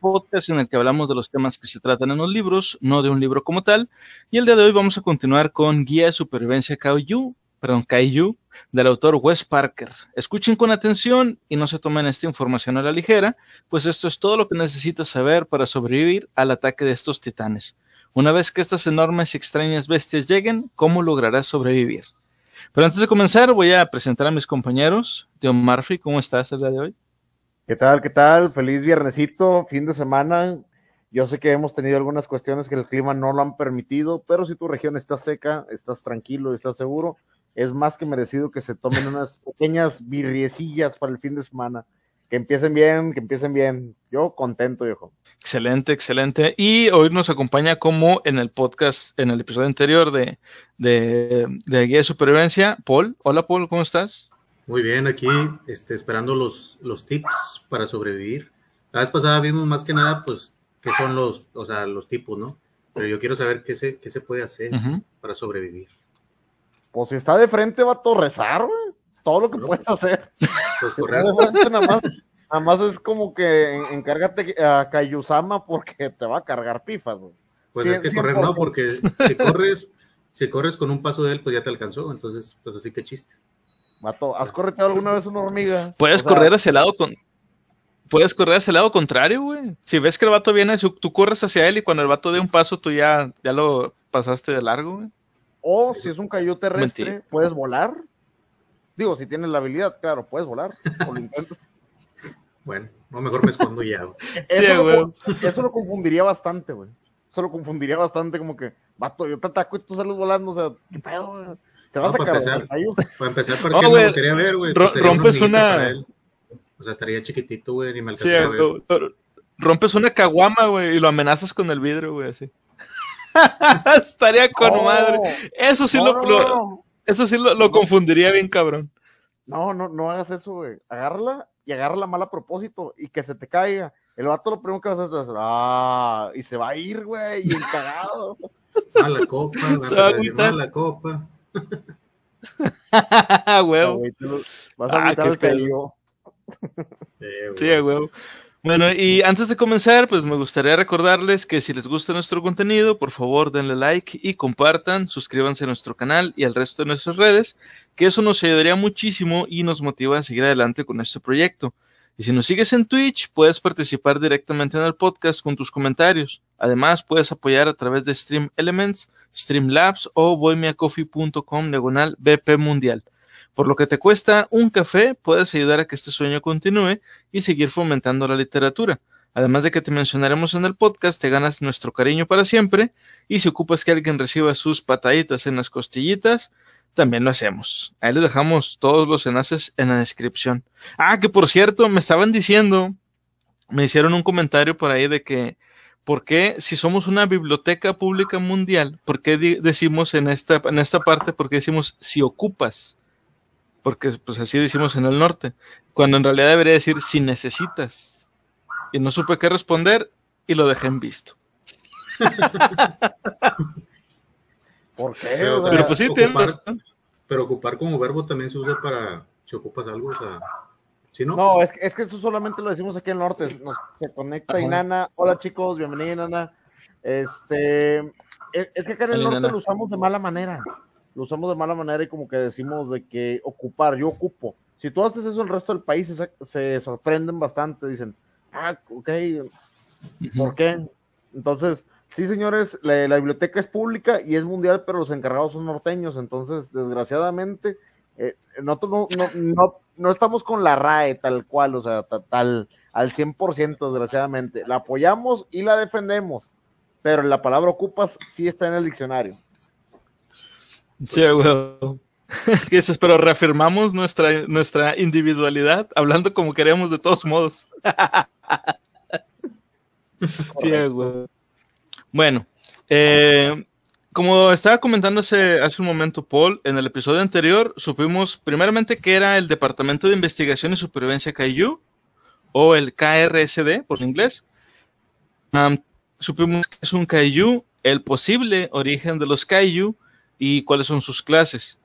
podcast en el que hablamos de los temas que se tratan en los libros, no de un libro como tal. Y el día de hoy vamos a continuar con Guía de Supervivencia Kaiju, perdón, Kaiju, del autor Wes Parker. Escuchen con atención y no se tomen esta información a la ligera, pues esto es todo lo que necesitas saber para sobrevivir al ataque de estos titanes. Una vez que estas enormes y extrañas bestias lleguen, ¿cómo lograrás sobrevivir? Pero antes de comenzar, voy a presentar a mis compañeros. John Murphy, ¿cómo estás el día de hoy? ¿Qué tal? ¿Qué tal? Feliz viernesito, fin de semana. Yo sé que hemos tenido algunas cuestiones que el clima no lo han permitido, pero si tu región está seca, estás tranquilo estás seguro, es más que merecido que se tomen unas pequeñas birriecillas para el fin de semana. Que empiecen bien, que empiecen bien. Yo contento, viejo. Excelente, excelente. Y hoy nos acompaña como en el podcast, en el episodio anterior de, de, de Guía de Supervivencia, Paul. Hola, Paul, ¿cómo estás? Muy bien, aquí este, esperando los, los tips para sobrevivir. La vez pasada vimos más que nada, pues, qué son los, o sea, los tipos, ¿no? Pero yo quiero saber qué se, qué se puede hacer para sobrevivir. Pues si está de frente, va a rezar, güey. Todo lo que No, puedes hacer. Pues correr, De frente, nada más, nada más es como que en- encárgate a Kayusama porque te va a cargar pifas, güey. pues es que correr por no, porque si corres, si corres con un paso de él, pues ya te alcanzó. Entonces, pues así que chiste. Vato, ¿has correteado alguna vez una hormiga? Puedes O sea, correr hacia el lado con. Puedes correr hacia el lado contrario, güey. Si ves que el vato viene, tú corres hacia él y cuando el vato dé un paso, tú ya, ya lo pasaste de largo, güey. O si es un cayú terrestre, Mentira. puedes volar. Digo, si tienes la habilidad, claro, puedes volar. O lo intentas. Bueno, no, mejor me escondo ya. güey. Sí, eso, güey. lo, eso lo confundiría bastante, güey. Eso lo confundiría bastante, como que, vato, yo te ataco y tú sales volando, o sea, ¿qué pedo, güey? Se va a para sacar empezar. Para empezar, ¿para No, me lo quería ver, güey? rompes una-. O sea, estaría chiquitito, güey, ni me Sí, a ver. rompes una caguama, güey, y lo amenazas con el vidrio, güey, así. Estaría con madre. Eso sí no, lo, no, lo- no, eso sí lo, lo confundiría bien, cabrón. no, no, no hagas eso, güey. Agárrala y agárrala mal a propósito y que se te caiga. El vato lo primero que vas a hacer es, ah, y se va a ir, güey, y encagado. Mala copa, a Se va a empezar a decir, agüitar. mala copa. Huevo. Vas a Ah, qué pedo. Sí, a huevo. Bueno, y antes de comenzar, pues me gustaría recordarles que si les gusta nuestro contenido, por favor denle like y compartan, suscríbanse a nuestro canal y al resto de nuestras redes, que eso nos ayudaría muchísimo y nos motiva a seguir adelante con este proyecto. Y si nos sigues en Twitch, puedes participar directamente en el podcast con tus comentarios. Además, puedes apoyar a través de Stream Elements, Streamlabs o boymeacoffee.com diagonal BP Mundial. Por lo que te cuesta un café, puedes ayudar a que este sueño continúe y seguir fomentando la literatura. Además de que te mencionaremos en el podcast, te ganas nuestro cariño para siempre y si ocupas que alguien reciba sus pataditas en las costillitas, también lo hacemos. Ahí les dejamos todos los enlaces en la descripción. Ah, que por cierto, me estaban diciendo, me hicieron un comentario por ahí de que, ¿por qué si somos una biblioteca pública mundial, por qué decimos en esta, en esta parte, por qué decimos si ocupas? Porque pues así decimos en el norte, cuando en realidad debería decir si necesitas. Y no supe qué responder y lo dejé en visto. ¿Por qué? Pero, O sea, Pero pues sí, tienen ocupar- razón. Pero ocupar como verbo también se usa para si ocupas algo, o sea, si no, No, es que, es que eso solamente lo decimos aquí en el norte. Nos, se conecta Ajá. Inana. Hola chicos, bienvenida Inana. Este, es, es que acá en el Hola, norte lo usamos de mala manera. Lo usamos de mala manera y como que decimos de que ocupar, yo ocupo. Si tú haces eso el resto del país, se, se sorprenden bastante. Dicen, ah, ok, ¿por qué? Entonces, sí, señores, la, biblioteca es pública y es mundial, pero los encargados son norteños. Entonces, desgraciadamente, eh, no, no, no, no estamos con la RAE tal cual, o sea, ta- tal al 100%, desgraciadamente. La apoyamos y la defendemos, pero la palabra ocupas sí está en el diccionario. Sí, güey. ¿Qué dices? Pero reafirmamos nuestra, nuestra individualidad, hablando como queremos de todos modos. Sí, güey. Bueno, eh, como estaba comentando hace, un momento Paul, en el episodio anterior supimos primeramente que era el Departamento de Investigación y Supervivencia Kaiju, o el KRSD por inglés. Supimos que es un Kaiju, el posible origen de los Kaiju y cuáles son sus clases.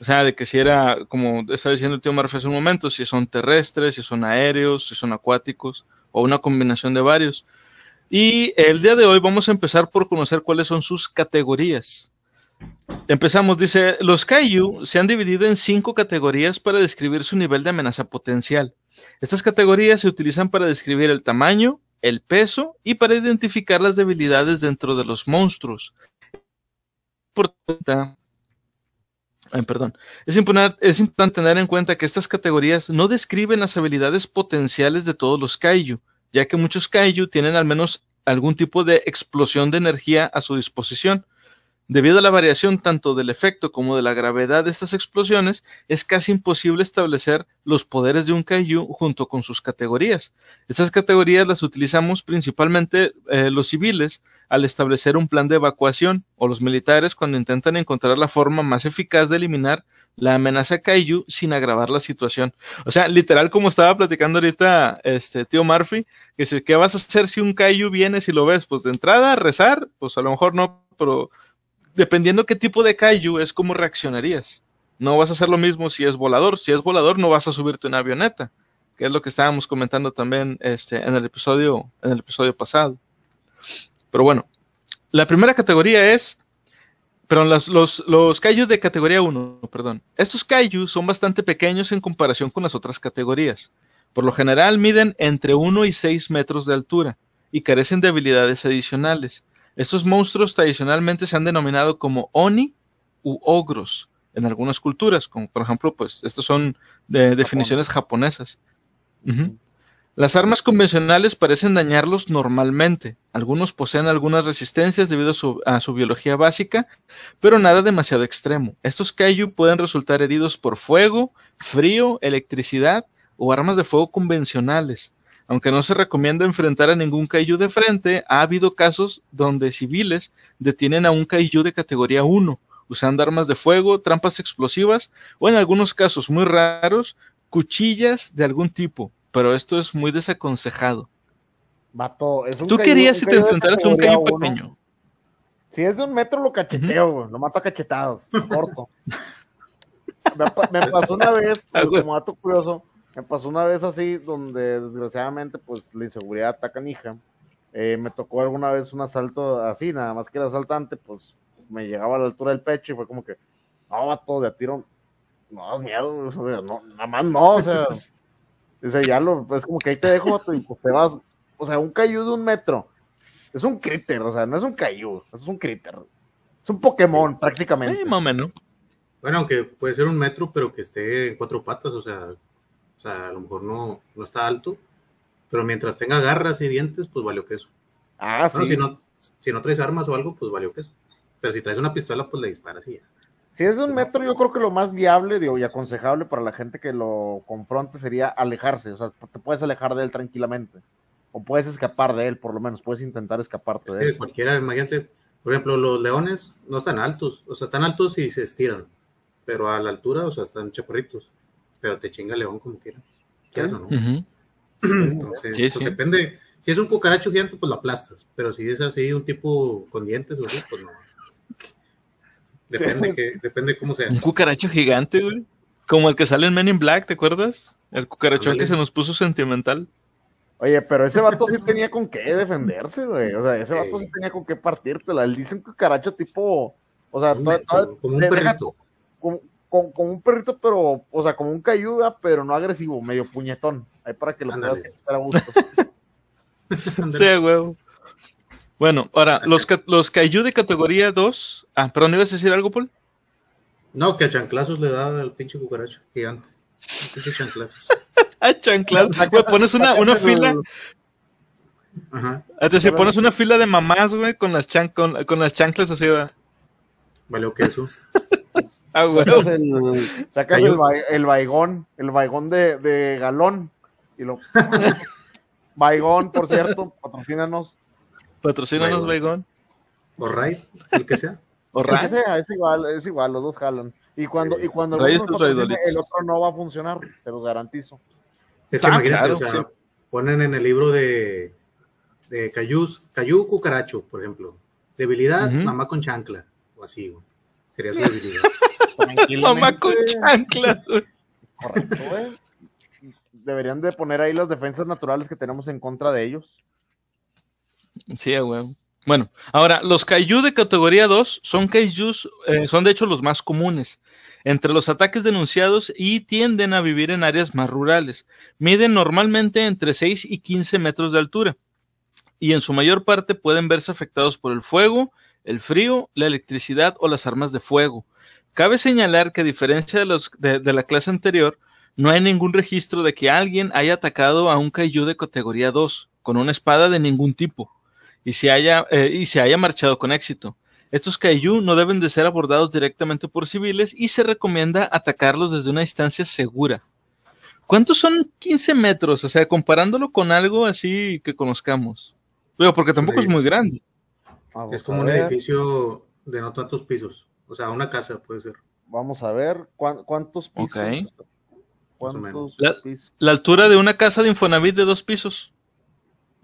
O sea, de que si era, como estaba diciendo el tío Murphy hace un momento, si son terrestres, si son aéreos, si son acuáticos o una combinación de varios. Y el día de hoy vamos a empezar por conocer cuáles son sus categorías. Empezamos, dice, los Kaiju se han dividido en cinco categorías para describir su nivel de amenaza potencial. Estas categorías se utilizan para describir el tamaño, el peso y para identificar las debilidades dentro de los monstruos. perdón. Es importante, es importante tener en cuenta que estas categorías no describen las habilidades potenciales de todos los kaiju, ya que muchos kaiju tienen al menos algún tipo de explosión de energía a su disposición. Debido a la variación tanto del efecto como de la gravedad de estas explosiones, es casi imposible establecer los poderes de un kaiju junto con sus categorías. Estas categorías las utilizamos principalmente eh, los civiles al establecer un plan de evacuación o los militares cuando intentan encontrar la forma más eficaz de eliminar la amenaza kaiju sin agravar la situación. O sea, literal como estaba platicando ahorita este tío Murphy, que dice, ¿qué vas a hacer si un kaiju viene si lo ves? Pues de entrada, rezar, pues a lo mejor no, pero dependiendo qué tipo de kaiju es cómo reaccionarías. No vas a hacer lo mismo si es volador. Si es volador, no vas a subirte una avioneta, que es lo que estábamos comentando también este, en, el episodio, en el episodio pasado. Pero bueno, la primera categoría es, perdón, los, los, los kaiju de categoría 1, perdón. Estos kaiju son bastante pequeños en comparación con las otras categorías. Por lo general miden entre 1 y 6 metros de altura y carecen de habilidades adicionales. Estos monstruos tradicionalmente se han denominado como oni u ogros en algunas culturas, como por ejemplo, pues estas son de definiciones japonesas. Las armas convencionales parecen dañarlos normalmente. Algunos poseen algunas resistencias debido a su, a su, biología básica, pero nada demasiado extremo. Estos kaiju pueden resultar heridos por fuego, frío, electricidad o armas de fuego convencionales. Aunque no se recomienda enfrentar a ningún kaiju de frente, ha habido casos donde civiles detienen a un kaiju de categoría 1, usando armas de fuego, trampas explosivas o en algunos casos muy raros, cuchillas de algún tipo, pero esto es muy desaconsejado. Vato, es un ¿Tú querías si te enfrentaras a un kaiju pequeño? Si es de un metro lo cacheteo, güey. Lo mato a cachetadas, corto. me, pasó una vez, ah, como dato curioso, me pasó una vez así, donde desgraciadamente, pues la inseguridad ataca hija. Eh, me tocó alguna vez un asalto así, nada más que el asaltante, pues me llegaba a la altura del pecho y fue como que, no, todo de a tiro, no das miedo, no, nada más no, o sea, dice, ya lo, es como que ahí te dejo y pues te vas, o sea, un cayú de un metro, es un critter, o sea, no es un cayú, es un critter, es un Pokémon prácticamente. Sí, más o menos. Bueno, aunque puede ser un metro, pero que esté en cuatro patas, o sea, o sea, a lo mejor no, no está alto, pero mientras tenga garras y dientes, pues valió queso. Ah, sí. si, no, si no traes armas o algo, pues valió queso. Pero si traes una pistola, pues le disparas y ya. Si es de un metro, yo creo que lo más viable digo, y aconsejable para la gente que lo confronte sería alejarse. O sea, te puedes alejar de él tranquilamente. O puedes escapar de él, por lo menos. Puedes intentar escaparte de él. Cualquiera, imagínate, por ejemplo, los leones no están altos. O sea, están altos y se estiran. Pero a la altura, o sea, están chaparritos pero te chinga león como quiera. ¿Quieres o no? Entonces, pues depende. Si es un cucaracho gigante, pues lo aplastas. Pero si es así, un tipo con dientes, pues no. Depende, que, depende cómo sea. Un cucaracho gigante, güey. Como el que sale en Men in Black, ¿te acuerdas? El cucaracho que se nos puso sentimental. Oye, pero ese vato sí tenía con qué defenderse, güey. O sea, ese vato sí tenía con qué partírtela. Él dice un cucaracho tipo. O sea, como un perrito como, un perrito, pero, o sea, como un cayuga, pero no agresivo, medio puñetón. Ahí para que lo puedas estar a gusto. sí, güey. Bueno, ahora, los, los Kaiju de categoría 2. Ah, perdón, ¿ibas a decir algo, Paul? No, que a chanclazos le da al pinche cucaracho gigante. Pinche chanclazos. a chanclazos. pones una, una fila. Ajá. Entonces, si pones una fila de mamás, güey, con las, chan con, con las chanclas así, va. Vale, que eso. Ah, sacas, el, sacas el, el, baigón, el baigón de, de galón. Y lo. baigón, por cierto, patrocínanos. Patrocínanos, baigón. O Ray, el que sea. O Ray. El que sea, es igual, es igual, los dos jalan. Y cuando, y cuando el, otro el otro no va a funcionar, se los garantizo. Es que ah, imagínate, o sea, ponen en el libro de, de Cayús, Cayú Cucaracho, por ejemplo. Debilidad, mamá con chancla, o así, sería su debilidad. Mamá con chancla. Correcto, güey. deberían de poner ahí las defensas naturales que tenemos en contra de ellos. Sí, güey. Bueno, ahora, los kaiju de categoría 2 son kaijus, eh, son de hecho los más comunes entre los ataques denunciados y tienden a vivir en áreas más rurales. Miden normalmente entre 6 y 15 metros de altura y en su mayor parte pueden verse afectados por el fuego, el frío, la electricidad o las armas de fuego. Cabe señalar que a diferencia de, los, de, la clase anterior, no hay ningún registro de que alguien haya atacado a un kaiju de categoría 2 con una espada de ningún tipo y se haya, eh, y se haya marchado con éxito. Estos kaiju no deben de ser abordados directamente por civiles y se recomienda atacarlos desde una distancia segura. ¿Cuántos son 15 metros? O sea, comparándolo con algo así que conozcamos. Pero porque tampoco es muy grande. es como un edificio de no tantos pisos. O sea, una casa puede ser. Vamos a ver cuántos pisos. ¿Cuántos la, pisos? la, altura de una casa de Infonavit de dos pisos.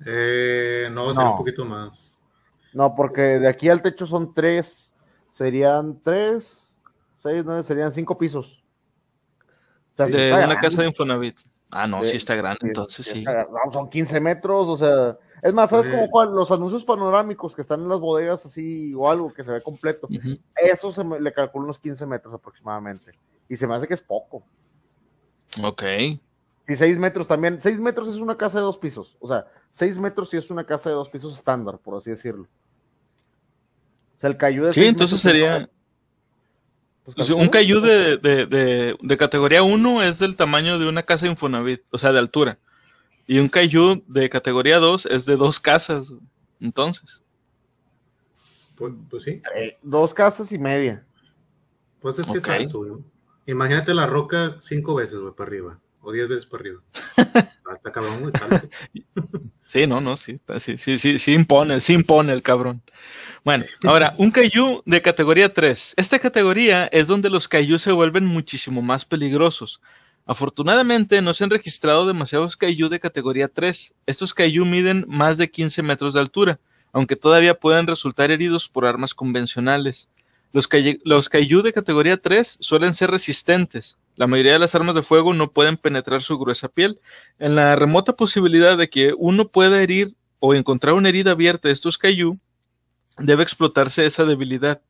Eh, no, va a un poquito más. No, porque de aquí al techo son tres. Serían tres, seis, nueve, serían cinco pisos. de una casa de Infonavit. Ah, no, sí está grande, entonces sí. son 15 metros, o sea. Es más, ¿sabes como cuál? Los anuncios panorámicos que están en las bodegas así o algo que se ve completo. Eso se le calcula unos 15 metros aproximadamente. Y se me hace que es poco. Ok. Y 6 metros también. 6 metros es una casa de dos pisos. O sea, 6 metros sí es una casa de dos pisos estándar, por así decirlo. O sea, el cayú de Sí, entonces sería. Pues un cayú de, de, de, categoría 1 es del tamaño de una casa Infonavit, o sea, de altura. Y un cayú de categoría 2 es de dos casas. Entonces. Pues, pues sí. Eh, dos casas y media. Pues es que es alto, güey. Imagínate la roca cinco veces, güey, para arriba. O diez veces para arriba. Hasta cabrón, güey. Sí, no, no, sí, sí, sí, sí, sí impone, sí impone el cabrón. Bueno, ahora, un Kaiju de categoría 3. Esta categoría es donde los Kaiju se vuelven muchísimo más peligrosos. Afortunadamente no se han registrado demasiados Kaiju de categoría 3. Estos Kaiju miden más de 15 metros de altura, aunque todavía pueden resultar heridos por armas convencionales. Los, los Kaiju de categoría 3 suelen ser resistentes, la mayoría de las armas de fuego no pueden penetrar su gruesa piel. En la remota posibilidad de que uno pueda herir o encontrar una herida abierta de estos Kaiju, debe explotarse esa debilidad.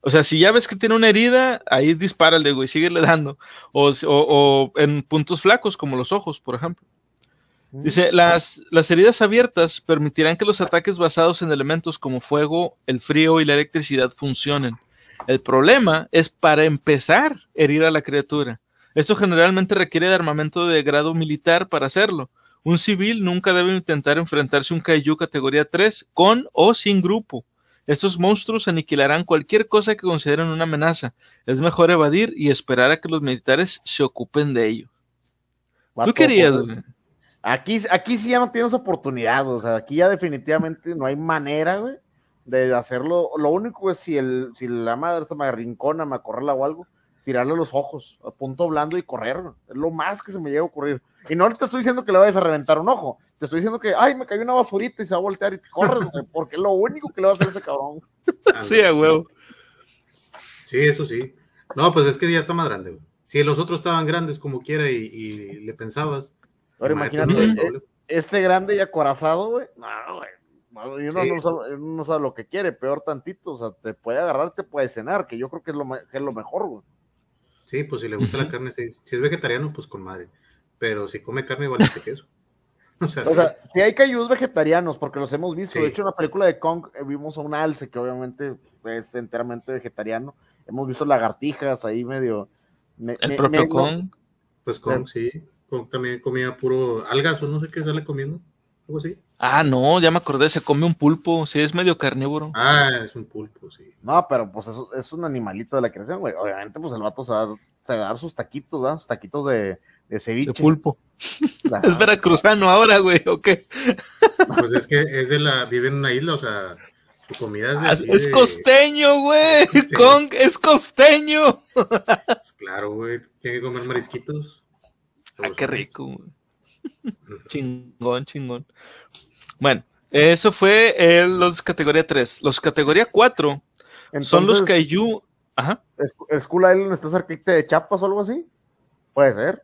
O sea, si ya ves que tiene una herida, ahí dispárale, güey, síguele dando. O, o, en puntos flacos, como los ojos, por ejemplo. Mm. Dice, las, las heridas abiertas permitirán que los ataques basados en elementos como fuego, el frío y la electricidad funcionen. El problema es para empezar herir a la criatura. Esto generalmente requiere de armamento de grado militar para hacerlo. Un civil nunca debe intentar enfrentarse a un kaiju categoría 3 con o sin grupo. Estos monstruos aniquilarán cualquier cosa que consideren una amenaza. Es mejor evadir y esperar a que los militares se ocupen de ello. ¿Tú querías? Aquí, aquí sí ya no tienes oportunidad, o sea, aquí ya definitivamente no hay manera, güey, de hacerlo. Lo único es si el, si la madre está me arrincona, me acorrala o algo, tirarle los ojos a punto blando y correr. Es lo más que se me llega a ocurrir. Y no te estoy diciendo que le vayas a reventar un ojo. Te estoy diciendo que, ay, me cayó una basurita y se va a voltear y te corres, porque es lo único que le va a hacer ese cabrón. sí, a huevo. Sí, eso sí. No, pues es que ya está más grande, güey. Si los otros estaban grandes como quiera y, le pensabas. Ahora imagínate, eh, este grande y acorazado, güey. No, güey. Uno, no sabe, no, sabe, lo que quiere, peor tantito. O sea, te puede agarrar, te puede cenar, que yo creo que es lo, que es lo mejor, güey. Sí, pues si le gusta la carne, si, es vegetariano, pues con madre. Pero si come carne, igual que queso. O sea, si hay cayús vegetarianos, porque los hemos visto. De hecho, en la película de Kong eh, vimos a un alce que obviamente es enteramente vegetariano. Hemos visto lagartijas ahí medio. ¿El propio Kong? Pues Kong, sí. Kong también comía puro algas o no sé qué sale comiendo. Algo así. Ah, no, ya me acordé, se come un pulpo, sí, es medio carnívoro. Ah, es un pulpo, sí. No, pero pues eso es un animalito de la creación, güey. Obviamente, pues el vato se va, a dar sus taquitos, ¿verdad? Sus taquitos de, de ceviche. De pulpo. es veracruzano ahora, güey, ¿o qué? pues es que es de la, vive en una isla, o sea, su comida es de... Ah, es costeño, güey, Kong es costeño. Pues claro, güey, tiene que comer marisquitos. Ah, qué rico, güey. chingón, chingón. Bueno, eso fue los categoría 3. Los categoría 4 son los Kaiju. Ajá. ¿El School Island está cerquita de Chapas o algo así? Puede ser.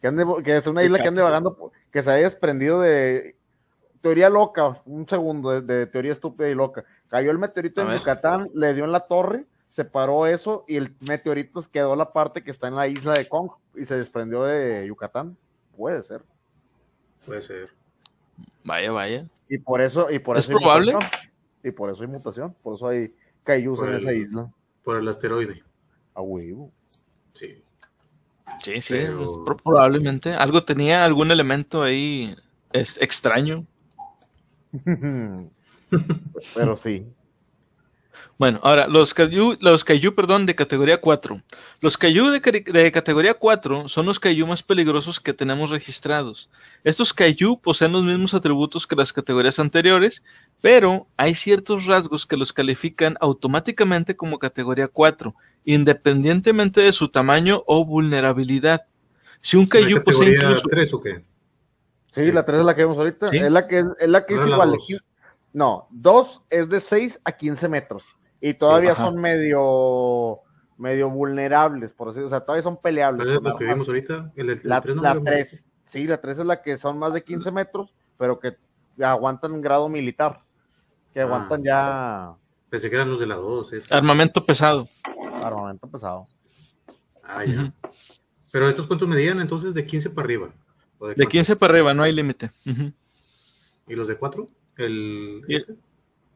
Que, ande, que es una isla que ande vagando, que se haya desprendido de teoría loca, un segundo de, teoría estúpida y loca. Cayó el meteorito en Yucatán, le dio en la torre, se paró eso y el meteorito quedó la parte que está en la isla de Kong y se desprendió de Yucatán. Puede ser. Puede ser. Vaya, vaya. Y por eso, y por ¿Es probable? Y por eso hay mutación, por eso hay cayús en esa isla. Por el asteroide. A huevo. Sí. Sí, sí, probablemente. Algo tenía, algún elemento ahí es extraño. Pero sí. Bueno, ahora, los Kaiju, los perdón, de categoría 4. Los Kaiju de, de, categoría 4 son los Kaiju más peligrosos que tenemos registrados. Estos Kaiju poseen los mismos atributos que las categorías anteriores, pero hay ciertos rasgos que los califican automáticamente como categoría 4, independientemente de su tamaño o vulnerabilidad. Si un Kaiju posee incluso... 3 o qué? Sí, la 3 es la que vemos ahorita. Es la que es, la que es igual. No, 2 es de 6 a 15 metros. Y todavía son medio medio vulnerables, por así decirlo. O sea, todavía son peleables. ¿Es lo que vimos ahorita? El, la, 3 Sí, la 3 es la que son más de 15 metros, pero que aguantan grado militar. Que ah. aguantan ya. Pensé que eran los de la 2. Armamento pesado. Armamento pesado. Ah, ya. Pero estos cuántos medían entonces de 15 para arriba. de, 15 para arriba, no hay límite. ¿Y los de 4? El, y, este?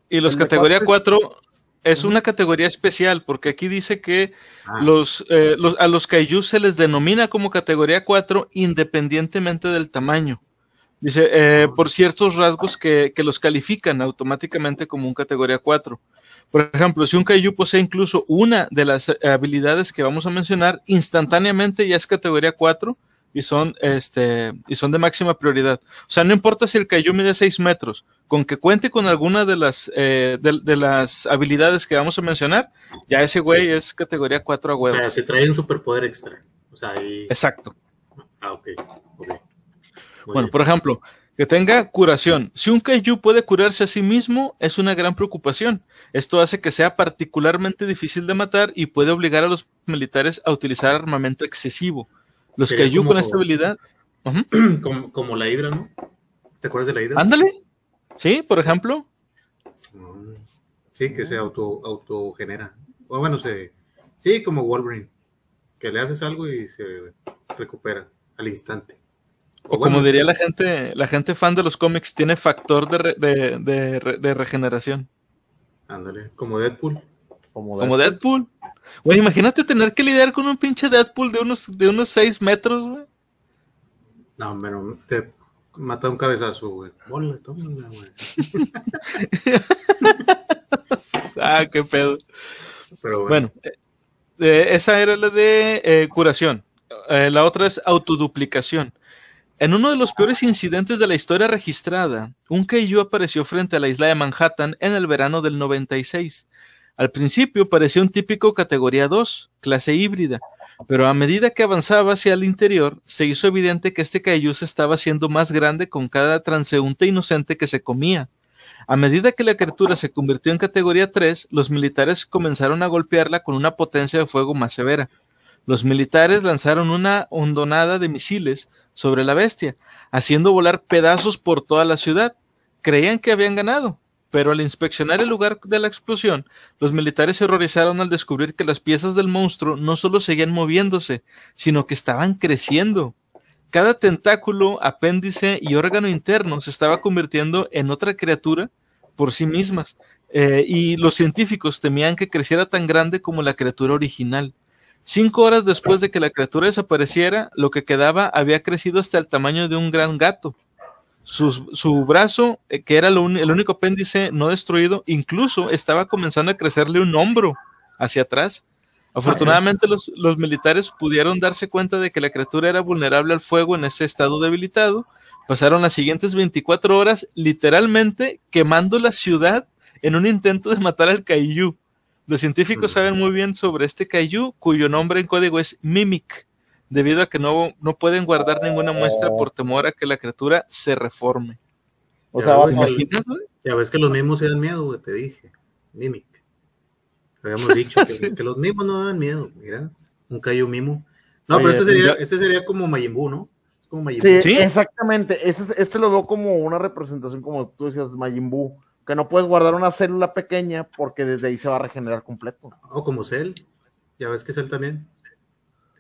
y los categoría 4 es una categoría especial porque aquí dice que ah. los, eh, los, a los kaiju se les denomina como categoría 4 independientemente del tamaño. Dice, eh, ah. por ciertos rasgos que, que, los califican automáticamente como un categoría 4. Por ejemplo, si un kaiju posee incluso una de las habilidades que vamos a mencionar, instantáneamente ya es categoría 4 y son, este, y son de máxima prioridad. O sea, no importa si el Kaiju mide 6 metros, con que cuente con alguna de las, eh, de, las habilidades que vamos a mencionar, ya ese güey es categoría 4 a huevo. O sea, se trae un superpoder extra. O sea, ahí... Exacto. Ah, ok. okay. Bueno, por ejemplo, que tenga curación. Si un kaiju puede curarse a sí mismo, es una gran preocupación. Esto hace que sea particularmente difícil de matar y puede obligar a los militares a utilizar armamento excesivo. Los Kaiju con esta habilidad. como, la Hydra, ¿no? ¿Te acuerdas de la Hydra? Ándale. Sí, por ejemplo. Sí, que se auto, autogenera. O bueno, se. Sí, como Wolverine. Que le haces algo y se recupera al instante. O, como diría la gente, la gente fan de los cómics, tiene factor de, regeneración. Ándale, como Deadpool. Como Deadpool. Güey, imagínate tener que lidiar con un pinche Deadpool de unos, de unos 6 metros, güey. No, pero te mata un cabezazo, güey. Bola, tómala, güey. ah, qué pedo. Pero bueno. Eh, esa era la de eh, curación. Eh, la otra es autoduplicación. En uno de los peores incidentes de la historia registrada, un Kaiju apareció frente a la isla de Manhattan en el verano del 96. Al principio parecía un típico categoría 2, clase híbrida, pero a medida que avanzaba hacia el interior, se hizo evidente que este se estaba haciendo más grande con cada transeúnte inocente que se comía. A medida que la criatura se convirtió en categoría 3, los militares comenzaron a golpearla con una potencia de fuego más severa. Los militares lanzaron una hondonada de misiles sobre la bestia, haciendo volar pedazos por toda la ciudad. Creían que habían ganado, pero al inspeccionar el lugar de la explosión, los militares se horrorizaron al descubrir que las piezas del monstruo no solo seguían moviéndose, sino que estaban creciendo. Cada tentáculo, apéndice y órgano interno se estaba convirtiendo en otra criatura por sí mismas, eh, y los científicos temían que creciera tan grande como la criatura original. Cinco horas después de que la criatura desapareciera, lo que quedaba había crecido hasta el tamaño de un gran gato. Su, brazo, eh, que era el único apéndice no destruido, incluso estaba comenzando a crecerle un hombro hacia atrás. Afortunadamente los, los, militares pudieron darse cuenta de que la criatura era vulnerable al fuego en ese estado debilitado. Pasaron las siguientes 24 horas literalmente quemando la ciudad en un intento de matar al Kaiju. Los científicos saben muy bien sobre este Kaiju, cuyo nombre en código es Mimic debido a que no, no pueden guardar ninguna muestra por temor a que la criatura se reforme. O sea, ¿te imaginas, Ya ves que los mismos se dan miedo, güey, te dije. Mimic. Habíamos dicho que, los mismos no dan miedo. Mira, un callo mimo. No, pero este sería, este sería como Majin ¿no? Es como Majin Sí. ¿Sí? exactamente. Ese es- este lo veo como una representación, como tú decías, Majin Buu, que no puedes guardar una célula pequeña porque desde ahí se va a regenerar completo. O como Cell. Ya ves que Cell también.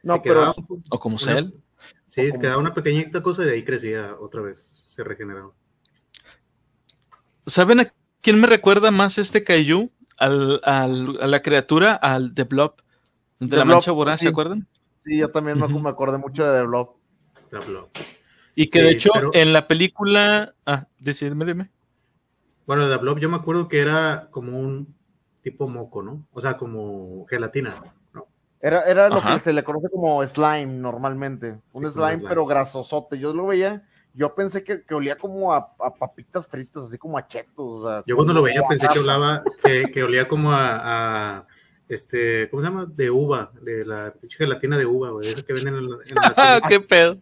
No, Se pero O como Una- Cell. Sí, como- quedaba una pequeñita cosa y de ahí crecía otra vez. Se regeneraba. ¿Saben a quién me recuerda más este Kaiju? Al, al- a la criatura, al The Blob. De The la Blob, mancha voraz, sí. ¿se acuerdan? sí, yo también me- Ujú. me acordé mucho de The Blob. The Blob. Y que Sí, de hecho pero- en la película. Ah, dime, dime. Bueno, The Blob yo me acuerdo que era como un tipo moco, ¿no? O sea, como gelatina, ¿no? Era, era lo Ajá. que se le conoce como slime normalmente. Un Sí, slime, slime. pero grasosote. Yo lo veía, yo pensé que, que olía como a, a papitas fritas, así como a chetos. o sea, Yo cuando lo veía pensé que hablaba, que, que olía como a, a, este, ¿cómo se llama? De uva, de la pinche gelatina de uva, güey, esa que venden en la, en la Ah, qué pedo.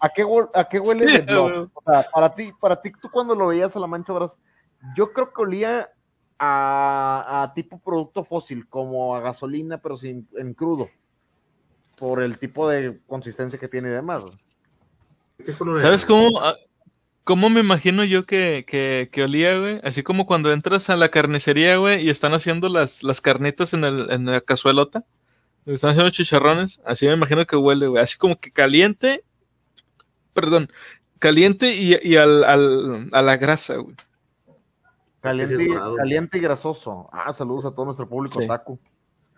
¿A qué, a qué huele Sí. O sea, para ti, para ti, tú cuando lo veías a la mancha Bras, yo creo que olía a, a tipo producto fósil, como a gasolina, pero sin, en crudo. Por el tipo de consistencia que tiene y demás. ¿Qué color era? ¿Sabes cómo, ah, cómo me imagino yo que, que, que olía, güey? Así como cuando entras a la carnicería, güey, y están haciendo las, las carnitas en, el, en la cazuelota. Están haciendo chicharrones. Así me imagino que huele, güey. Así como que caliente. Perdón. Caliente y, y al, al, a la grasa, güey. Es que sí es Caliente, y- caliente y grasoso. Ah, saludos a todo nuestro público Sí. taco.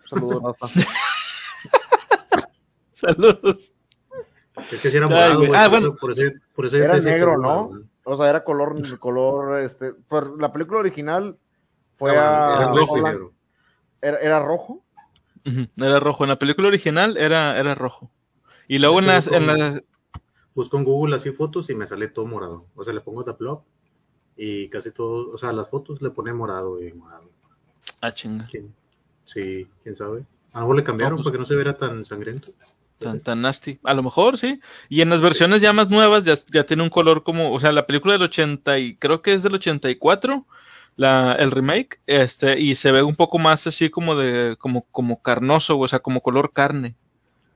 Saludos, Rafa. Saludos. Es que si era Ay, morado, güey. Ah, por, bueno. eso, por eso, por eso Era negro, ¿no? O sea, era color, color, este, pero la película original fue Ah, a era rojo y negro. era, era rojo. Ujú, Era rojo. En la película original era, era rojo. Y luego en las, en las, Busco en Google así fotos y me sale todo morado. O sea, le pongo The y casi todo, o sea, las fotos le pone morado y morado. Ah, chinga. ¿Quién? Sí, quién sabe. A lo mejor le cambiaron No, pues- para que no se viera tan sangriento. Tan, tan nasty. A lo mejor, sí. Y en las versiones ya más nuevas ya, ya tiene un color como, o sea, la película del 80 y creo que es del 84, la, el remake, este, y se ve un poco más así como de, como, como carnoso, o sea, como color carne.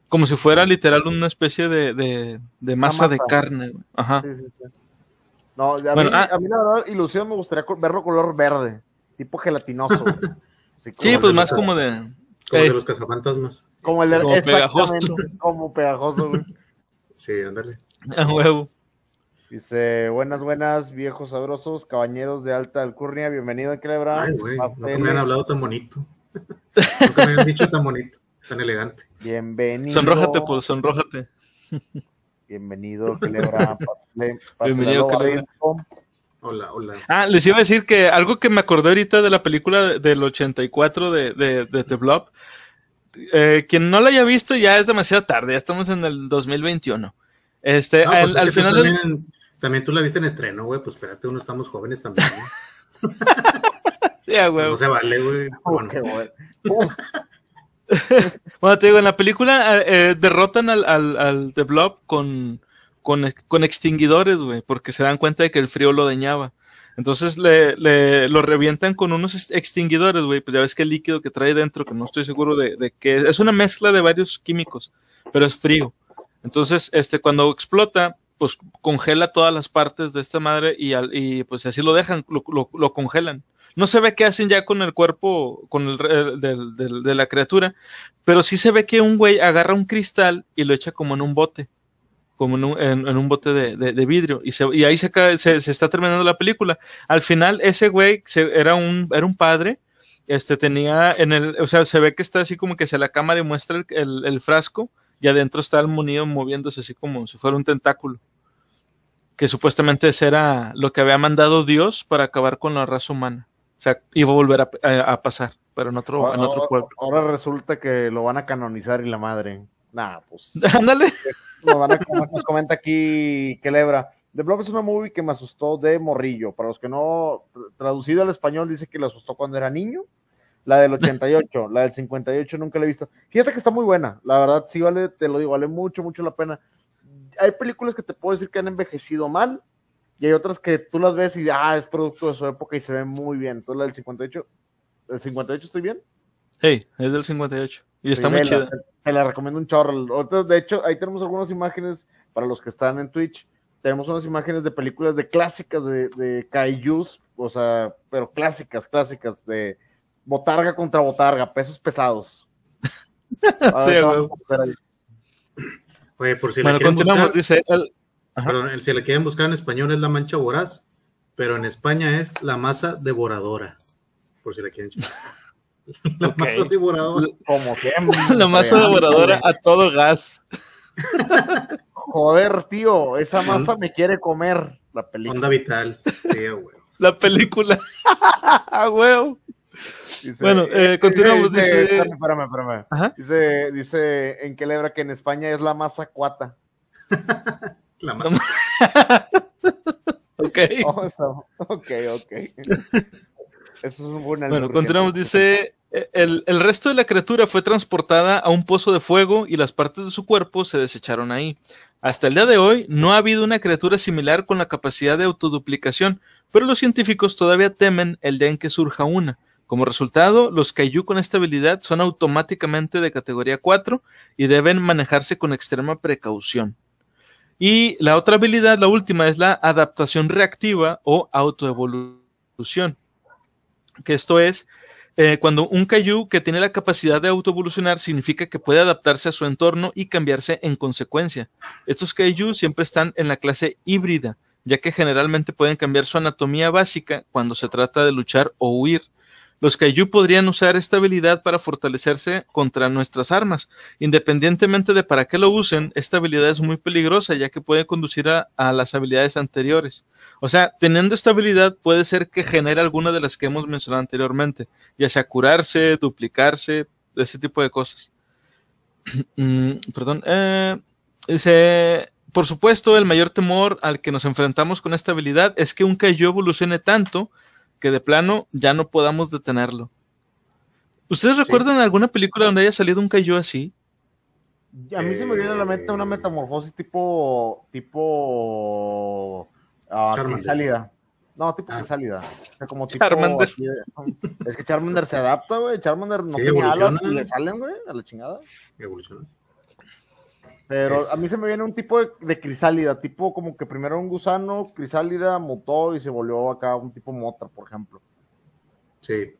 Como si fuera literal una especie de, de, de masa, de carne. güey. Ajá. Sí, sí, sí. No, a, Bueno, mí, ah. a mí la verdad, ilusión me gustaría verlo color verde, tipo gelatinoso. Así Sí, pues más como de... Como el Eh. de los cazafantasmas. Como el de como pegajoso. como pegajoso, güey. Sí, ándale. A huevo. Dice, buenas, buenas, viejos sabrosos, caballeros de alta alcurnia, bienvenido a Celebra. Ay, güey, nunca me han hablado tan bonito. nunca me han dicho tan bonito, tan elegante. Bienvenido. Sonrójate, pues, sonrójate. Bienvenido, Celebra. Bienvenido, Celebra. Hola, hola. Ah, les iba a decir que algo que me acordé ahorita de la película de- del 84 de, de, de The Blob. eh, quien no la haya visto ya es demasiado tarde, ya estamos en el 2021. Este, No, al, pues es al tú final. también, también tú la viste en estreno, güey. Pues espérate, uno estamos jóvenes también. ¿no? Ya, güey. No se vale, güey. Oh, Bueno, qué bueno. Te digo, en la película eh, eh, derrotan al, al, al The Blob con, con, con extinguidores, güey, porque se dan cuenta de que el frío lo dañaba. Entonces le, le lo revientan con unos ex- extinguidores, güey. Pues ya ves que el líquido que trae dentro, que no estoy seguro de, de qué es, es una mezcla de varios químicos, pero es frío. Entonces, este, cuando explota, pues congela todas las partes de esta madre y, al- y pues así lo dejan, lo- lo congelan. No se ve qué hacen ya con el cuerpo, con el de la criatura, pero sí se ve que un güey agarra un cristal y lo echa como en un bote, como en un, en- un bote de, vidrio, y, se- ahí se, se, está terminando la película. Al final, ese güey se- era, un, era un padre, este tenía en el, o sea, se ve que está así como que se la cámara y muestra el, frasco, y adentro está el monido moviéndose así como si fuera un tentáculo. Que supuestamente era lo que había mandado Dios para acabar con la raza humana. O sea, iba a volver a, a- a pasar, pero en otro, en otro ahora- pueblo. Ahora resulta que lo van a canonizar y la madre. Nah, pues. Ándale. Nos, van a, nos comenta aquí Kelebra. The Blob es una movie que me asustó de morrillo. Para los que no, tr- traducido al español, dice que le asustó cuando era niño. La del 88, la del 58 nunca la he visto. Fíjate que está muy buena. La verdad, sí vale, te lo digo, vale mucho, mucho la pena. Hay películas que te puedo decir que han envejecido mal. Y hay otras que tú las ves y ah, es producto de su época y se ve muy bien. Entonces la del 58, ¿el 58 estoy bien? Hey, es del 58. Y está muy chida. Te, la recomiendo un chorro. De hecho, ahí tenemos algunas imágenes para los que están en Twitch. Tenemos unas imágenes de películas de clásicas de, de Kaijus, o sea, pero clásicas, clásicas, de botarga contra botarga, pesos pesados. sí, güey. Oye, por si la quieren buscar, dice Perdón, si la quieren buscar en español es la mancha voraz, pero en España es la masa devoradora. Por si la quieren La masa devoradora. Como siempre. La masa devoradora a todo gas. Joder, tío, esa masa me quiere comer. La película. Onda vital. Sí, güey. La película. A huevo bueno, eh, continuamos. Dice, dice, espérame, espérame, Dice, dice en Quelebra que en España es la masa cuata. La masa. ok. Ok, ok. Eso es un buen Bueno, continuamos. Dice: el, el resto de la criatura fue transportada a un pozo de fuego y las partes de su cuerpo se desecharon ahí. Hasta el día de hoy no ha habido una criatura similar con la capacidad de autoduplicación, pero los científicos todavía temen el día en que surja una. Como resultado, los Kaiju con esta habilidad son automáticamente de categoría 4 y deben manejarse con extrema precaución. Y la otra habilidad, la última, es la adaptación reactiva o autoevolución. Que esto es eh, cuando un Kaiju que tiene la capacidad de autoevolucionar significa que puede adaptarse a su entorno y cambiarse en consecuencia. Estos Kaiju siempre están en la clase híbrida, ya que generalmente pueden cambiar su anatomía básica cuando se trata de luchar o huir. Los Kaiju podrían usar esta habilidad para fortalecerse contra nuestras armas. Independientemente de para qué lo usen, esta habilidad es muy peligrosa ya que puede conducir a, las habilidades anteriores. O sea, teniendo esta habilidad puede ser que genere alguna de las que hemos mencionado anteriormente, ya sea curarse, duplicarse, ese tipo de cosas. Mm, perdón. Eh, por supuesto, el mayor temor al que nos enfrentamos con esta habilidad es que un Kaiju evolucione tanto que de plano ya no podamos detenerlo. ¿Ustedes recuerdan alguna película donde haya salido un Kaiju así? A mí se me viene a la mente una metamorfosis tipo. tipo. Uh, crisálida. No, tipo ah. crisálida. O sea, como tipo. Charmander. es que Charmander se adapta, güey. Charmander no tiene alas y le salen, güey, a la chingada. Evoluciona. Pero a mí se me viene un tipo de, crisálida, tipo como que primero un gusano, crisálida, mutó y se volvió acá un tipo mota, por ejemplo. Sí.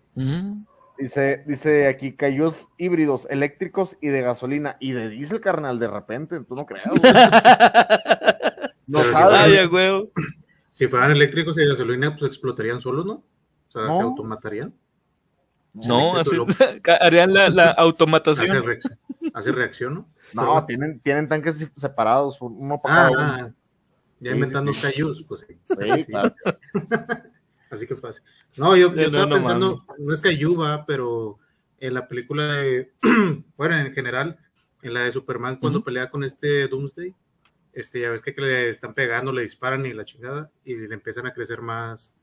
Dice, dice aquí, cayos híbridos, eléctricos y de gasolina y de diésel, carnal, de repente, tú no creas. no sabes. Si fueran eléctricos y de gasolina, pues explotarían solos, ¿no? O sea, se automatarían. No, así, harían la, la automatación. Hace, reacción, ¿no? No, tienen, tienen tanques separados, uno para ah, ah, Ya inventando sí, pues sí. Así que fácil. No, yo, estaba pensando, no, es Cayuba, pero en la película de, bueno, en general, en la de Superman, cuando pelea con este Doomsday, este, ya ves que, le están pegando, le disparan y la chingada, y le empiezan a crecer más.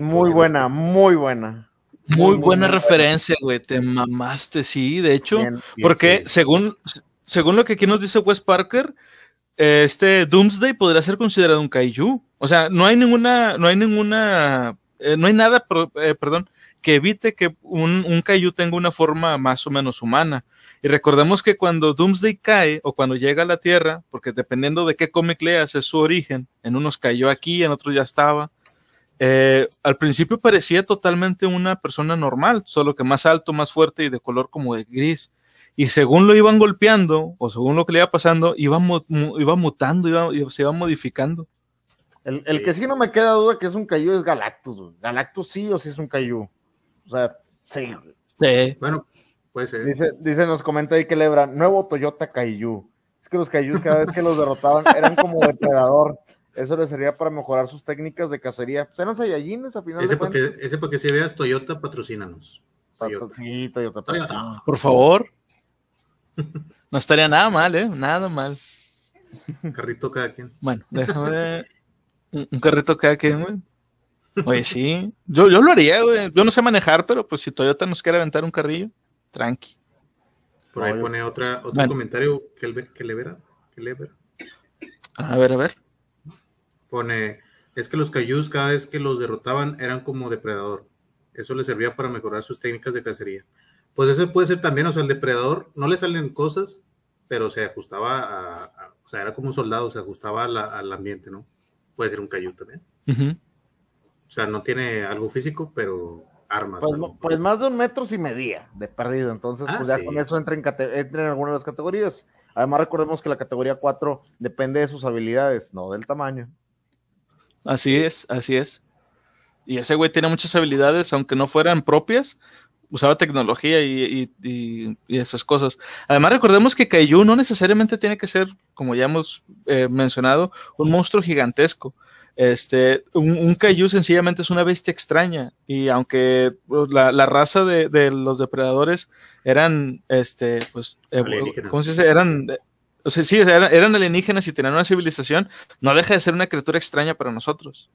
Muy buena, muy buena. Muy, buena, referencia, güey. Te mamaste, sí, de hecho. porque según, según lo que aquí nos dice Wes Parker, este Doomsday podría ser considerado un kaiju. O sea, no hay ninguna, no hay ninguna, eh, no hay nada, eh, perdón, que evite que un, un kaiju tenga una forma más o menos humana. Y recordemos que cuando Doomsday cae o cuando llega a la Tierra, porque dependiendo de qué cómic leas es su origen, en unos cayó aquí, en otros ya estaba. Eh, al principio parecía totalmente una persona normal, solo que más alto, más fuerte y de color como de gris y según lo iban golpeando, o según lo que le iba pasando, iba, iba mutando, iba, se iba modificando. El, que sí no me queda duda que es un Caillou es Galactus. Galactus sí o sí es un Caillou. O sea, sí. Bueno, puede ser. Dice, dice, nos comenta ahí que Lebra, nuevo Toyota Caillou. Es que los Caillous cada vez que los derrotaban eran como depredador. Eso les servía para mejorar sus técnicas de cacería. Pues eran Saiyajines a final ese porque, Ese porque si veas Toyota, patrocínanos. Sí, Toyota. Toyota. Por favor. No estaría nada mal, ¿eh? Nada mal. Un carrito cada quien. Bueno, déjame. un carrito cada quien, güey. Oye, sí. Yo, yo lo haría, güey. Yo no sé manejar, pero pues si Toyota nos quiere aventar un carrillo, tranqui. Por ahí pone otra, otro comentario que, le, que le verá. Que le verá. A ver, a ver. Pone, es que los Cayús cada vez que los derrotaban eran como depredador. Eso les servía para mejorar sus técnicas de cacería. Pues ese puede ser también, o sea, el depredador no le salen cosas, pero se ajustaba a, o sea, era como un soldado, se ajustaba al ambiente, ¿no? Puede ser un cayú también. O sea, no tiene algo físico, pero armas. Pues, pues, más de un metro si medía de perdido, entonces pues ah, ya con eso entra en, entra en alguna de las categorías. Además recordemos que la categoría 4 depende de sus habilidades, no del tamaño. Así es, así es. Y ese güey tiene muchas habilidades, aunque no fueran propias, usaba tecnología y, esas cosas. Además, recordemos que Kaiju no necesariamente tiene que ser, como ya hemos eh, mencionado, un monstruo gigantesco. Este, un, un, Kaiju sencillamente es una bestia extraña. Y aunque pues, la, raza de, los depredadores eran, este, pues, eh, ¿cómo se dice? Eran, o sea, sí, eran, alienígenas y tenían una civilización, no deja de ser una criatura extraña para nosotros.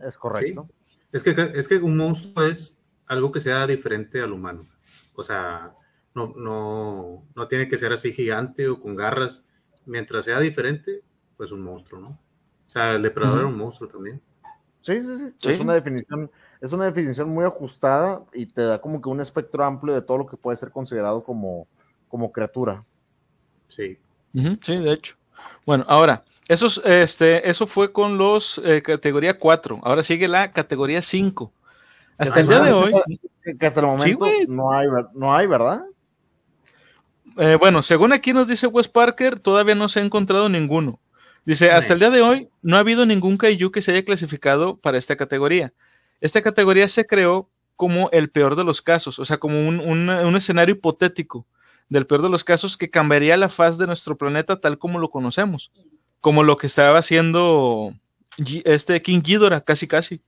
Es correcto. Es, que, es que un monstruo es algo que sea diferente al humano. O sea, no, no, no tiene que ser así gigante o con garras. Mientras sea diferente, pues un monstruo, ¿no? O sea, el depredador era un monstruo también. Sí, sí, sí, Es una definición, es una definición muy ajustada y te da como que un espectro amplio de todo lo que puede ser considerado como, como criatura. Sí. Sí, de hecho. Bueno, ahora, eso, este, eso fue con los eh, categoría 4. Ahora sigue la categoría 5. Hasta el día de hoy. Que hasta el momento no, hay, no hay, ¿verdad? Eh, bueno, según aquí nos dice Wes Parker, todavía no se ha encontrado ninguno. Dice, hasta el día de hoy no ha habido ningún kaiju que se haya clasificado para esta categoría. Esta categoría se creó como el peor de los casos, o sea, como un, un escenario hipotético del peor de los casos que cambiaría la faz de nuestro planeta tal como lo conocemos, como lo que estaba haciendo este King Ghidorah, casi casi.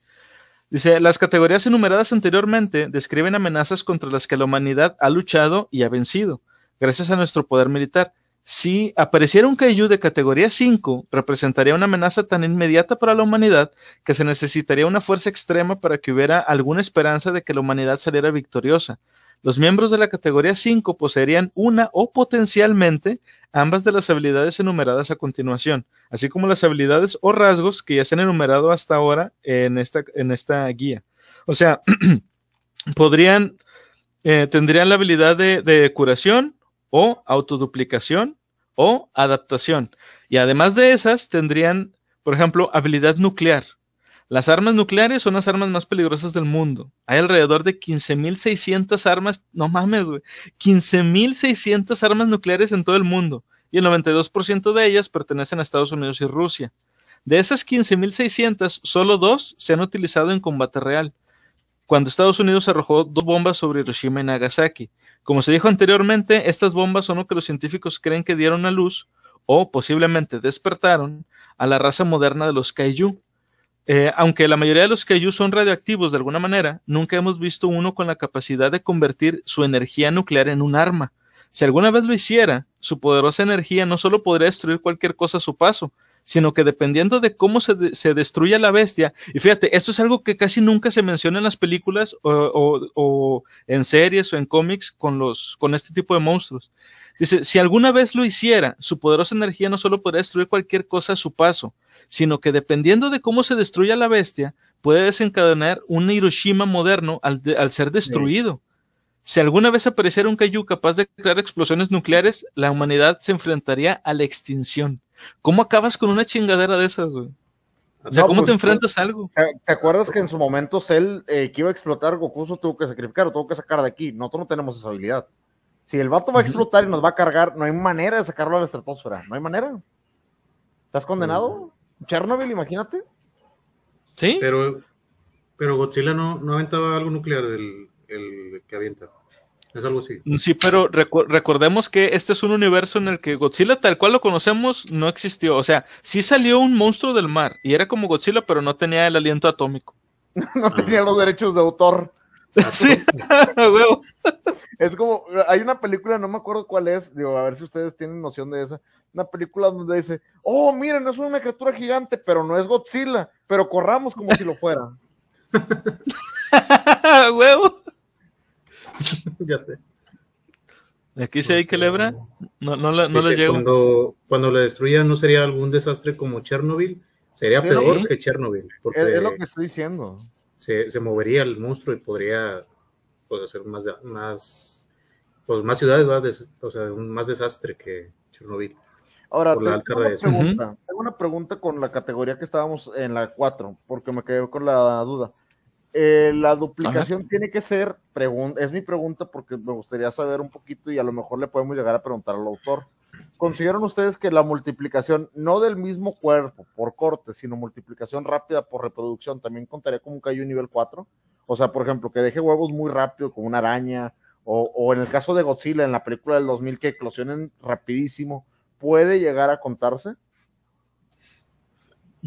Dice, las categorías enumeradas anteriormente describen amenazas contra las que la humanidad ha luchado y ha vencido, gracias a nuestro poder militar. Si apareciera un Kaiju de categoría 5, representaría una amenaza tan inmediata para la humanidad que se necesitaría una fuerza extrema para que hubiera alguna esperanza de que la humanidad saliera victoriosa. Los miembros de la categoría 5 poseerían una o potencialmente ambas de las habilidades enumeradas a continuación, así como las habilidades o rasgos que ya se han enumerado hasta ahora en esta, en esta guía. O sea, podrían, eh, tendrían la habilidad de, de curación o autoduplicación o adaptación. Y además de esas, tendrían, por ejemplo, habilidad nuclear. Las armas nucleares son las armas más peligrosas del mundo. Hay alrededor de 15.600 armas, no mames, güey, 15.600 armas nucleares en todo el mundo y el 92% de ellas pertenecen a Estados Unidos y Rusia. De esas 15.600, solo dos se han utilizado en combate real, cuando Estados Unidos arrojó dos bombas sobre Hiroshima y Nagasaki. Como se dijo anteriormente, estas bombas son lo que los científicos creen que dieron a luz o posiblemente despertaron a la raza moderna de los kaiju, eh, aunque la mayoría de los kaiju son radioactivos de alguna manera, nunca hemos visto uno con la capacidad de convertir su energía nuclear en un arma. Si alguna vez lo hiciera, su poderosa energía no solo podría destruir cualquier cosa a su paso, sino que dependiendo de cómo se, se destruya la bestia, y fíjate, esto es algo que casi nunca se menciona en las películas o, o en series o en cómics con, los, con este tipo de monstruos. Dice, si alguna vez lo hiciera, su poderosa energía no solo podría destruir cualquier cosa a su paso, sino que dependiendo de cómo se destruya la bestia, puede desencadenar un Hiroshima moderno al, ser destruido. Si alguna vez apareciera un Kaiju capaz de crear explosiones nucleares, la humanidad se enfrentaría a la extinción. ¿Cómo acabas con una chingadera de esas, güey? O sea, ¿cómo te pues, enfrentas a algo? ¿Te acuerdas que en su momento Cell, eh, que iba a explotar, Goku tuvo que sacrificar o tuvo que sacar de aquí? Nosotros no tenemos esa habilidad. Si el vato va a explotar y nos va a cargar, no hay manera de sacarlo a la estratosfera. No hay manera. ¿Estás condenado? Chernobyl, imagínate. Sí. Pero, pero Godzilla no, no aventaba algo nuclear, el, el que avienta. Es algo así. Sí, pero recordemos que este es un universo en el que Godzilla, tal cual lo conocemos, no existió. O sea, sí salió un monstruo del mar y era como Godzilla, pero no tenía el aliento atómico. no tenía los derechos de autor. sí, huevo. Es como, hay una película, no me acuerdo cuál es, digo, a ver si ustedes tienen noción de esa, una película donde dice, oh, miren, es una criatura gigante, pero no es Godzilla, pero corramos como si lo fuera. Huevo. ya sé. Aquí se hay que lebra, no, no, no le llegó. Cuando, cuando la destruyan, ¿no sería algún desastre como Chernobyl? Sería peor que Chernobyl. Porque es, lo que estoy diciendo. Se, se movería el monstruo y podría pues, hacer más, más pues más ciudades, ¿va? o sea, un más desastre que Chernobyl. Ahora, tengo una, pregunta, tengo una pregunta con la categoría que estábamos en la 4, porque me quedé con la duda. Eh, la duplicación tiene que ser, es mi pregunta porque me gustaría saber un poquito y a lo mejor le podemos llegar a preguntar al autor. ¿Consideran ustedes que la multiplicación, no del mismo cuerpo por corte, sino multiplicación rápida por reproducción, también contaría como un cayó nivel 4? O sea, por ejemplo, que deje huevos muy rápido, como una araña, o, o en el caso de Godzilla, en la película del 2000, que eclosionen rapidísimo, ¿puede llegar a contarse?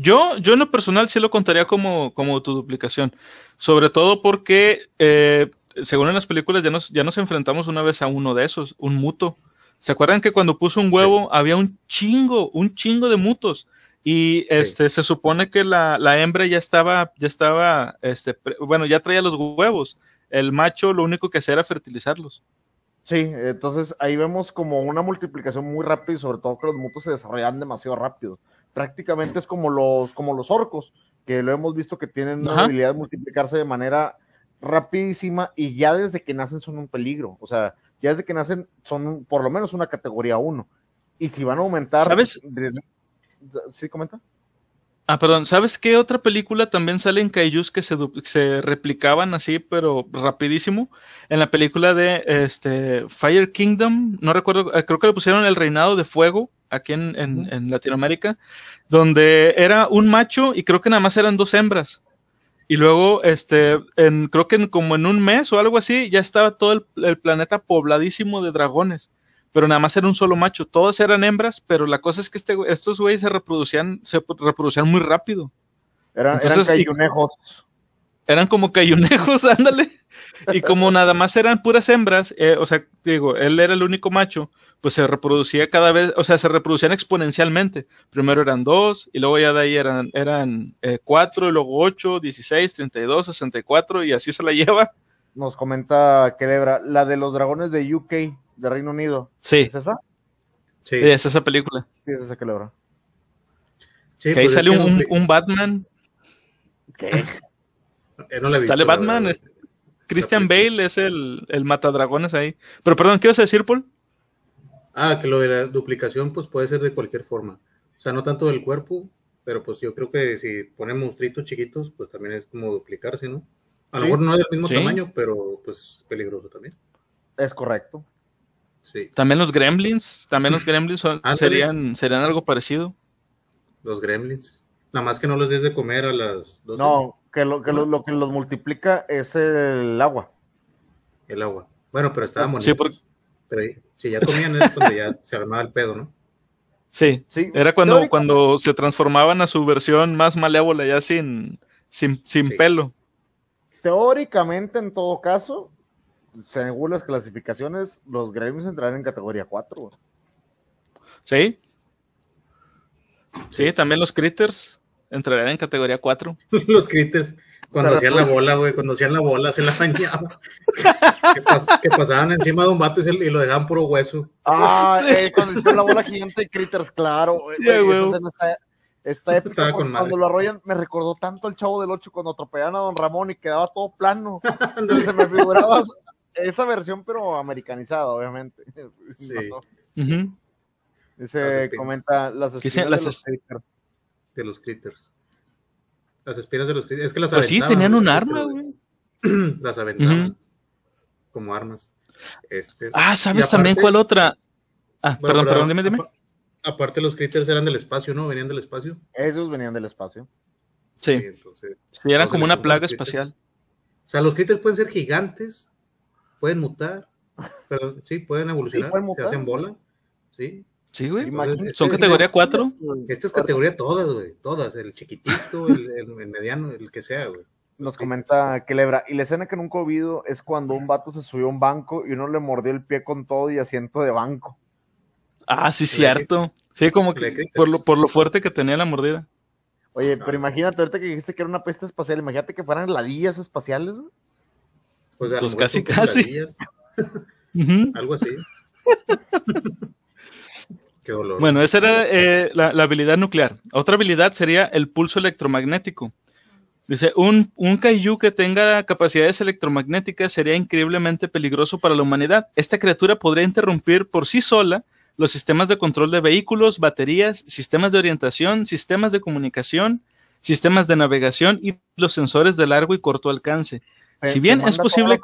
Yo, yo en lo personal sí lo contaría como, como tu duplicación. Sobre todo porque, eh, según en las películas, ya nos, ya nos enfrentamos una vez a uno de esos, un muto. ¿Se acuerdan que cuando puso un huevo había un chingo, un chingo de mutos? Y este, se supone que la, la, hembra ya estaba, ya estaba, este, bueno, ya traía los huevos. El macho lo único que hacía era fertilizarlos. Sí, entonces ahí vemos como una multiplicación muy rápida y sobre todo que los mutos se desarrollan demasiado rápido prácticamente es como los, como los orcos, que lo hemos visto que tienen la habilidad de multiplicarse de manera rapidísima y ya desde que nacen son un peligro. O sea, ya desde que nacen son por lo menos una categoría 1. Y si van a aumentar. ¿Sabes? ¿Sí comenta? Ah, perdón, ¿sabes qué otra película también sale en Kaijus que se, se, replicaban así, pero rapidísimo? En la película de este, Fire Kingdom, no recuerdo, eh, creo que le pusieron El Reinado de Fuego, aquí en, en, Latinoamérica, donde era un macho y creo que nada más eran dos hembras. Y luego, este, en, creo que como en un mes o algo así, ya estaba todo el planeta pobladísimo de dragones pero nada más era un solo macho. Todas eran hembras, pero la cosa es que este, estos güeyes se reproducían, se reproducían muy rápido. eran cayunejos. Eran como cayunejos, ándale. Y como nada más eran puras hembras, eh, o sea, digo, él era el único macho, pues se reproducía cada vez, o sea, se reproducían exponencialmente. Primero eran dos, y luego ya de ahí eran, eran eh, cuatro, y luego ocho, dieciséis, treinta y dos, sesenta y cuatro, y así se la lleva. Nos comenta Kelebra, la de los dragones de UK, de Reino Unido. Sí. ¿Es esa? Sí. Es esa película. Sí, es esa que logra. Sí, que ahí pues sale un, un, Batman. ¿Qué? Eh, no le visto, sale Batman, es, Christian Bale es el, el matadragones ahí. Pero perdón, ¿qué vas a decir, Paul? Ah, que lo de la duplicación pues puede ser de cualquier forma. O sea, no tanto del cuerpo, pero pues yo creo que si ponen monstruitos chiquitos, pues también es como duplicarse, ¿no? A lo mejor no es del mismo tamaño, pero pues peligroso también. Es correcto. También los gremlins, también los gremlins serían, serían algo parecido. Los gremlins. Nada más que no les des de comer a las dos. No, que, lo que, lo, que los multiplica es el agua. El agua. Bueno, pero estaban bonitos. Sí, Pero si ya comían esto, ya se armaba el pedo, ¿no? Sí, sí. Era cuando, cuando se transformaban a su versión más malévola, ya sin, sin, sin pelo. Teóricamente, en todo caso, según las clasificaciones, los gremios entrarán en categoría 4. ¿Sí? Sí, también los critters entrarán en categoría 4. los critters. Cuando hacían la bola, güey, cuando hacían la bola, se la bañaba. que, pasaban encima de un vato y, lo dejaban puro hueso. Ah, eh, cuando hacían la bola gigante de critters, claro. Sí, güey, esta, época, cuando, lo arrollan, me recordó tanto el chavo del 8 cuando atropellaban a Don Ramón y quedaba todo plano. Entonces se me figuraba esa versión, pero americanizada, obviamente. Sí. Dice, comenta las espinas de los critters. De los critters. Las espinas de los critters. Es que las pues sí, tenían un arma, güey. las aventaban como armas. Este, ah, ¿sabes también cuál otra? Ah, perdón, perdón, dime, dime. Aparte, los critters eran del espacio, ¿no? Venían del espacio. Ellos venían del espacio. Sí. entonces, sí, eran como una plaga espacial. O sea, los critters pueden ser gigantes, pueden mutar, pero sí, pueden evolucionar, se hacen bola, sí. Sí, güey. ¿Son categoría 4? Esta es categoría todas, güey. Todas. El chiquitito, el, mediano, el que sea, güey. Nos comenta Kelebra. Y la escena que nunca he oído es cuando un vato se subió a un banco y uno le mordió el pie con todo y asiento de banco. Ah, sí, cierto. Sí, como que por lo, por lo fuerte que tenía la mordida. Oye, pero imagínate ahorita que dijiste que era una peste espacial. Imagínate que fueran ladillas espaciales. Güey. Pues, pues casi, casi. Algo así. Qué dolor. Bueno, esa era eh, la, habilidad nuclear. Otra habilidad sería el pulso electromagnético. Dice, un, un kaiju que tenga capacidades electromagnéticas sería increíblemente peligroso para la humanidad. Esta criatura podría interrumpir por sí sola los sistemas de control de vehículos, baterías, sistemas de orientación, sistemas de comunicación, sistemas de navegación y los sensores de largo y corto alcance. Si bien es posible...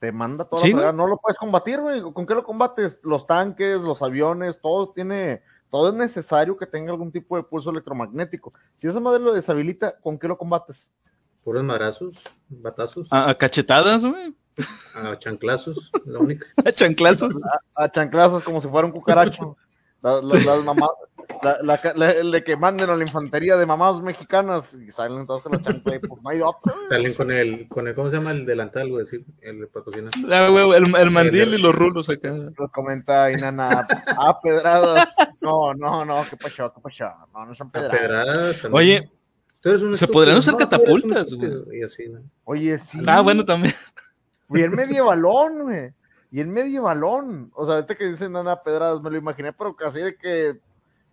Te manda toda la fregada. No lo puedes combatir, güey. ¿Con qué lo combates? Los tanques, los aviones, todo tiene todo es necesario que tenga algún tipo de pulso electromagnético. Si esa madre lo deshabilita, ¿con qué lo combates? Puros madrazos, batazos. A, cachetadas, güey. A chanclazos, la única. a chanclazos. A, chanclazos como si fuera un cucaracho. las, mamás, la, de que manden a la infantería de mamás mexicanas y salen todos los chanclas, pues no hay otro. Salen con el, con el, ¿cómo se llama? El delantal, güey, sí, el para cocinar. Ah, el, el, mandil y los rulos acá. Los comenta Inana, ah, pedradas. No, no, no, qué pasó, qué pasó. No, no son pedradas. pedradas también. Oye, se podrían usar catapultas, güey. así, Oye, sí. Ah, bueno, también. Bien medievalón, güey y en medio balón. O sea, ahorita que dicen Nana Pedradas, me lo imaginé, pero casi de que,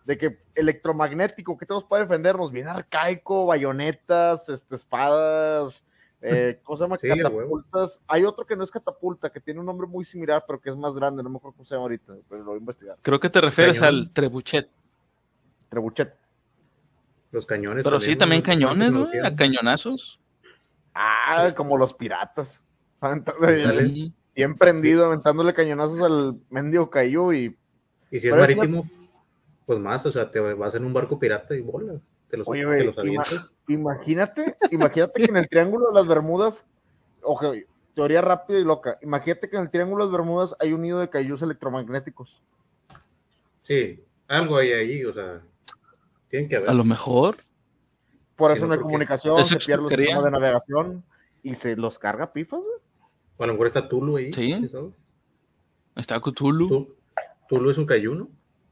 de que electromagnético, que tenemos para defendernos, bien arcaico, bayonetas, este, espadas, eh, ¿cómo se llama? Catapultas. Hay otro que no es catapulta, que tiene un nombre muy similar, pero que es más grande, no me acuerdo cómo se llama ahorita, pero lo voy a investigar. Creo que te refieres al trebuchet. Trebuchet. Los cañones. Pero sí, también cañones, güey, a cañonazos. Ah, como los piratas. Bien prendido, aventándole cañonazos al mendigo cayó y. Y si es marítimo, pues más, o sea, te vas en un barco pirata y bolas. Te los, Oye, Imagínate, imagínate que en el Triángulo de las Bermudas, ojo, teoría rápida y loca. Imagínate que en el Triángulo de las Bermudas hay un nido de cayús electromagnéticos. Sí, algo hay ahí, o sea, tienen que haber. A lo mejor. Por eso no hay comunicación, se pierde los sistemas de navegación y se los carga pifas, güey. O a lo mejor está Tulu ahí. Sí. Está Tulu. Tulu es un cayuno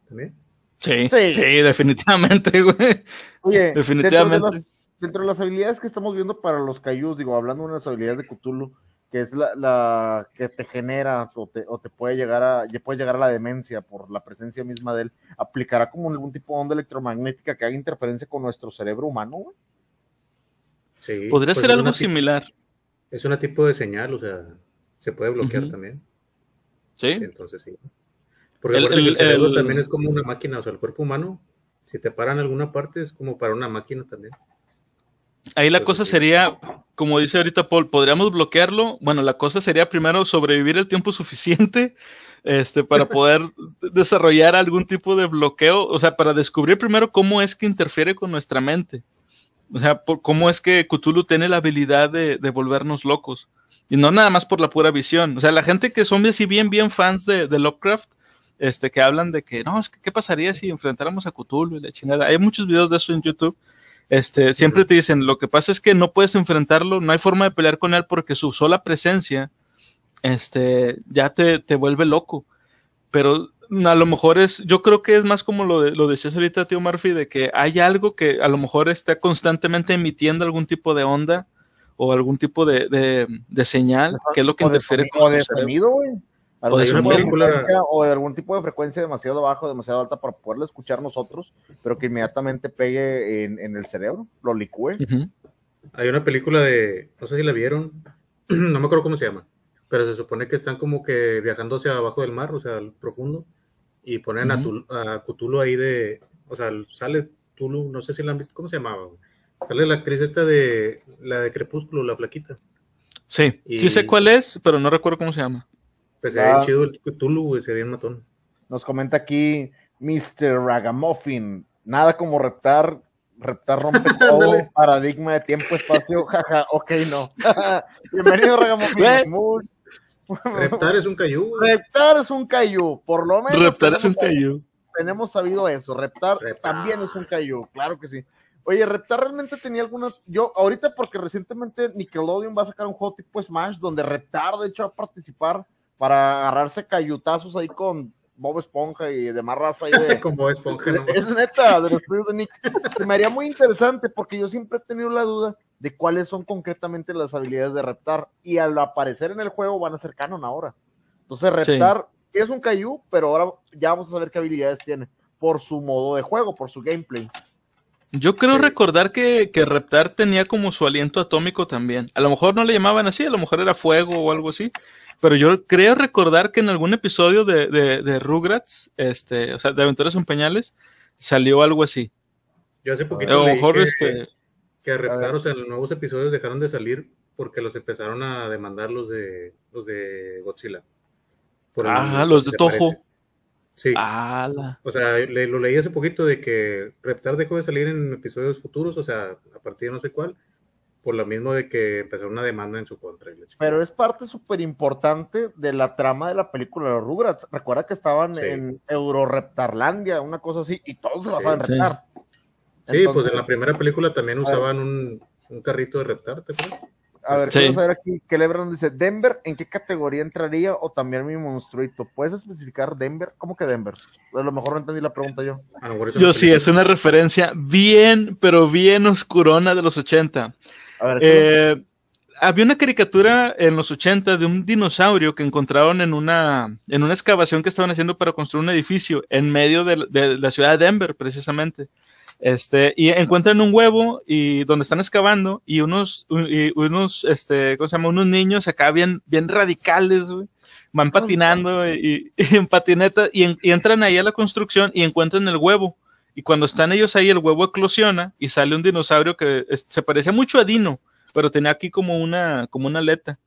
también. Sí, sí, definitivamente, güey. Oye, definitivamente. Dentro de, las, habilidades que estamos viendo para los cayús, digo, hablando de unas habilidades de Cthulhu, que es la, que te genera o te, o te, puede llegar a puede llegar a la demencia por la presencia misma de él, aplicará como algún tipo de onda electromagnética que haga interferencia con nuestro cerebro humano, güey. Sí, Podría pues ser algo similar. Es un tipo de señal, o sea, se puede bloquear también. Sí. Entonces sí. Porque el, cerebro también es como una máquina, o sea, el cuerpo humano, si te paran alguna parte, es como para una máquina también. Ahí la cosa sería, como dice ahorita Paul, podríamos bloquearlo. Bueno, la cosa sería primero sobrevivir el tiempo suficiente este, para poder desarrollar algún tipo de bloqueo, o sea, para descubrir primero cómo es que interfiere con nuestra mente. O sea, cómo es que Cthulhu tiene la habilidad de, volvernos locos. Y no nada más por la pura visión. O sea, la gente que son así bien, bien fans de, Lovecraft, este, que hablan de que, no, es que, ¿qué pasaría si enfrentáramos a Cthulhu y la chingada? Hay muchos videos de eso en YouTube. Este, siempre te dicen, lo que pasa es que no puedes enfrentarlo, no hay forma de pelear con él porque su sola presencia, este, ya te, te vuelve loco. Pero a lo mejor es, yo creo que es más como lo, de, lo decías ahorita, tío Murphy, de que hay algo que a lo mejor está constantemente emitiendo algún tipo de onda o algún tipo de, de, señal, que es lo que interfiere con el sonido, güey. O de, o de algún tipo de frecuencia demasiado baja, demasiado alta para poderlo escuchar nosotros, pero que inmediatamente pegue en, el cerebro, lo licúe. Hay una película de, no sé si la vieron, no me acuerdo cómo se llama, pero se supone que están como que viajando hacia abajo del mar, o sea, al profundo, y ponen a, Cthulhu ahí de, o sea, sale Tulu, no sé si la han visto, ¿cómo se llamaba? Sale la actriz esta de, la de Crepúsculo, la flaquita. Sí, sí sé cuál es, pero no recuerdo cómo se llama. Pues se ve ah. chido el Cthulhu, güey, se ve un matón. Nos comenta aquí Mr. Ragamuffin, nada como reptar, reptar rompe todo, paradigma de tiempo, espacio, jaja, ok, no. Bienvenido Ragamuffin, Reptar es un cayú. Reptar es un cayú, por lo menos. Reptar es un cayú. Tenemos sabido eso. Reptar, también es un cayú, claro que sí. Oye, Reptar realmente tenía algunas. Yo, ahorita, porque recientemente Nickelodeon va a sacar un juego tipo Smash, donde Reptar, de hecho, va a participar para agarrarse cayutazos ahí con Bob Esponja y demás raza ahí de. con Bob Esponja, Es neta, de los estudios de Nick. me haría muy interesante porque yo siempre he tenido la duda de cuáles son concretamente las habilidades de Reptar. Y al aparecer en el juego van a ser canon ahora. Entonces, Reptar es un Caillou, pero ahora ya vamos a saber qué habilidades tiene por su modo de juego, por su gameplay. Yo creo recordar que, que, Reptar tenía como su aliento atómico también. A lo mejor no le llamaban así, a lo mejor era fuego o algo así. Pero yo creo recordar que en algún episodio de, de, Rugrats, este, o sea, de Aventuras en Peñales, salió algo así. Yo hace poquito. A lo mejor que, este. Que a Reptar, o sea, los nuevos episodios dejaron de salir porque los empezaron a demandar los de los de Godzilla. ah, los de Toho. Sí. O sea, lo leí hace poquito de que Reptar dejó de salir en episodios futuros, o sea, a partir de no sé cuál, por lo mismo de que empezó una demanda en su contra. Pero es parte súper importante de la trama de la película de los Rugrats. Recuerda que estaban en Euroreptarlandia, una cosa así, y todos se basaban en Reptar. Sí, pues en la primera película también usaban un, un, carrito de Reptar, ¿te acuerdas? A ver, sí. a ver aquí que Lebron dice, Denver, ¿en qué categoría entraría o también mi monstruito? ¿Puedes especificar Denver? ¿Cómo que Denver? A lo mejor no entendí la pregunta yo. Yo sí, es una referencia bien, pero bien oscurona de los 80. A ver, eh, había una caricatura en los 80 de un dinosaurio que encontraron en una, en una excavación que estaban haciendo para construir un edificio en medio de, de la ciudad de Denver, precisamente. Este, y encuentran un huevo y donde están excavando y unos, unos, este, ¿cómo se llama? Unos niños acá bien, bien radicales, Van patinando y, en patineta y, entran ahí a la construcción y encuentran el huevo. Y cuando están ellos ahí, el huevo eclosiona y sale un dinosaurio que se parecía mucho a Dino, pero tenía aquí como una, como una aleta.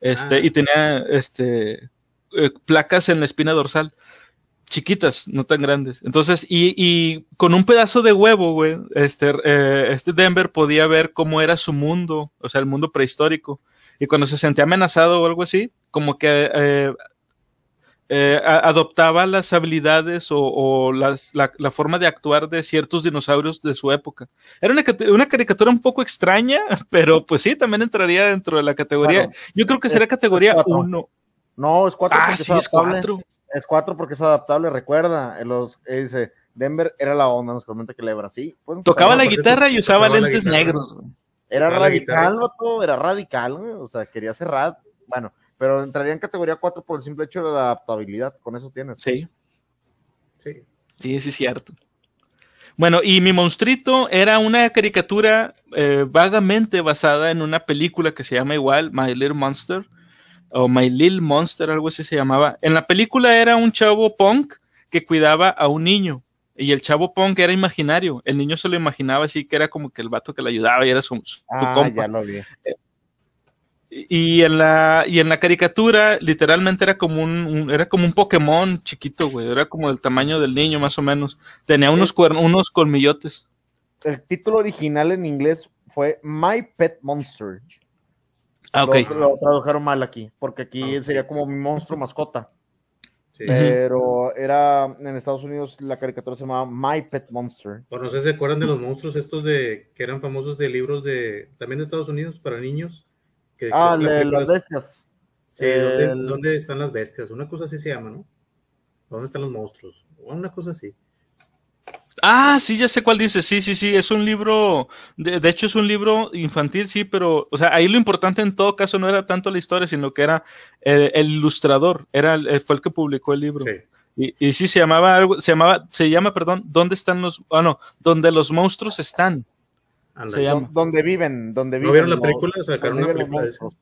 Este, y ah. tenía, este, eh, placas en la espina dorsal chiquitas, no tan grandes. Entonces, y, y con un pedazo de huevo, güey, este, eh, este Denver podía ver cómo era su mundo, o sea, el mundo prehistórico. Y cuando se sentía amenazado o algo así, como que eh, eh, adoptaba las habilidades o, o las, la, la, forma de actuar de ciertos dinosaurios de su época. Era una, una, caricatura un poco extraña, pero pues sí, también entraría dentro de la categoría. Yo creo que sería categoría 1. No, es 4. Ah, sí, es 4. Es 4 porque es adaptable, recuerda. En los, eh, dice, Denver era la onda, nos comenta que Lebra, sí. Tocaba la guitarra y usaba lentes negros. Era radical, vato, era radical, o sea, quería cerrar. Bueno, pero entraría en categoría 4 por el simple hecho de la adaptabilidad, con eso tienes. Sí. Sí. Sí, sí, es cierto. Bueno, y mi monstruito era una caricatura eh, vagamente basada en una película que se llama igual, My Little Monster, o My Little Monster, algo así se llamaba. En la película era un chavo punk que cuidaba a un niño. Y el chavo punk era imaginario. El niño se lo imaginaba así que era como que el vato que le ayudaba y era su, ah, compa. Eh, y en la y en la caricatura literalmente era como un, era como un Pokémon chiquito, güey, era como del tamaño del niño más o menos. Tenía unos unos colmillotes. El título original en inglés fue My Pet Monster. Ah, lo, tradujeron mal aquí, porque aquí ah, sería como mi monstruo mascota. Pero era en Estados Unidos la caricatura se llamaba My Pet Monster. O no sé si se acuerdan de los monstruos estos de que eran famosos de libros de también de Estados Unidos para niños. Que, ah, las bestias. Sí, ¿dónde, están las bestias? Una cosa así se llama, ¿no? ¿Dónde están los monstruos? Una cosa así. Ah, sí, ya sé cuál dice. Sí, sí, sí, es un libro, de, hecho es un libro infantil, sí, pero, o sea, ahí lo importante en todo caso no era tanto la historia, sino que era el, ilustrador, era fue el que publicó el libro. Y, y, sí se llamaba algo, se llamaba, se llama, perdón, ¿dónde están los, ah no, donde los monstruos están? Se llama. Donde viven, donde viven. ¿No vieron la película? Sacaron una película de eso.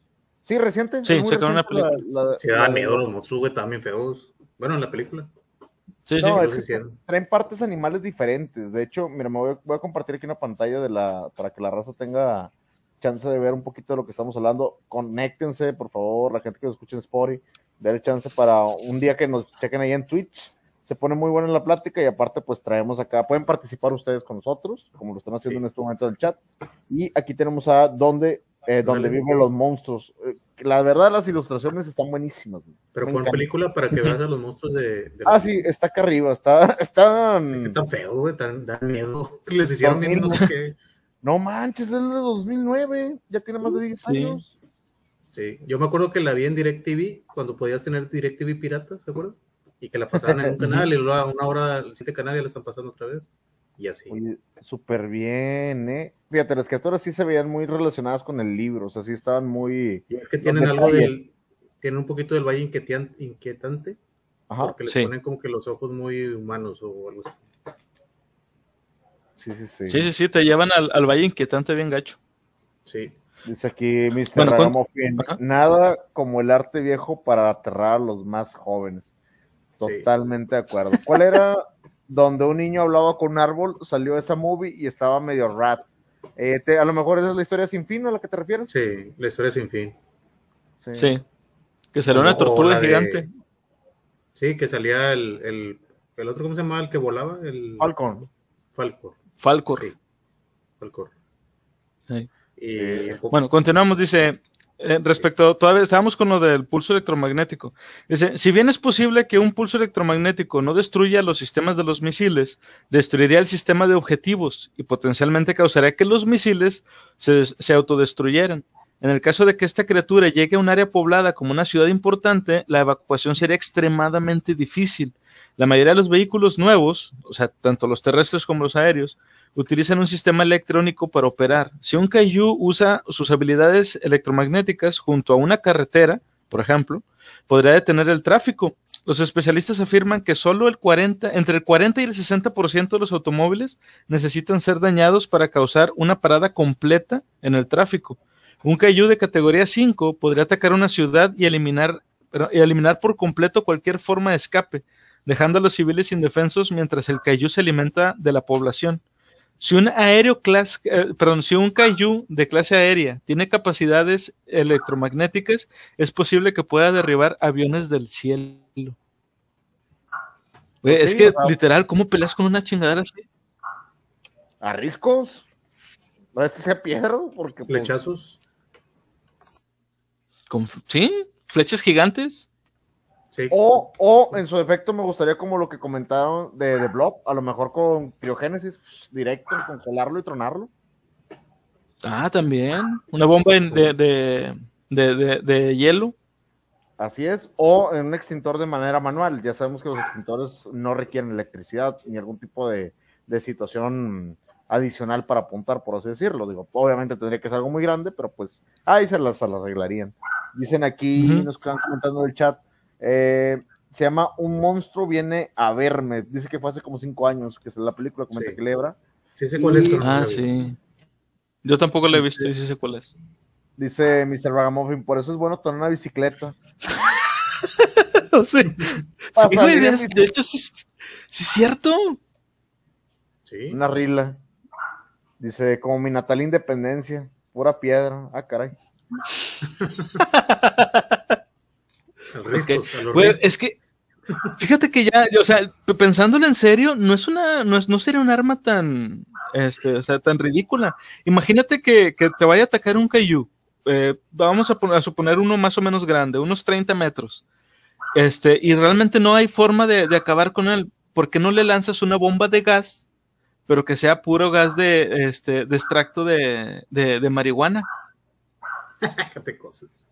Sí, reciente. Sí, sacaron una película. sí, da miedo los monstruos, güey, estaban bien feos. Bueno, en la película no, es que traen partes animales diferentes. De hecho, mira, me voy, a compartir aquí una pantalla de la, para que la raza tenga chance de ver un poquito de lo que estamos hablando. Conéctense, por favor, la gente que nos escuche en Spotify, denle chance para un día que nos chequen ahí en Twitch. Se pone muy buena la plática y aparte pues traemos acá, pueden participar ustedes con nosotros, como lo están haciendo en este momento en el chat. Y aquí tenemos a donde, eh, donde viven los monstruos. Eh, la verdad las ilustraciones están buenísimas. Pero con película para que veas a los monstruos de, Ah, sí, está acá arriba, está, están... Es tan feo, güey, tan, dan miedo. Les hicieron bien, no sé qué. No manches, es de 2009, ya tiene más de 10 años. Sí, yo me acuerdo que la vi en DirecTV, cuando podías tener DirecTV pirata, ¿se acuerdan? Y que la pasaban en un canal y luego a una hora, el siguiente canal ya la están pasando otra vez. Y así. Súper bien, ¿eh? Fíjate, las criaturas sí se veían muy relacionadas con el libro, o sea, sí estaban muy... es que tienen algo del... Tienen un poquito del valle inquietante, Ajá, porque les ponen como que los ojos muy humanos o algo así. Sí, sí, sí. Sí, sí, sí, te llevan al, al valle inquietante bien gacho. Sí. Dice aquí Mr. Bueno, Ajá. nada como el arte viejo para aterrar a los más jóvenes. Sí. Totalmente de acuerdo. ¿Cuál era donde un niño hablaba con un árbol? Salió esa movie y estaba medio rat. Eh, te- a lo mejor esa es la historia sin fin a la que te refieres. Sí, la historia sin fin. Sí. Que será una tortuga de- gigante. Sí, que salía el, el, el otro, ¿cómo se llamaba? El que volaba, el Falcon. Falcor. Falcor. Sí, Falcor. Sí. Y Eh, Bueno, continuamos, dice, eh, respecto, todavía estábamos con lo del pulso electromagnético. Dice, si bien es posible que un pulso electromagnético no destruya los sistemas de los misiles, destruiría el sistema de objetivos y potencialmente causaría que los misiles se, se autodestruyeran. En el caso de que esta criatura llegue a un área poblada como una ciudad importante, la evacuación sería extremadamente difícil. La mayoría de los vehículos nuevos, o sea, tanto los terrestres como los aéreos, utilizan un sistema electrónico para operar. Si un Kaiju usa sus habilidades electromagnéticas junto a una carretera, por ejemplo, podría detener el tráfico. Los especialistas afirman que solo el 40, entre el 40 y el 60% de los automóviles necesitan ser dañados para causar una parada completa en el tráfico. Un Kaiju de categoría 5 podría atacar una ciudad y eliminar, perdón, y eliminar por completo cualquier forma de escape, dejando a los civiles indefensos mientras el Kaiju se alimenta de la población. Si un aéreo clase, eh, perdón, si un Kaiju de clase aérea tiene capacidades electromagnéticas, es posible que pueda derribar aviones del cielo. Es que o literal, ¿cómo peleas con una chingadera así? ¿A riscos? No es que sea piedra, porque. pues, flechazos. ¿Con, ¿Sí? ¿Flechas gigantes? Sí. O, o en su efecto me gustaría como lo que comentaron de, de Blob, a lo mejor con criogénesis directo, congelarlo y tronarlo. Ah, también. Una bomba de, de, de, de- de hielo. Así es, o en un extintor de manera manual. Ya sabemos que los extintores no requieren electricidad ni algún tipo de, de situación adicional para apuntar, por así decirlo. Digo, obviamente tendría que ser algo muy grande, pero pues ahí se las, se las arreglarían. Dicen aquí, nos están comentando en el chat, eh, se llama Un monstruo viene a verme. Dice que fue hace como cinco años que es la película, comenta Sí. que lebra. Sí sé cuál es. no Ah, sí. Yo tampoco la he visto y sí sé cuál es. Dice Mr. Ragamuffin, por eso es bueno tener una bicicleta. sí. Para Sí, de, hecho, sí, sí es cierto. Sí. Una rila. Dice, como mi natal independencia, pura piedra. Ah, caray. Es que, fíjate que ya, o sea, pensándolo en serio, no es una, no, es, no sería un arma tan, este, o sea, tan ridícula. Imagínate que, que te vaya a atacar un Kaiju. eh, vamos a, a suponer uno más o menos grande, unos 30 metros. Este, y realmente no hay forma de, de acabar con él. ¿Por qué no le lanzas una bomba de gas, pero que sea puro gas de, este, de extracto de, de, de marihuana? Déjate cosas.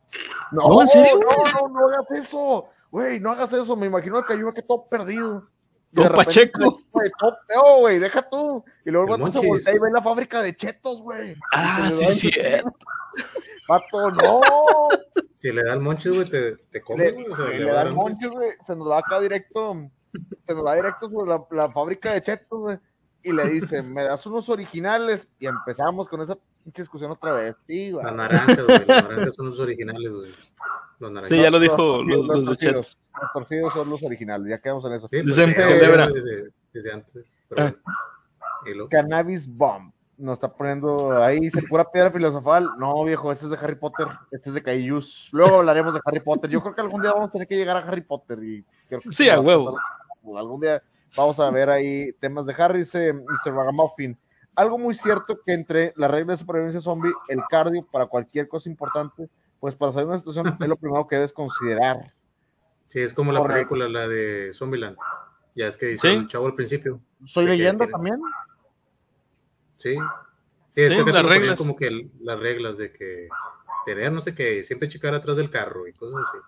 No, No, ¿en serio? No, no, no hagas eso. Güey, no hagas eso. Me imagino el cayó que todo perdido. Repente, pacheco. Güey, todo feo, güey, deja tú. Y luego el vato se voltea y ve la fábrica de chetos, güey. Ah, sí, sí. Vato, no. Si le da el monches, güey, te, te come, le, güey. O sea, le le da va el moncho, güey. Se nos da acá directo. Se nos da directo sobre la, la fábrica de chetos, güey. Y le dice, me das unos originales. Y empezamos con esa pinche discusión otra vez. Sí, güey. Las naranjas, güey. Las naranjas son los originales, güey. Los naranjas. Sí, ya lo dijo los- los, los, los los torcidos. chats. Los torcidos son los originales. Ya quedamos en eso. Sí, pues. Desde, desde antes. Pero Ah. bueno. Cannabis Bomb. Nos está poniendo ahí, dice pura piedra filosofal. No, viejo, este es de Harry Potter, este es de Kaijus. Luego hablaremos de Harry Potter. Yo creo que algún día vamos a tener que llegar a Harry Potter. Y creo que Sí, a huevo. Algún día vamos a ver ahí temas de Harry, dice Mr. Ragamuffin. Algo muy cierto que entre la regla de supervivencia zombie, el cardio para cualquier cosa importante, pues para salir de una situación es lo primero que debes considerar. Sí, es como la película, la de Zombieland. Ya es que dice Sí. el chavo al principio. ¿Soy que quiere- también? Sí. Sí, es Sí, que acá las reglas. como que el- las reglas de que tener no sé qué, siempre checar atrás del carro y cosas así.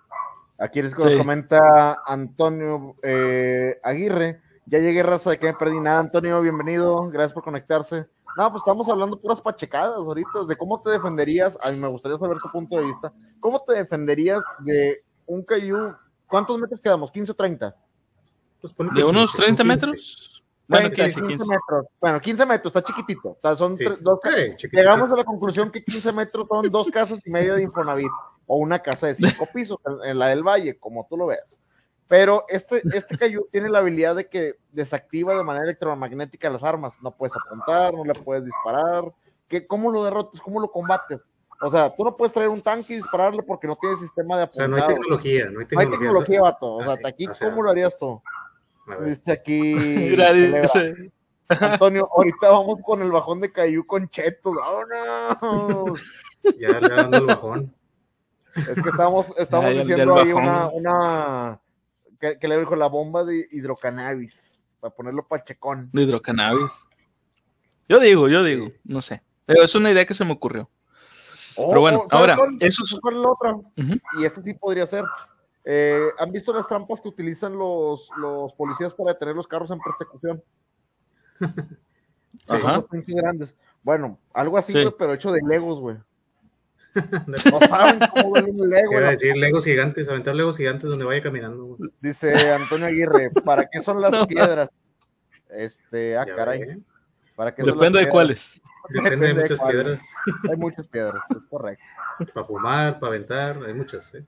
Aquí es que Sí. nos comenta Antonio eh, Aguirre. Ya llegué, raza, de que me perdí nada. Antonio, bienvenido. Gracias por conectarse. No, pues estamos hablando puras pachecadas ahorita, de cómo te defenderías. A mí me gustaría saber tu punto de vista. ¿Cómo te defenderías de un Caillou? ¿Cuántos metros quedamos? ¿15 o 30? Pues ¿De unos 15, 30 15. metros? Bueno, 15, 15, 15 15. metros. Bueno, 15 metros, está chiquitito. O sea, son Sí. tres- dos, llegamos a la conclusión que 15 metros son dos casas y media de Infonavit o una casa de cinco pisos en, en la del Valle, como tú lo veas. Pero este, este Caillou tiene la habilidad de que desactiva de manera electromagnética las armas. No puedes apuntar, no le puedes disparar. ¿Qué, ¿Cómo lo derrotas? ¿Cómo lo combates? O sea, tú no puedes traer un tanque y dispararle porque no tiene sistema de O sea, apuntado. no hay tecnología, no hay No hay tecnología. tecnología, vato. O sea, Ah, sí. aquí, O sea, ¿cómo lo harías tú? Dice aquí. Antonio, ahorita vamos con el bajón de Caillou con chetos. ¡Vámonos! ya le dando el bajón. Es que estamos, estamos el diciendo ahí una que, que le dijo la bomba de hidrocannabis para ponerlo pachecón. de hidrocannabis. Yo digo, yo digo, no sé. Pero es una idea que se me ocurrió. Pero bueno, Oh, ¿sabes ahora, cuál? eso es- ¿Cuál es la otra? Y este sí podría ser. Eh, ¿Han visto las trampas que utilizan los, los policías para detener los carros en persecución? Ajá. Grandes. Bueno, algo así, Sí. pero hecho de Legos, güey. No saben cómo ven un Lego. ¿Qué iba a la decir? Legos gigantes, aventar Legos gigantes donde vaya caminando. güey. Dice Antonio Aguirre, ¿para qué son las No. piedras? Este, ah, Ya caray. ve, ¿Para qué son Depende las de cuáles. Depende de muchas piedras. Hay muchas piedras, es correcto. Para fumar, para aventar, hay muchas. ¿eh?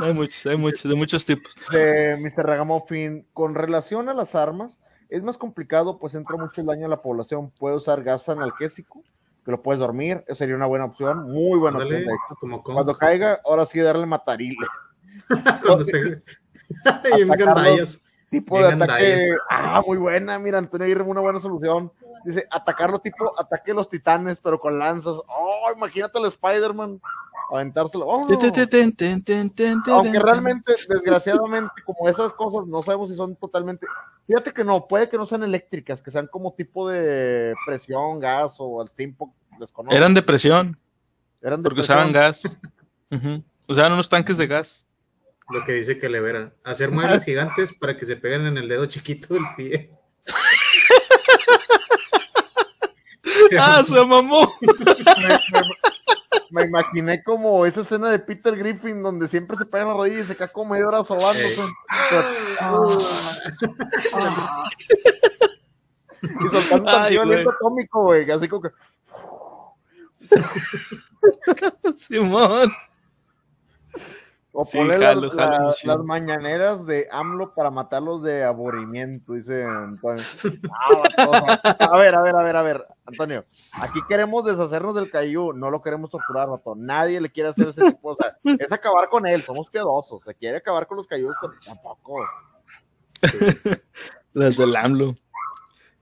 Hay muchos, hay muchos, de muchos tipos. De Mr. Ragamuffin, con relación a las armas, es más complicado, pues entra mucho el daño a la población. Puede usar gas analgésico, que lo puedes dormir, eso sería una buena opción, muy buena opción. de como con- Cuando caiga, ahora sí darle matarile. cuando esté- tipo de ataque. Ah, muy buena, mira, Antonio Aguirre, una buena solución. Dice, atacarlo tipo ataque a los titanes, pero con lanzas. Oh, imagínate al Spider-Man aventárselo. Oh, Aunque realmente, desgraciadamente, como esas cosas, no sabemos si son totalmente. Fíjate que no, puede que no sean eléctricas, que sean como tipo de presión, gas o al steampunk, desconozco. Eran de presión, Eran de porque usaban gas. Ujú. Usaban unos tanques de gas. Lo que dice que le verá. Hacer muebles gigantes para que se peguen en el dedo chiquito del pie. ¡Ah, se mamó! Me imaginé como esa escena de Peter Griffin donde siempre se pega la rodilla y se cae como media hora sobándose. Ah. y soltando un güey. aliento atómico, güey. Así como que. Simón. O Sí, poner jalo, las, jalo, mañaneras de AMLO para matarlos de aburrimiento, dice Antonio. Ah, a ver, a ver, a ver, a ver, Antonio. Aquí queremos deshacernos del Caillou, no lo queremos torturar, vato. Nadie le quiere hacer ese tipo, o sea, es acabar con él, somos piadosos. Se quiere acabar con los Caillou, pero tampoco. Las del AMLO.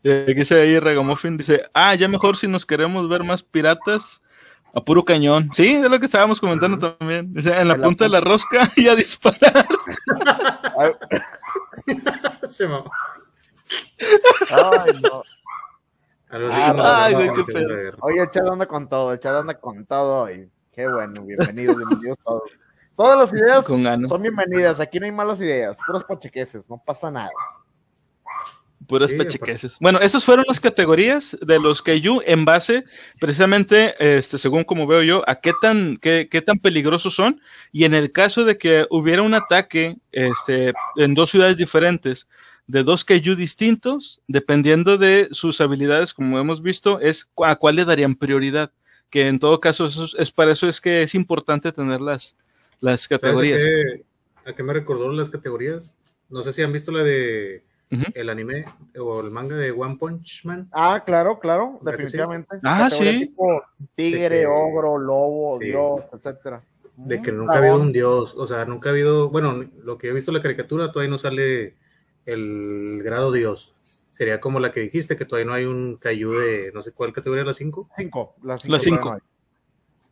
Eh, Aquí dice ahí Regamuffin, dice, ah, ya mejor si nos queremos ver más piratas, a puro cañón. Sí, es lo que estábamos comentando también. En la En la punta de la rosca y a disparar. Ay, Se mamó. ay, no. Ah, ay, güey, qué pedo. Oye, el chat anda con todo, el chat anda con todo hoy. Qué bueno, bienvenidos, bienvenidos todos. Todas las ideas Con son bienvenidas, aquí no hay malas ideas, puras pachequeses, no pasa nada. Puras Sí, pachequeses. Bueno, esas fueron las categorías de los Kaiju en base, precisamente, este, según como veo yo, a qué tan, qué, qué tan peligrosos son. Y en el caso de que hubiera un ataque este, en dos ciudades diferentes, de dos Kaiju distintos, dependiendo de sus habilidades, como hemos visto, es a cuál le darían prioridad. Que en todo caso, eso es, es para eso es que es importante tener las, las ¿Sabes categorías. A qué, a qué me recordó las categorías? No sé si han visto la de El anime o el manga de One Punch Man. Ah, claro, claro, definitivamente. Ah, sí. tipo tigre, que- ogro, lobo, Sí. dios, etcétera. De que Mm, nunca ha habido un dios, o sea, nunca ha habido, bueno, lo que he visto en la caricatura, todavía no sale el grado dios. Sería como la que dijiste, que todavía no hay un Kaiju de, no sé cuál categoría, la 5. Cinco, las cinco. Las cinco. todavía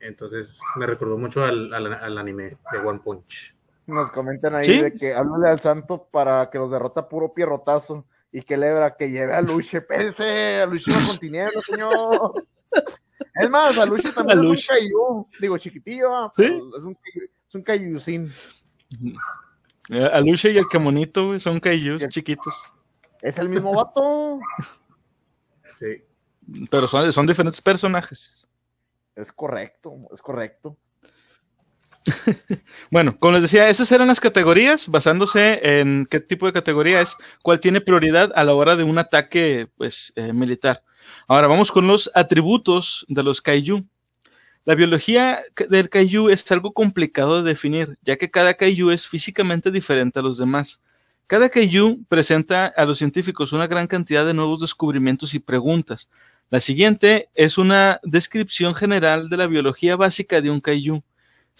Entonces me recordó mucho al, al, al anime de One Punch. Nos comentan ahí Sí. de que háblale al santo para que los derrota puro pierrotazo y que lebra que lleve a Luche. Pense, a Luche va con tinieblas, señor. Es más, a Luche también A es un Luche. Caillou. Digo, chiquitillo, ah, Sí. es un, es un Cailloucín. Eh, Aluche y el Kemonito, güey, son el- chiquitos. Es el mismo vato. Sí. Pero son, son diferentes personajes. Es correcto, es correcto. bueno, como les decía, esas eran las categorías, basándose en qué tipo de categoría es, cuál tiene prioridad a la hora de un ataque pues, eh, militar. Ahora vamos con los atributos de los kaiju. La biología del kaiju es algo complicado de definir, ya que cada kaiju es físicamente diferente a los demás. Cada kaiju presenta a los científicos una gran cantidad de nuevos descubrimientos y preguntas. La siguiente es una descripción general de la biología básica de un kaiju.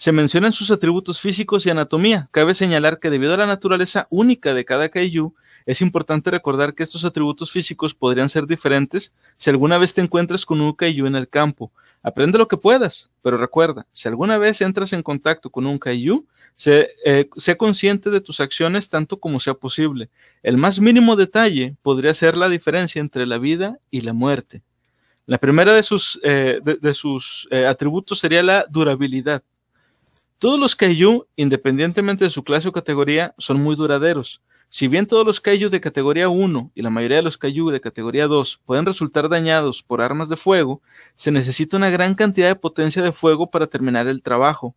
Se mencionan sus atributos físicos y anatomía. Cabe señalar que debido a la naturaleza única de cada kaiju, es importante recordar que estos atributos físicos podrían ser diferentes si alguna vez te encuentras con un kaiju en el campo. Aprende lo que puedas, pero recuerda, si alguna vez entras en contacto con un kaiju, sé, eh, sé consciente de tus acciones tanto como sea posible. El más mínimo detalle podría ser la diferencia entre la vida y la muerte. La primera de sus, eh, de, sus eh, atributos sería la durabilidad. Todos los kaiju, independientemente de su clase o categoría, son muy duraderos. Si bien todos los kaiju de categoría 1 y la mayoría de los kaiju de categoría 2 pueden resultar dañados por armas de fuego, se necesita una gran cantidad de potencia de fuego para terminar el trabajo.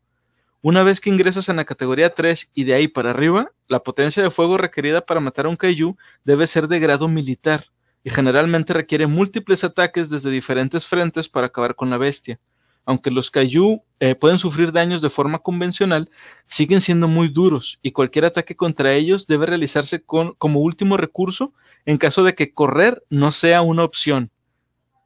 Una vez que ingresas en la categoría 3 y de ahí para arriba, la potencia de fuego requerida para matar a un kaiju debe ser de grado militar y generalmente requiere múltiples ataques desde diferentes frentes para acabar con la bestia aunque los Kaiju eh, pueden sufrir daños de forma convencional, siguen siendo muy duros y cualquier ataque contra ellos debe realizarse con, como último recurso en caso de que correr no sea una opción.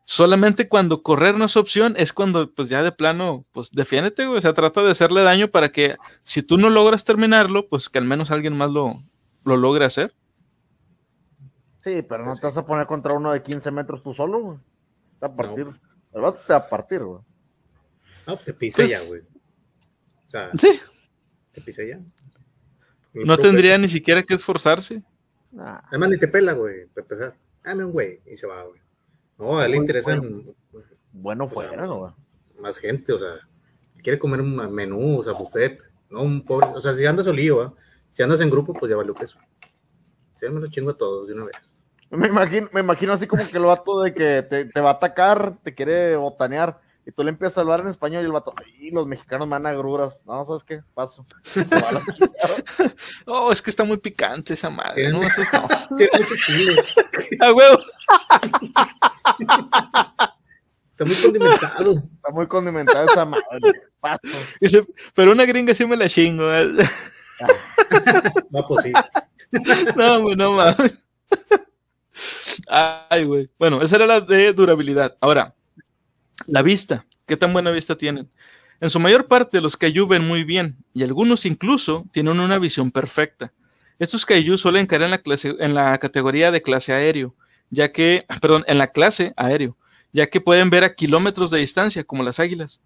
Solamente cuando correr no es opción es cuando pues ya de plano, pues defiéndete, o sea, trata de hacerle daño para que si tú no logras terminarlo, pues que al menos alguien más lo, lo logre hacer. Sí, pero no te vas a poner contra uno de 15 metros tú solo, güey. a partir. El vato te va a partir, güey. No, te pisa ya, pues, güey. O sea, sí. Te pisa ya. No tendría ni siquiera que esforzarse. Además, ni te pela, güey, para empezar. Dame un güey y se va, güey. No, a él le interesa. Bueno, pues, güey. Más gente, o sea, quiere comer un menú, o sea, buffet. No un pobre. O sea, si andas solío, si andas en grupo, pues ya vale queso. Si me lo chingo a todos de una vez. Me imagino, me imagino así como que el vato de que te, te va a atacar, te quiere botanear y tú le empiezas a hablar en español y el vato, ay, los mexicanos me dan agruras. No, ¿sabes qué? Paso. oh, es que está muy picante esa madre. No, eso no. A huevo. Está muy condimentado. Está muy condimentado esa madre. Paso. Dice, pero una gringa sí me la chingo. no, pues sí. No, güey, no mames. Ay, güey. Bueno, esa era la de durabilidad. Ahora, la vista, ¿qué tan buena vista tienen? En su mayor parte los Kaiju ven muy bien y algunos incluso tienen una visión perfecta. Estos Kaiju suelen caer en la, clase, en la categoría de clase aéreo, ya que, perdón, en la clase aéreo, ya que pueden ver a kilómetros de distancia, como las águilas.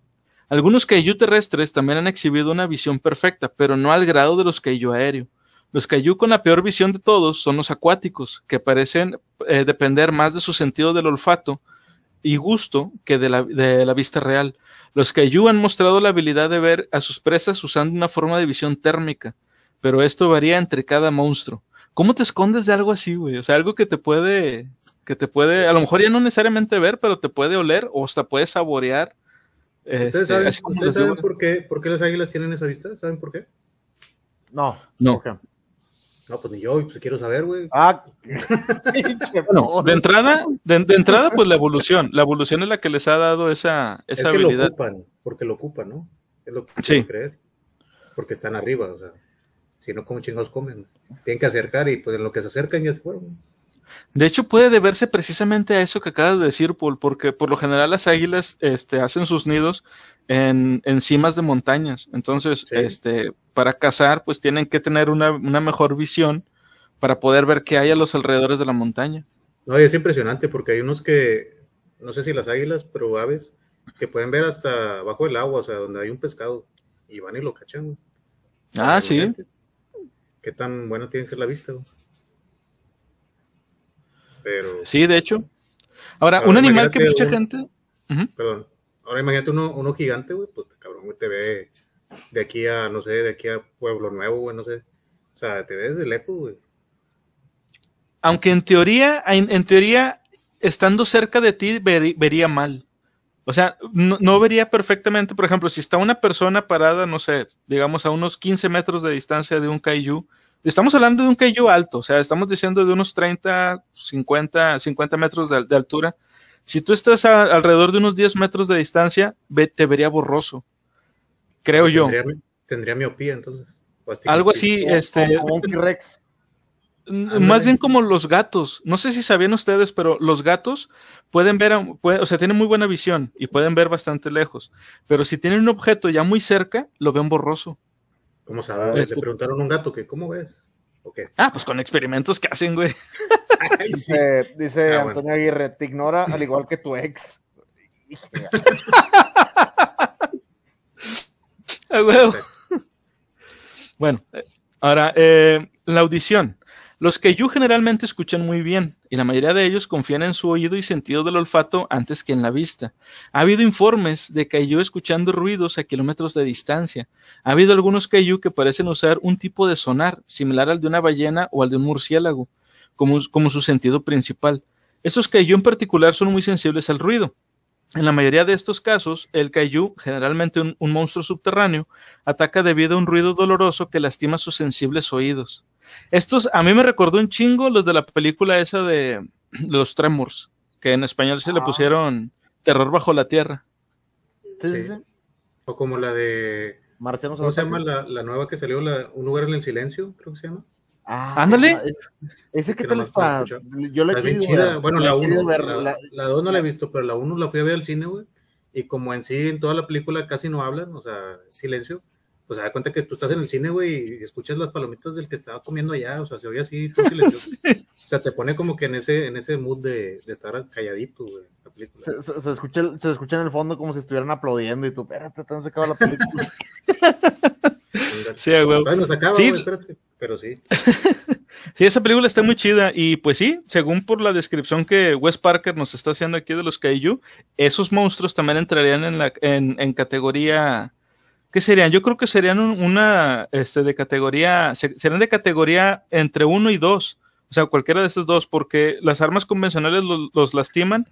Algunos Kaiju terrestres también han exhibido una visión perfecta, pero no al grado de los Kaiju aéreo. Los Kaiju con la peor visión de todos son los acuáticos, que parecen eh, depender más de su sentido del olfato y gusto que de la, de la vista real. Los Kaiju han mostrado la habilidad de ver a sus presas usando una forma de visión térmica, pero esto varía entre cada monstruo. ¿Cómo te escondes de algo así, güey? O sea, algo que te puede, que te puede, a lo mejor ya no necesariamente ver, pero te puede oler o hasta puede saborear. ¿Ustedes este, saben, por, qué, por qué las águilas tienen esa vista? ¿Saben por qué? No. No. No, pues ni yo, pues quiero saber, güey. Ah, bueno, de entrada, de, entrada, pues la evolución. La evolución es la que les ha dado esa, esa es que habilidad. Lo ocupan, porque lo ocupan, ¿no? Es lo que sí. creer. Porque están arriba, o sea, si no, ¿cómo chingados comen? tienen que acercar y pues en lo que se acercan ya se fueron. De hecho, puede deberse precisamente a eso que acabas de decir, Paul, porque por lo general las águilas este, hacen sus nidos en, en cimas de montañas. Entonces, este, para cazar, pues tienen que tener una, mejor visión para poder ver qué hay a los alrededores de la montaña. No, y es impresionante porque hay unos que, no sé si las águilas, pero aves, que pueden ver hasta abajo del agua, o sea, donde hay un pescado, y van y lo cachan. Ah, sí. ¿Qué tan buena tiene que ser la vista? Pero... Sí, de hecho. Ahora, un animal que mucha gente... Perdón. Ahora imagínate uno, uno gigante, güey, pues cabrón, güey, te ve de aquí a, no sé, de aquí a Pueblo Nuevo, güey, no sé. O sea, te ves de lejos, güey. Aunque en teoría, en, teoría, estando cerca de ti, vería mal. O sea, no, vería perfectamente, por ejemplo, si está una persona parada, no sé, digamos a unos 15 metros de distancia de un kaiju, estamos hablando de un kaiju alto, o sea, estamos diciendo de unos 30, 50, 50 metros de, altura. Si tú estás alrededor de unos 10 metros de distancia, te vería borroso, creo yo. Tendría, miopía entonces. Algo así, este... Como un T-Rex. Más bien como los gatos. No sé si sabían ustedes, pero los gatos pueden ver, o sea, tienen muy buena visión y pueden ver bastante lejos. Pero si tienen un objeto ya muy cerca, lo ven borroso. ¿Cómo sabes? Le este preguntaron a un gato que, ¿cómo ves? Ah, pues con experimentos que hacen, güey. Dice, ah, Antonio Aguirre, te ignora al igual que tu ex. bueno, eh, ahora, eh, la audición. Los Kaiju generalmente escuchan muy bien, y la mayoría de ellos confían en su oído y sentido del olfato antes que en la vista. Ha habido informes de Kaiju escuchando ruidos a kilómetros de distancia. Ha habido algunos Kaiju que parecen usar un tipo de sonar, similar al de una ballena o al de un murciélago, como, su sentido principal. Estos Kaiju en particular son muy sensibles al ruido. En la mayoría de estos casos, el kaiju, generalmente un, monstruo subterráneo, ataca debido a un ruido doloroso que lastima sus sensibles oídos. Estos a mí me recordó un chingo los de la película esa de, los Tremors, que en español se le ah. pusieron Terror bajo la tierra. Sí, O como la de ¿Cómo se llama la, nueva que salió? Un lugar en el silencio, creo que se llama. Ah, Ándale. Ese que tal está. Yo la he Bueno, la 1, la 2 no la he visto, pero la 1 la fui a ver al cine, güey. Y como en sí, en toda la película casi no hablan, o sea, silencio pues se da cuenta que tú estás en el cine, güey, y escuchas las palomitas del que estaba comiendo allá, o sea, se oye así, tú O sea, te pone como que en ese, en ese mood de, de estar calladito, güey, la película. Se, escucha, se escucha en el fondo como si estuvieran aplaudiendo y tú, espérate, te se acaba la película. sí, güey. Bueno, se acaba, sí. espérate, pero sí. Sí, esa película está muy chida y pues sí, según por la descripción que Wes Parker nos está haciendo aquí de los Kaiju, esos monstruos también entrarían en la en, en categoría ¿Qué serían? Yo creo que serían una este, de categoría, serían de categoría entre uno y dos, o sea, cualquiera de esos dos, porque las armas convencionales los, lastiman,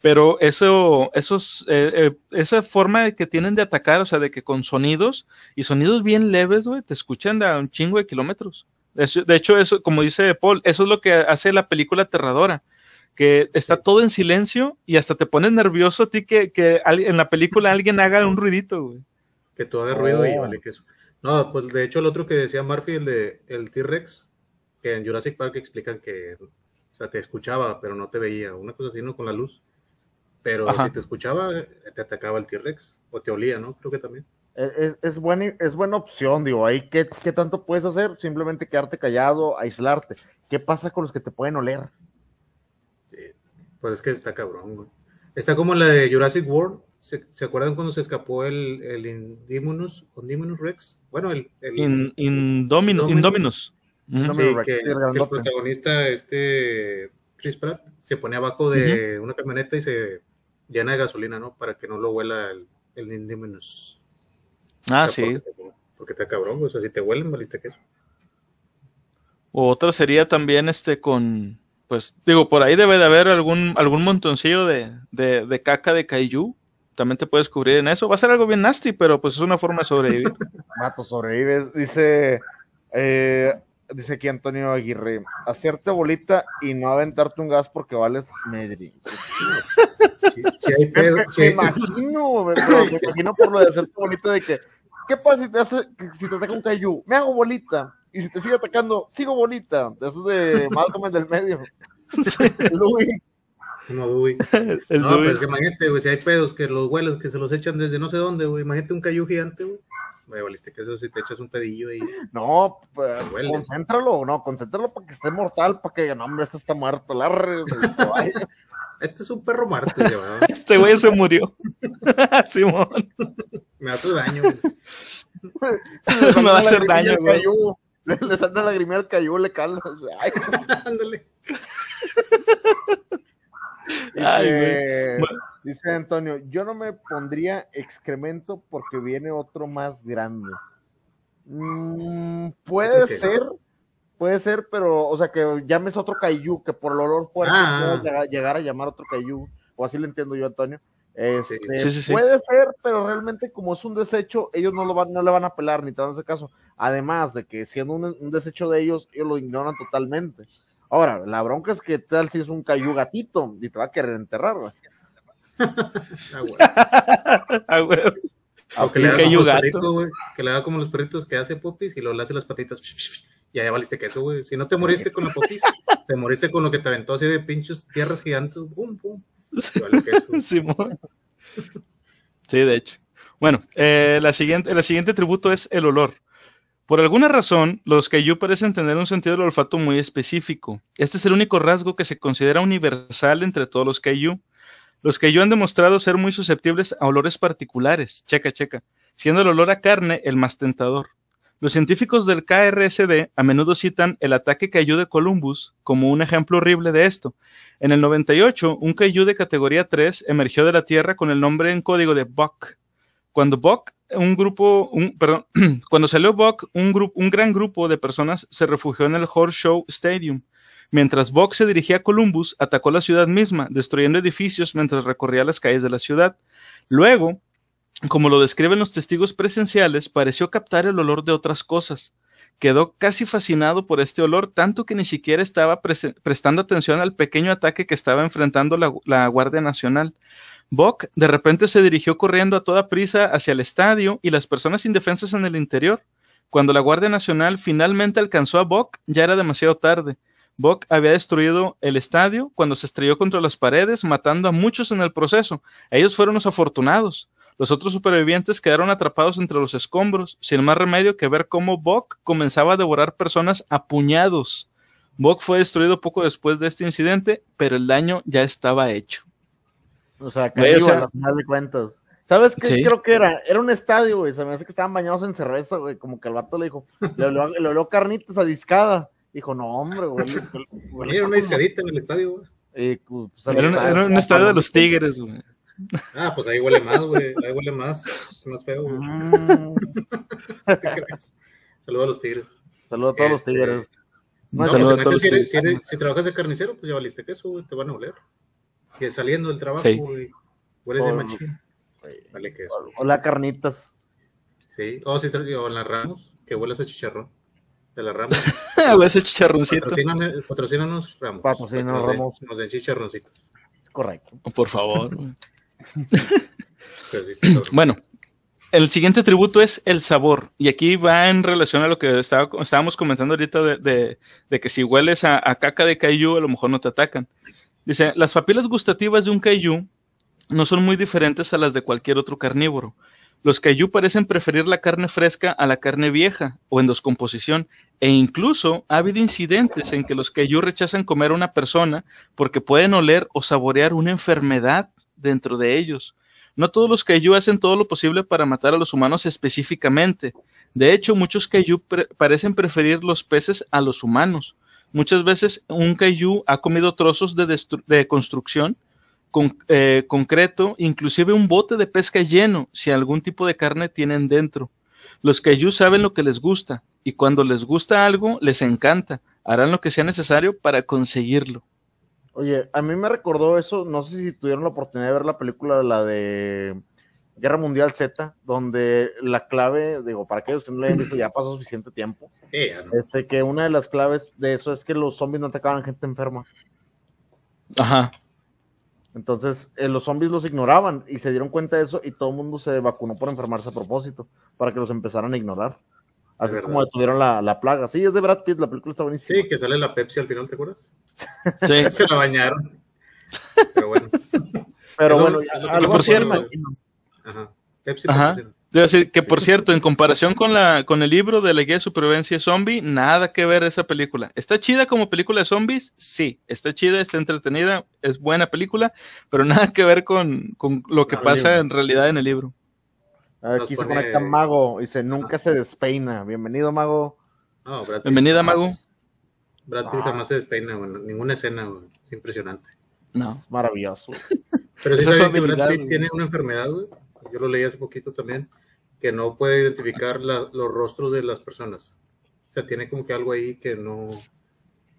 pero eso, esos, eh, eh, esa forma de que tienen de atacar, o sea, de que con sonidos y sonidos bien leves, güey, te escuchan a un chingo de kilómetros. De hecho, eso, como dice Paul, eso es lo que hace la película aterradora que está todo en silencio y hasta te pone nervioso a ti que, que en la película alguien haga un ruidito, güey que tú hagas ruido y oh. vale que eso. No, pues de hecho el otro que decía Murphy, el de el T-Rex, que en Jurassic Park explican que, o sea, te escuchaba, pero no te veía, una cosa así, ¿no? Con la luz. Pero si te escuchaba, te atacaba el T-Rex, o te olía, ¿no? Creo que también. Es, es, buena, es buena opción, digo, ahí ¿qué, ¿qué tanto puedes hacer? Simplemente quedarte callado, aislarte. ¿Qué pasa con los que te pueden oler? Sí, pues es que está cabrón, güey. Está como la de Jurassic World, ¿Se, acuerdan cuando se escapó el, el Indominus, Rex? Bueno, el, el Indominus. Sí, que, el protagonista, este Chris Pratt, se pone abajo de una camioneta y se llena de gasolina, ¿no? Para que no lo huela el, el Indominus. Ah, sí. Porque, está cabrón, o sea, si te huelen, valiste queso. Otra sería también este con, pues, digo, por ahí debe de haber algún, algún montoncillo de, de, de caca de kaiju también te puedes cubrir en eso. Va a ser algo bien nasty, pero pues es una forma de sobrevivir. Mato, sobrevives. Dice, eh, dice aquí Antonio Aguirre, hacerte bolita y no aventarte un gas porque vales medri. Sí, me, imagino, me, imagino por lo de hacerte bolita de que, ¿qué pasa si te hace, si te ataca un cayú? Me hago bolita. Y si te sigue atacando, sigo bolita. De esos de Malcolm en del medio. Como Dewey. no, pero es que imagínate, güey, si hay pedos que los hueles que se los echan desde no sé dónde, güey. Imagínate un cayú gigante, güey. Güey, valiste que eso si te echas un pedillo ahí. No, pues, concéntralo, no, concéntralo para que esté mortal, para que no, hombre, este está muerto, larre, Este es un perro muerto, güey. Este güey se murió. Simón. Me hace daño, güey. Me va a hacer daño, güey. Le, le sale la lagrimea al cayú, le calma. Ándale. Dice, Antonio, yo no me pondría excremento porque viene otro más grande. Mm, puede ser, puede ser, pero, o sea, que llames otro Kaiju, que por el olor fuerte ah. llegar a llamar otro Kaiju, o así lo entiendo yo, Antonio, Este, puede ser, pero realmente como es un desecho, ellos no, lo van, no le van a pelar ni te van a hacer caso. Además de que siendo un, desecho de ellos, ellos lo ignoran totalmente. Ahora, la bronca es que tal si es un cayú gatito y te va a querer enterrar, güey. ah, güey. que, le que le haga como los perritos que hace popis y luego le hace las patitas y allá valiste queso, güey. Si no te moriste con la popis, te moriste con lo que te aventó así de pinches tierras gigantes, pum, pum. sí, de hecho. Bueno, eh, la siguiente, el siguiente tributo es el olor. Por alguna razón, los Kaiju parecen tener un sentido del olfato muy específico. Este es el único rasgo que se considera universal entre todos los Kaiju. Los Kaiju han demostrado ser muy susceptibles a olores particulares, checa, checa, siendo el olor a carne el más tentador. Los científicos del KRSD a menudo citan el ataque Kaiju de Columbus como un ejemplo horrible de esto. En el 98, un Kaiju de categoría 3 emergió de la Tierra con el nombre en código de Buck. Cuando Buck, un grupo, perdón, cuando salió Buck, un, grupo, un gran grupo de personas se refugió en el Horse Show Stadium. Mientras Buck se dirigía a Columbus, atacó la ciudad misma, destruyendo edificios mientras recorría las calles de la ciudad. Luego, como lo describen los testigos presenciales, pareció captar el olor de otras cosas. Quedó casi fascinado por este olor, tanto que ni siquiera estaba prestando atención al pequeño ataque que estaba enfrentando la, Guardia Nacional. Bock de repente se dirigió corriendo a toda prisa hacia el estadio y las personas indefensas en el interior. Cuando la Guardia Nacional finalmente alcanzó a Bock, ya era demasiado tarde. Bock había destruido el estadio cuando se estrelló contra las paredes, matando a muchos en el proceso. Ellos fueron los afortunados. Los otros supervivientes quedaron atrapados entre los escombros, sin más remedio que ver cómo Bok comenzaba a devorar personas a puñados. Bok fue destruido poco después de este incidente, pero el daño ya estaba hecho. O sea, que o sea, final de cuentas. ¿Sabes qué creo que era? Era un estadio, güey. Se me hace que estaban bañados en cerveza, güey. Como que el vato le dijo, le dio carnitas a discada. Dijo, no, hombre, güey. Era una discadita en el estadio, güey. Pues, era, un estadio de los Tigres, güey. Ah, pues ahí huele más, güey. Ahí huele más, más feo, güey. Mm. Saludos a los tigres. Saludos a todos los este, tigres. No, Saludos pues, a todos si, si, trabajas de carnicero, pues ya valiste queso, güey. Te van a oler. Es saliendo del trabajo, güey. Huele de machín. Vale queso. Hola, carnitas. Sí. O, si, o en las ramos, que huele a chicharrón. De las ramos. huele ese chicharroncito. Patrocínanos ramos. Patrocínanos ramos. Nos den chicharroncitos. Correcto. Por favor. bueno, el siguiente tributo es el sabor. Y aquí va en relación a lo que estábamos comentando ahorita de, que si hueles a, caca de kaiju, a lo mejor no te atacan. Dice, las papilas gustativas de un kaiju no son muy diferentes a las de cualquier otro carnívoro. Los kaiju parecen preferir la carne fresca a la carne vieja o en descomposición, e incluso ha habido incidentes en que los kaiju rechazan comer a una persona porque pueden oler o saborear una enfermedad dentro de ellos. No todos los kaiju hacen todo lo posible para matar a los humanos específicamente. De hecho, muchos kaiju parecen preferir los peces a los humanos. Muchas veces un kaiju ha comido trozos de, de construcción con, eh, concreto, inclusive un bote de pesca lleno, si algún tipo de carne tienen dentro. Los kaiju saben lo que les gusta, y cuando les gusta algo, les encanta. Harán lo que sea necesario para conseguirlo. Oye, a mí me recordó eso, no sé si tuvieron la oportunidad de ver la película, la de Guerra Mundial Z, donde la clave, digo, para aquellos que no la hayan visto, ya pasó suficiente tiempo. Este, que una de las claves de eso es que los zombies no atacaban gente enferma. Ajá. Entonces, eh, los zombies los ignoraban y se dieron cuenta de eso y todo el mundo se vacunó por enfermarse a propósito, para que los empezaran a ignorar. Así es como detuvieron la, la, plaga. Sí, es de Brad Pitt, la película está buenísima. Sí, que sale la Pepsi al final, ¿te acuerdas? Sí. se la bañaron. Pero bueno. Pero bueno, por cierto. Ajá. Pepsi Ajá. Debo decir que, por cierto, en comparación con, la, con el libro de la guía de supervivencia zombie, nada que ver esa película. ¿Está chida como película de zombies? Sí, está chida, está entretenida, es buena película, pero nada que ver con, con lo que pasa en realidad en el libro. Aquí se conecta Mago, dice, nunca se despeina. Bienvenido, Mago. No, Bienvenida, Mago. Brad Pitt jamás se despeina, bueno, ninguna escena, es impresionante. No. Es maravilloso. Pero si sabes que Brad Pitt tiene una enfermedad, güey yo lo leí hace poquito también, que no puede identificar los rostros de las personas. O sea, tiene como que algo ahí que no,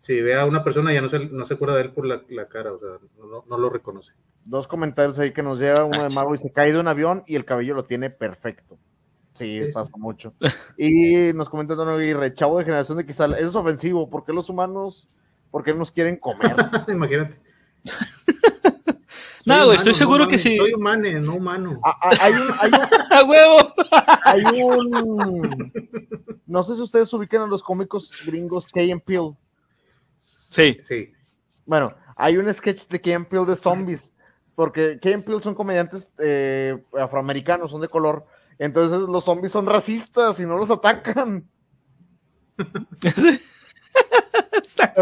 si ve a una persona ya no se, no se acuerda de él por la, cara, o sea, no, no, lo reconoce. Dos comentarios ahí que nos lleva uno de Mago y se cae de un avión y el cabello lo tiene perfecto. Sí, pasa mucho. Y nos comenta Don Aguirre, chavo de generación de quizá, eso es ofensivo, ¿por qué los humanos, por qué nos quieren comer? Imagínate. no, güey, estoy seguro que sí. Soy humano, no humano. Ah, ah, hay un, hay un, ¡A huevo! Hay un, no sé si ustedes ubican a los cómicos gringos Key and Peele. Sí. Sí. Bueno, hay un sketch de Key and Peele de zombies, porque Key and Peele son comediantes eh, afroamericanos, son de color, entonces los zombies son racistas y no los atacan. está,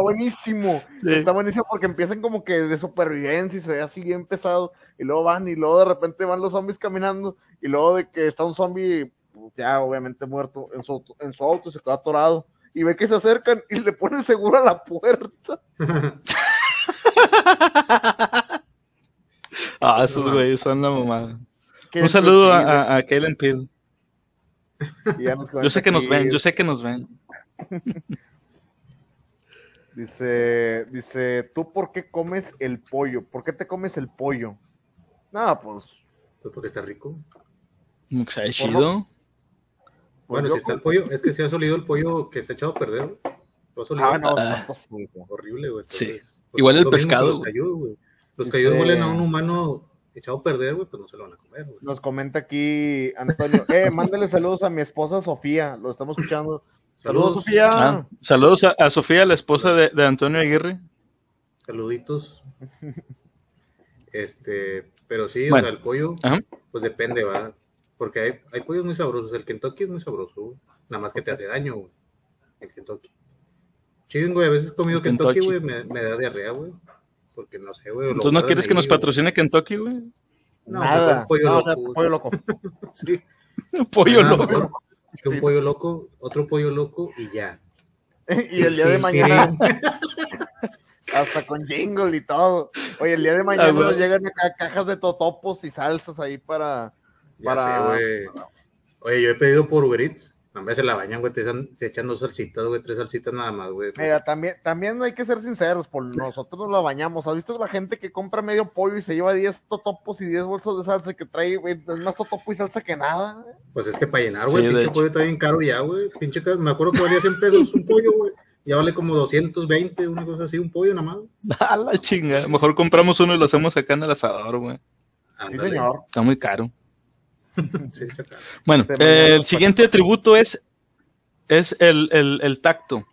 buenísimo. Está buenísimo porque empiezan como que de supervivencia y se ve así bien pesado. Y luego van y luego de repente van los zombies caminando. Y luego de que está un zombie ya obviamente muerto en su, en su auto, se queda atorado. Y ve que se acercan y le ponen seguro a la puerta. ah, esos güeyes son la mamada. Un saludo a, a Kellen Peel. Yo sé que nos ven, yo sé que nos ven. dice, dice, ¿tú por qué comes el pollo? ¿Por qué te comes el pollo? Nada, pues. Pues porque está rico. Está chido. Pues bueno, si está el pollo, es que si ha solido el pollo que se ha echado a perder. Lo ha ah, no, ah. horrible, güey. Sí. Igual el pescado. Los cayó, Los cayó huelen a un humano echado a perder, güey, pues no se lo van a comer, güey. Nos comenta aquí Antonio, eh, mándale saludos a mi esposa Sofía, lo estamos escuchando. Saludos, Sofía. Ah, saludos a, Sofía, la esposa de, Antonio Aguirre. Saluditos. este, pero sí, o sea, el pollo, pues depende, va. Porque hay, hay pollos muy sabrosos. El Kentucky es muy sabroso, güey. Nada más que te hace daño, güey. El Kentucky. Chido, güey. A veces he comido Kentucky, güey, me, me da diarrea, güey porque no sé, güey. ¿Tú no quieres que nos patrocine Kentucky, güey? No, Nada. pollo, no, loco, pollo loco. sí. pollo loco. Un pollo loco, otro pollo loco y ya. y el día de mañana. hasta con jingle y todo. Oye, el día de mañana nos llegan acá cajas de totopos y salsas ahí para. Ya para... güey. Oye, yo he pedido por Uber Eats a veces la bañan, güey, te, echan, dos salsitas, güey, tres salsitas nada más, güey. Mira, también, también hay que ser sinceros, por nosotros nos la bañamos. ¿Has visto la gente que compra medio pollo y se lleva 10 totopos y 10 bolsas de salsa que trae, güey? Es más totopo y salsa que nada, Pues es que para llenar, güey, pinche pollo está bien caro ya, güey. Pinche, me acuerdo que valía 100 pesos un pollo, güey. Ya vale como 220, una cosa así, un pollo nada más. A la chinga. Mejor compramos uno y lo hacemos acá en el asador, güey. Sí, señor. Está muy caro. Bueno, el siguiente atributo es, es el, tacto.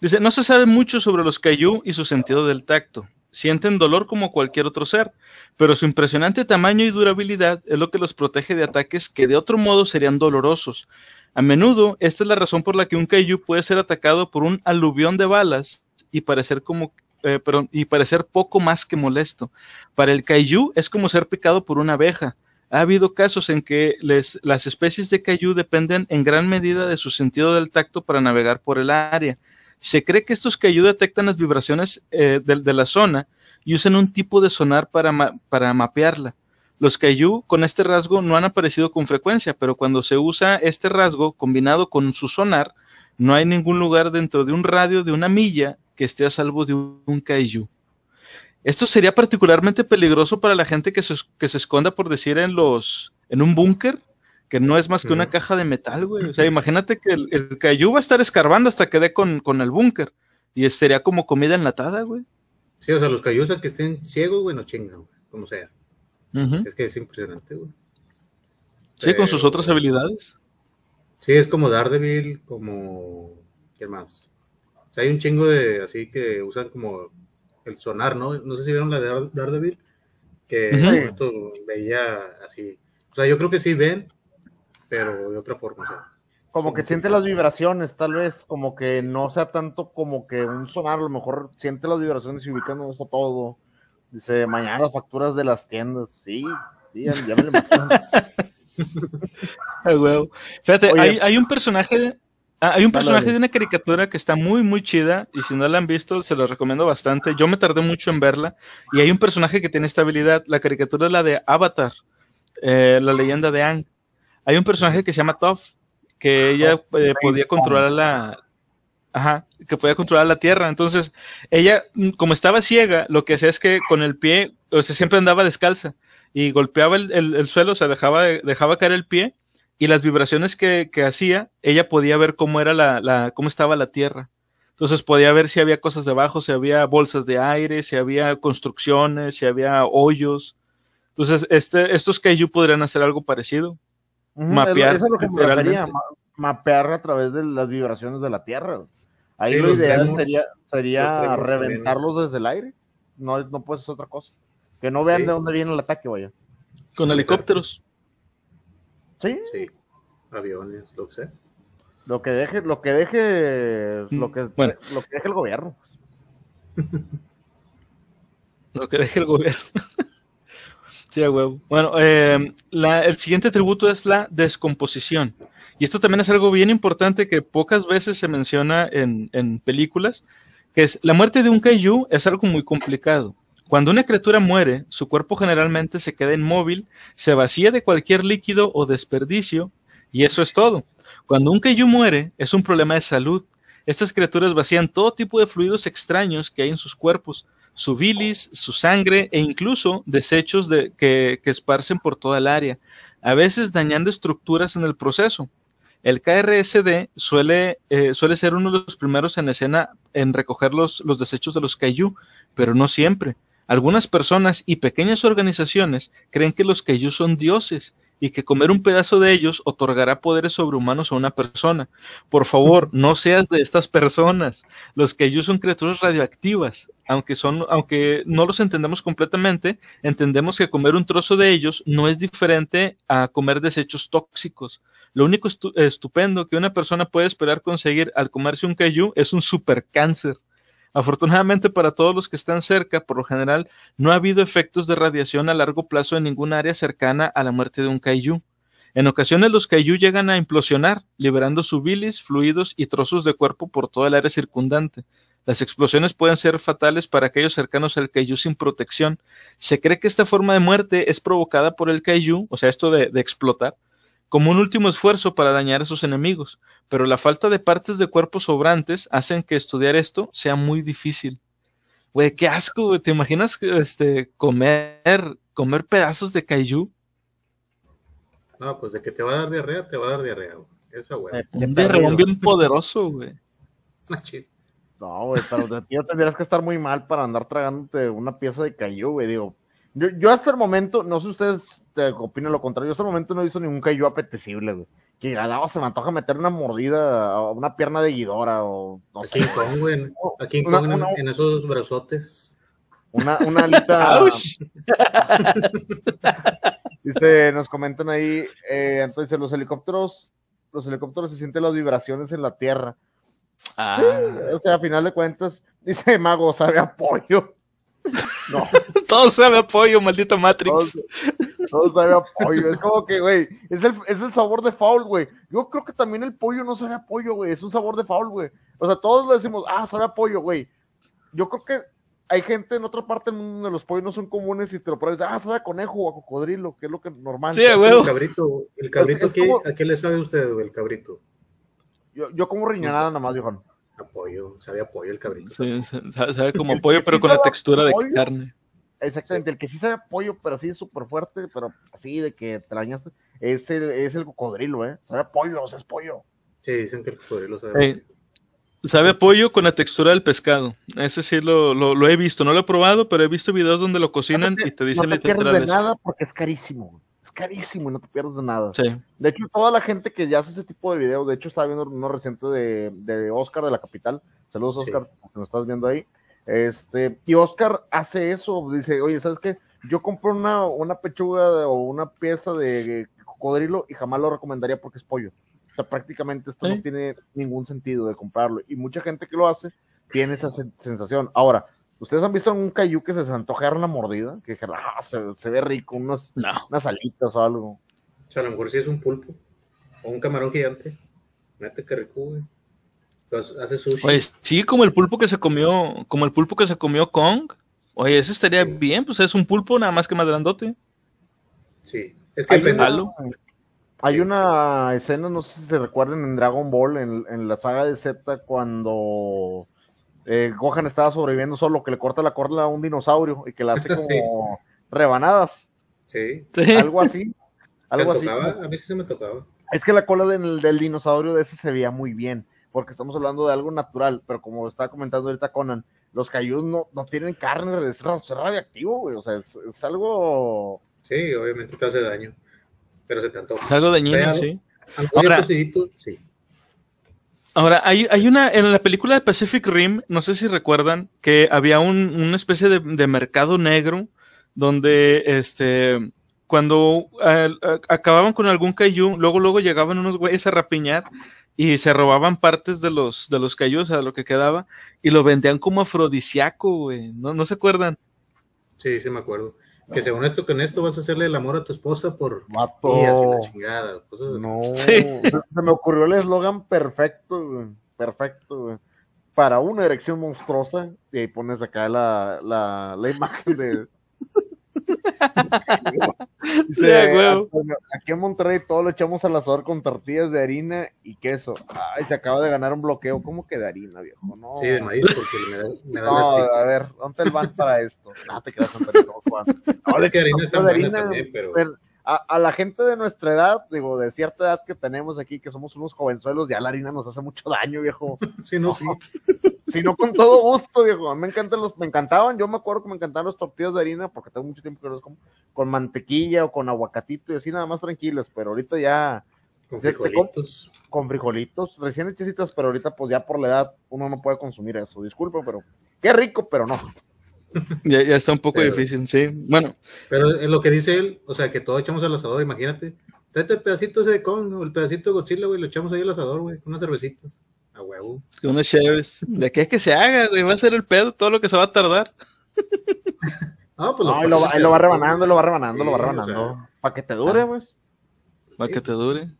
Dice, no se sabe mucho sobre los Kaiju y su sentido del tacto. Sienten dolor como cualquier otro ser, pero su impresionante tamaño y durabilidad es lo que los protege de ataques que de otro modo serían dolorosos. A menudo, esta es la razón por la que un Kaiju puede ser atacado por un aluvión de balas y parecer como eh, y parecer poco más que molesto. Para el Kaiju es como ser picado por una abeja ha habido casos en que las especies de cayú dependen en gran medida de su sentido del tacto para navegar por el área. Se cree que estos cayú detectan las vibraciones eh, de, la zona y usan un tipo de sonar para, para mapearla. Los cayú con este rasgo no han aparecido con frecuencia, pero cuando se usa este rasgo combinado con su sonar, no hay ningún lugar dentro de un radio de una milla que esté a salvo de un cayú. Esto sería particularmente peligroso para la gente que se, que se esconda, por decir, en los en un búnker, que no es más que una caja de metal, güey. O sea, imagínate que el, el va a estar escarbando hasta que dé con, el búnker. Y sería como comida enlatada, güey. Sí, o sea, los cayús que estén ciegos, güey, no chingan, güey, como sea. Es que es impresionante, güey. Sí, con sus otras habilidades. Sí, es como Daredevil, como... ¿Qué más? O sea, hay un chingo de así que usan como el sonar, ¿no? No sé si vieron la de Daredevil, que esto veía así. O sea, yo creo que sí ven, pero de otra forma, o sea. Como que siente las vibraciones, tal vez, como que no sea tanto como que un sonar, a lo mejor siente las vibraciones y ubicando está todo. Dice, mañana las facturas de las tiendas. Sí, sí, ya, me lo imagino. Fíjate, hay, hay, un personaje Ah, hay un personaje de una caricatura que está muy, muy chida y si no la han visto, se la recomiendo bastante. Yo me tardé mucho en verla y hay un personaje que tiene esta habilidad. La caricatura es la de Avatar, eh, la leyenda de Ang. Hay un personaje que se llama Toph, que ella eh, podía controlar la... Ajá, que podía controlar la tierra. Entonces, ella, mm, como estaba ciega, lo que hacía es que con el pie, o sea, siempre andaba descalza y golpeaba el, suelo, o sea, dejaba, dejaba caer el pie y las vibraciones que, hacía, ella podía ver cómo era la, la, cómo estaba la tierra. Entonces podía ver si había cosas debajo, si había bolsas de aire, si había construcciones, si había hoyos. Entonces, este, estos Kaiju podrían hacer algo parecido. mapear. Eso es lo que me mapear a través de las vibraciones de la Tierra. Ahí lo ideal sería, sería reventarlos desde el aire. No, no puede ser otra cosa. Que no vean de dónde viene el ataque, vaya. Con helicópteros. Sí. Sí. Aviones, lo que sea. Lo que deje, lo que deje, lo que, bueno. lo que deje el gobierno. lo que deje el gobierno. sí, huevo. Bueno, eh, el siguiente atributo es la descomposición. Y esto también es algo bien importante que pocas veces se menciona en, películas, que es la muerte de un kaiju es algo muy complicado. Cuando una criatura muere, su cuerpo generalmente se queda inmóvil, se vacía de cualquier líquido o desperdicio, y eso es todo. Cuando un kaiju muere, es un problema de salud. Estas criaturas vacían todo tipo de fluidos extraños que hay en sus cuerpos, su bilis, su sangre e incluso desechos de, que, que esparcen por toda el área, a veces dañando estructuras en el proceso. El KRSD suele, eh, suele ser uno de los primeros en escena en recoger los, los desechos de los kaiju, pero no siempre. Algunas personas y pequeñas organizaciones creen que los kaiju son dioses y que comer un pedazo de ellos otorgará poderes sobrehumanos a una persona. Por favor, no seas de estas personas. Los ellos son criaturas radioactivas. Aunque, son, aunque no los entendemos completamente, entendemos que comer un trozo de ellos no es diferente a comer desechos tóxicos. Lo único estupendo que una persona puede esperar conseguir al comerse un kaiju es un supercáncer. Afortunadamente para todos los que están cerca, por lo general, no ha habido efectos de radiación a largo plazo en ningún área cercana a la muerte de un kaiju. En ocasiones los kaiju llegan a implosionar, liberando su bilis, fluidos y trozos de cuerpo por toda el área circundante. Las explosiones pueden ser fatales para aquellos cercanos al kaiju sin protección. Se cree que esta forma de muerte es provocada por el kaiju, o sea, esto de, de explotar, como un último esfuerzo para dañar a sus enemigos, pero la falta de partes de cuerpos sobrantes hacen que estudiar esto sea muy difícil. Güey, qué asco, güey. ¿Te imaginas este, comer, comer pedazos de kaiju? No, pues de que te va a dar diarrea, te va a dar diarrea, güey. Eso, güey. Eh, un diarreón bien poderoso, güey. No, güey, pero de ti tendrías que estar muy mal para andar tragándote una pieza de kaiju, güey. Digo, yo, yo hasta el momento, no sé ustedes te opinan lo contrario, yo hasta el momento no he visto ningún kaiju apetecible, güey. Que ganado se me antoja meter una mordida a una pierna de guidora o no sé. Kong, güey. Aquí en, en, esos brazotes. Una, una alita. Dice, nos comentan ahí, eh, entonces los helicópteros, los helicópteros se sienten las vibraciones en la tierra. Ah. o sea, a final de cuentas, dice Mago, sabe apoyo. No. todo sabe apoyo, maldito Matrix. Todo, sabe apoyo. Es como que, güey, es el, es el sabor de foul, güey. Yo creo que también el pollo no sabe apoyo, güey. Es un sabor de foul, güey. O sea, todos le decimos, ah, sabe apoyo, güey. Yo creo que hay gente en otra parte del mundo donde los pollos no son comunes y te lo pones, ah, sabe a conejo o a cocodrilo, que es lo que normal. Sí, güey. El cabrito, el cabrito, ¿a qué le sabe usted, güey, el cabrito? Yo, yo como riñonada nada más, Johan. Apoyo, sabe apoyo el cabrito. Sí, sabe, como apoyo, pero con la textura de carne. Exactamente, el que sí sabe apoyo, pero así es súper fuerte, pero así de que te dañaste, es el, es el cocodrilo, ¿eh? Sabe apoyo, o sea, es pollo. Sí, dicen que el cocodrilo sabe Sabe apoyo con la textura del pescado. Ese sí lo, lo, he visto, no lo he probado, pero he visto videos donde lo cocinan y te dicen no te pierdes de nada porque es carísimo carísimo y no te pierdes de nada. De hecho, toda la gente que ya hace ese tipo de videos, de hecho, estaba viendo uno reciente de, de Oscar de la capital. Saludos, Oscar, que nos estás viendo ahí. Este, y Oscar hace eso, dice, oye, ¿sabes qué? Yo compro una, una pechuga o una pieza de cocodrilo y jamás lo recomendaría porque es pollo. O sea, prácticamente esto no tiene ningún sentido de comprarlo. Y mucha gente que lo hace tiene esa sensación. Ahora, ¿Ustedes han visto un cayú que se antojara una mordida? Que ah, se, ve rico, unas, unas alitas o algo. O sea, a lo mejor si es un pulpo o un camarón gigante. Mete que rico, güey. hace sushi. Pues sí, como el pulpo que se comió, como el pulpo que se comió Kong. Oye, ese estaría bien, pues es un pulpo nada más que más grandote. Sí, es que depende. Hay una escena, no sé si te recuerden, en Dragon Ball, en, la saga de Z, cuando eh, Gohan estaba sobreviviendo solo, que le corta la corda a un dinosaurio y que la hace como rebanadas. Sí. Algo así. Algo así. A mí sí se me tocaba. Es que la cola del, del, dinosaurio de ese se veía muy bien, porque estamos hablando de algo natural, pero como estaba comentando ahorita Conan, los cayús no, no tienen carne, es, radiactivo, güey, o sea, es, es algo... Sí, obviamente te hace daño pero se te antoja. Es algo dañino, sí. Ahora, sí. Ahora, hay, hay, una, en la película de Pacific Rim, no sé si recuerdan, que había un, una especie de, mercado negro donde, este, cuando acababan con algún kaiju, luego, luego llegaban unos güeyes a rapiñar y se robaban partes de los, de los kaiju, o sea, de lo que quedaba, y lo vendían como afrodisiaco, güey. ¿No, ¿No se acuerdan? Sí, sí me acuerdo. Que según esto, con esto vas a hacerle el amor a tu esposa por Mato. días y la chingada. no, se me ocurrió el eslogan perfecto, perfecto, Para una erección monstruosa, y ahí pones acá la, la, la imagen de, aquí en Monterrey todo lo echamos al asador con tortillas de harina y queso. Ay, se acaba de ganar un bloqueo. ¿Cómo que de harina, viejo? No. Sí, de maíz, porque me da, me da No, a ver, ¿dónde el van para esto? No te quedas No, de que harina está harina, también, pero a, la gente de nuestra edad, digo, de cierta edad que tenemos aquí, que somos unos jovenzuelos, ya la harina nos hace mucho daño, viejo. Sí, no, sí. Si no, con todo gusto, viejo. A mí me encantan los, me encantaban, yo me acuerdo que me encantaban los tortillas de harina, porque tengo mucho tiempo que los como, con mantequilla o con aguacatito y así nada más tranquilos, pero ahorita ya. Con frijolitos. Con, frijolitos, recién hechecitos, pero ahorita pues ya por la edad uno no puede consumir eso. Disculpe, pero qué rico, pero no. Ya, ya está un poco difícil, sí. Bueno. Pero es lo que dice él, o sea, que todo echamos al asador, imagínate. Tráete el pedacito ese de con, el pedacito de Godzilla, güey, lo echamos ahí al asador, güey, con unas cervecitas. A huevo. Unas chéves. De qué es que se haga, güey, va a ser el pedo todo lo que se va a tardar. ah, pues lo, lo, lo, va rebanando, lo va rebanando, lo va rebanando. Para que te dure, pues. Para que te dure.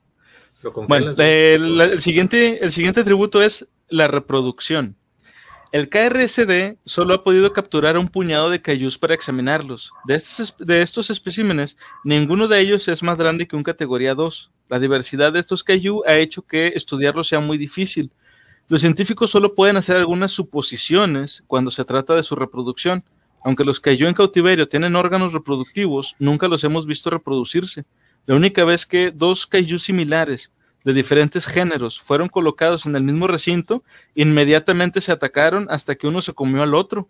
Bueno, el, siguiente, el siguiente tributo es la reproducción. El KRSD solo ha podido capturar un puñado de cayús para examinarlos. De estos, especímenes, ninguno de ellos es más grande que un categoría 2. La diversidad de estos cayú ha hecho que estudiarlos sea muy difícil. Los científicos solo pueden hacer algunas suposiciones cuando se trata de su reproducción. Aunque los cayú en cautiverio tienen órganos reproductivos, nunca los hemos visto reproducirse. La única vez que dos cayú similares de diferentes géneros fueron colocados en el mismo recinto, inmediatamente se atacaron hasta que uno se comió al otro.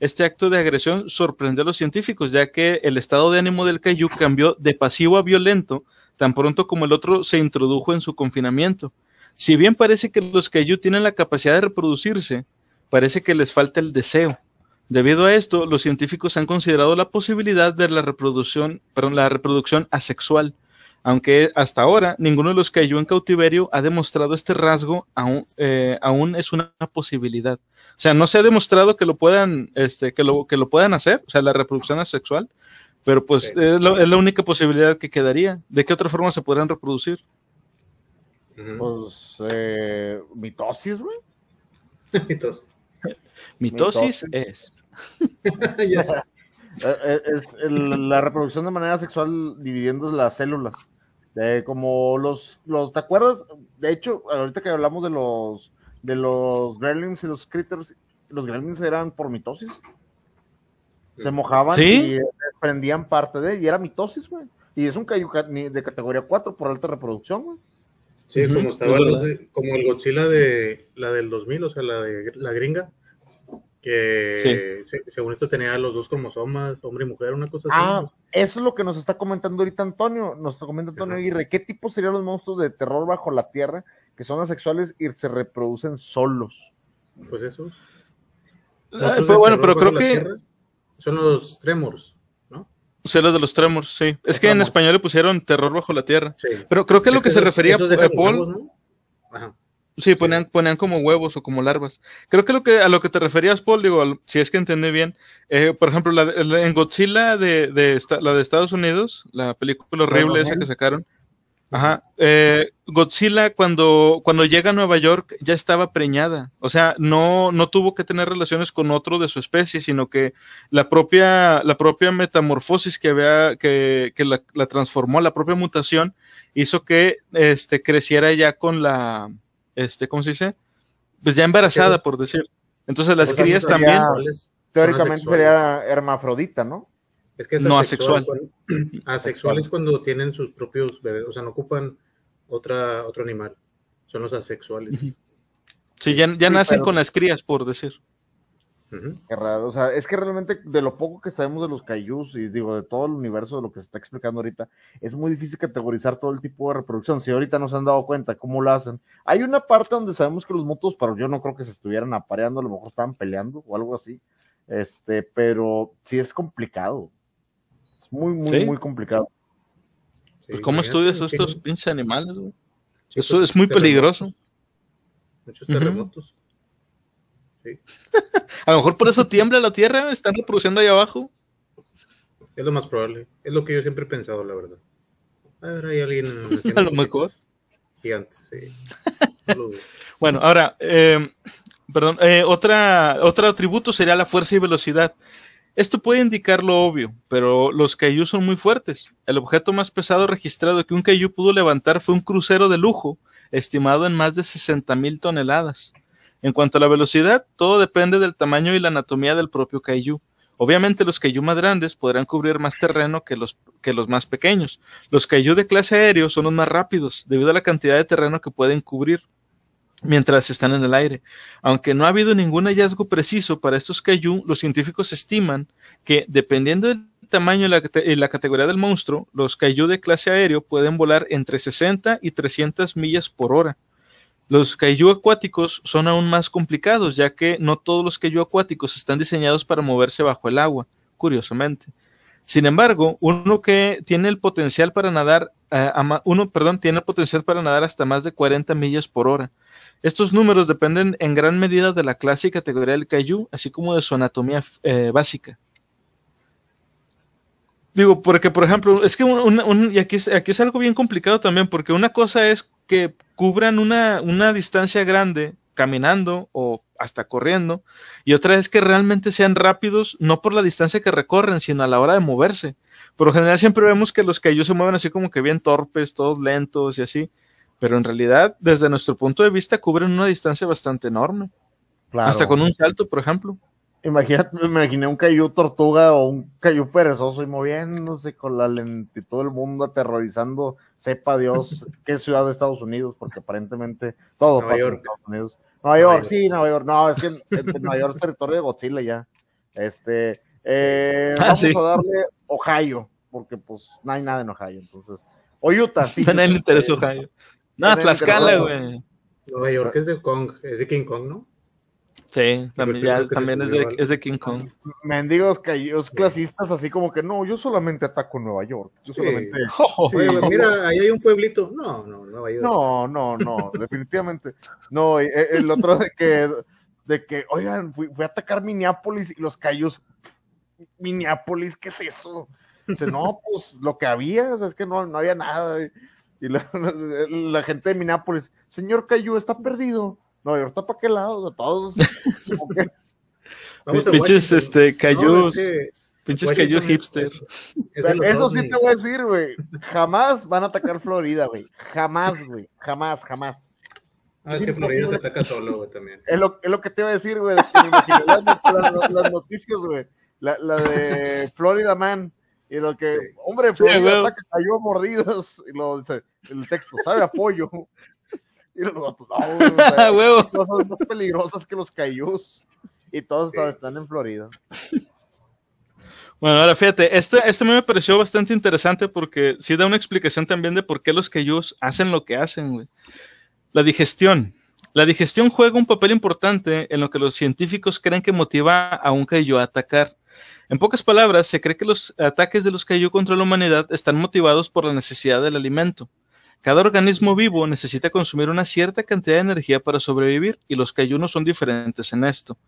Este acto de agresión sorprendió a los científicos, ya que el estado de ánimo del Kaiju cambió de pasivo a violento tan pronto como el otro se introdujo en su confinamiento. Si bien parece que los Kaiju tienen la capacidad de reproducirse, parece que les falta el deseo. Debido a esto, los científicos han considerado la posibilidad de la reproducción, perdón, la reproducción asexual, aunque hasta ahora ninguno de los que cayó en cautiverio ha demostrado este rasgo, aún, eh, aún, es una posibilidad. O sea, no se ha demostrado que lo puedan, este, que lo, que lo puedan hacer, o sea, la reproducción asexual, pero pues es, la única posibilidad que quedaría. ¿De qué otra forma se podrán reproducir? Pues, eh, mitosis, güey. mitosis. mitosis. es. Eh, es la reproducción de manera sexual dividiendo las células como los, los, ¿te acuerdas? De hecho, ahorita que hablamos de los, de los gremlins y los critters, los gremlins eran por mitosis. Se mojaban y prendían parte de, y era mitosis, güey. Y es un de categoría 4 por alta reproducción, güey. Sí, como estaba, como el Godzilla de la del 2000, o sea, la de la gringa, que según esto tenía los dos cromosomas, hombre y mujer, una cosa así. Ah, eso es lo que nos está comentando ahorita Antonio, nos comenta Antonio Aguirre, ¿qué tipo serían los monstruos de terror bajo la tierra que son asexuales y se reproducen solos? Pues esos. Ah, bueno, pero creo que... Son los tremors, ¿no? O sea, los de los tremors, sí. Es que en español le pusieron terror bajo la tierra. Pero creo que lo que se refería a Paul... Ajá. Sí, ponían, ponían como huevos o como larvas. Creo que, lo que a lo que te referías, Paul, digo, si es que entendí bien, eh, por ejemplo, la, en Godzilla de, de la de Estados Unidos, la película horrible esa que sacaron, Ajá. Eh, Godzilla cuando, cuando llega a Nueva York ya estaba preñada. O sea, no, no tuvo que tener relaciones con otro de su especie, sino que la propia, la propia metamorfosis que había, que, que la, la, transformó, la propia mutación, hizo que este, creciera ya con la, este, ¿cómo se dice? Pues ya embarazada, por decir. Entonces las crías también. Teóricamente sería hermafrodita, ¿no? Es que es no asexual. asexual es cuando tienen sus propios bebés, o sea, no ocupan otra, otro animal. Son los asexuales. Sí, ya, ya nacen con las crías, por decir. Qué raro, o sea, es que realmente de lo poco que sabemos de los cayús y digo de todo el universo de lo que se está explicando ahorita, es muy difícil categorizar todo el tipo de reproducción. Si ahorita no se han dado cuenta cómo lo hacen, hay una parte donde sabemos que los motos, pero yo no creo que se estuvieran apareando, a lo mejor estaban peleando o algo así. Este, pero sí es complicado. Es muy, muy, muy complicado. pues, ¿cómo estudias estos pinches animales, Eso es muy peligroso. Muchos terremotos. Sí. a lo mejor por eso tiembla la tierra, están reproduciendo ahí abajo. Es lo más probable. Es lo que yo siempre he pensado, la verdad. A ver, hay alguien. a lo mejor. Gigantes, sí. bueno, ahora, eh, perdón, eh, otra, otro atributo sería la fuerza y velocidad. Esto puede indicar lo obvio, pero los Kaiju son muy fuertes. El objeto más pesado registrado que un Kaiju pudo levantar fue un crucero de lujo, estimado en más de 60 mil toneladas. En cuanto a la velocidad, todo depende del tamaño y la anatomía del propio Kaiju. Obviamente los Kaiju más grandes podrán cubrir más terreno que los, que los más pequeños. Los Kaiju de clase aéreo son los más rápidos, debido a la cantidad de terreno que pueden cubrir mientras están en el aire. Aunque no ha habido ningún hallazgo preciso para estos kaiju, los científicos estiman que, dependiendo del tamaño y la, categoría del monstruo, los kaiju de clase aéreo pueden volar entre 60 y 300 millas por hora. Los kaiju acuáticos son aún más complicados, ya que no todos los kaiju acuáticos están diseñados para moverse bajo el agua, curiosamente. Sin embargo, uno que tiene el potencial para nadar, eh, uno, perdón, tiene el potencial para nadar hasta más de 40 millas por hora. Estos números dependen en gran medida de la clase y categoría del Kaiju, así como de su anatomía eh, básica. Digo, porque por ejemplo, es que un, y aquí es, aquí es algo bien complicado también, porque una cosa es que cubran una, una distancia grande caminando o hasta corriendo, y otra es que realmente sean rápidos, no por la distancia que recorren, sino a la hora de moverse. Por lo general siempre vemos que los Kaiju se mueven así como que bien torpes, todos lentos y así pero en realidad, desde nuestro punto de vista, cubren una distancia bastante enorme. Hasta con un salto, por ejemplo. Imagínate, me imaginé un cayú tortuga o un cayú perezoso y moviéndose con la lentitud del mundo, aterrorizando, sepa Dios qué ciudad de Estados Unidos, porque aparentemente todo pasa en Estados Unidos. Nueva York, sí, Nueva York. No, es que Nueva York es territorio de Godzilla ya. Este, eh, ah, vamos a darle Ohio, porque pues no hay nada en Ohio, entonces. O Utah, sí. No le interesa Ohio. No, Tlaxcala, güey. Nueva York es de Kong, es de King Kong, ¿no? Sí, también, también es, de, es, de, King Kong. Mendigos caídos clasistas, así como que no, yo solamente ataco Nueva York. Yo solamente. mira, ahí hay un pueblito. No, no, Nueva York. No, no, no, definitivamente. No, e, el otro de que, de que oigan, fui, a atacar Minneapolis y los cayos. Minneapolis, ¿qué es eso? Dice, no, pues lo que había, o sea, es que no, no había nada. Y la, gente de Minneapolis, señor Cayu, está perdido. No, ¿y está para qué lado? O sea, todos. pinches, este, Cayús. pinches Cayú hipster. Eso sí te voy a decir, güey. Jamás van a atacar Florida, güey. Jamás, güey. Jamás, jamás. Ah, es, que Florida se ataca solo, güey, también. Es lo, es lo que te iba a decir, güey. las, las, noticias, güey. La, la de Florida Man y lo que, hombre, sí, Florida que cayó mordidos. Y lo dice, el texto, sabe apoyo. Y los otros, no, cosas más peligrosas que los cayús. Y todos están en Florida. Bueno, ahora fíjate, este, este me pareció bastante interesante porque sí da una explicación también de por qué los cayús hacen lo que hacen, güey. La digestión. La digestión juega un papel importante en lo que los científicos creen que motiva a un cayú a atacar. En pocas palabras, se cree que los ataques de los Kaiju contra la humanidad están motivados por la necesidad del alimento. Cada organismo vivo necesita consumir una cierta cantidad de energía para sobrevivir y los no son diferentes en esto.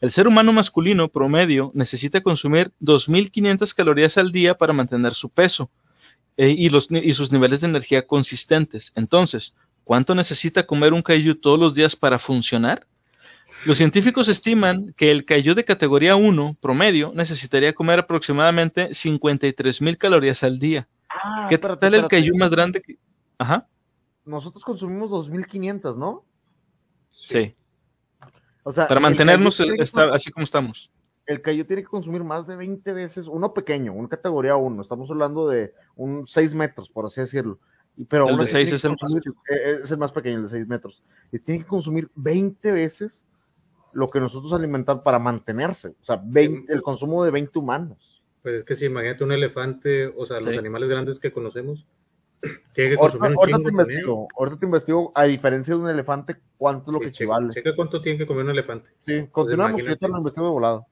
El ser humano masculino promedio necesita consumir 2.500 calorías al día para mantener su peso. eh, y, los, y sus niveles de energía consistentes. Entonces, ¿cuánto necesita comer un kaiju todos los días para funcionar? Los científicos estiman que el kaiju de categoría 1 promedio necesitaría comer aproximadamente 53 mil calorías al día. Ah, ¿Qué tal el kaiju más grande? Que... Ajá. Nosotros consumimos 2500, ¿no? Sí. O sea, para mantenernos así como estamos. El kaiju tiene que consumir más de 20 veces, uno pequeño, una categoría 1. Estamos hablando de un 6 metros, por así decirlo. Pero el de 6 es el, más... Eh, es el más pequeño, el de 6 metros. Y tiene que consumir 20 veces lo que nosotros alimentamos para mantenerse, o sea, el consumo de 20 humanos. Pues es que si imagínate un elefante, o sea, los animales grandes que conocemos, tiene que consumir un ahorita chingo. Te investigo, ahorita te investigo, a diferencia de un elefante, cuánto es lo que equivale. Checa cuánto tiene que comer un elefante. Sí, continuamos, yo te lo investigo de volado.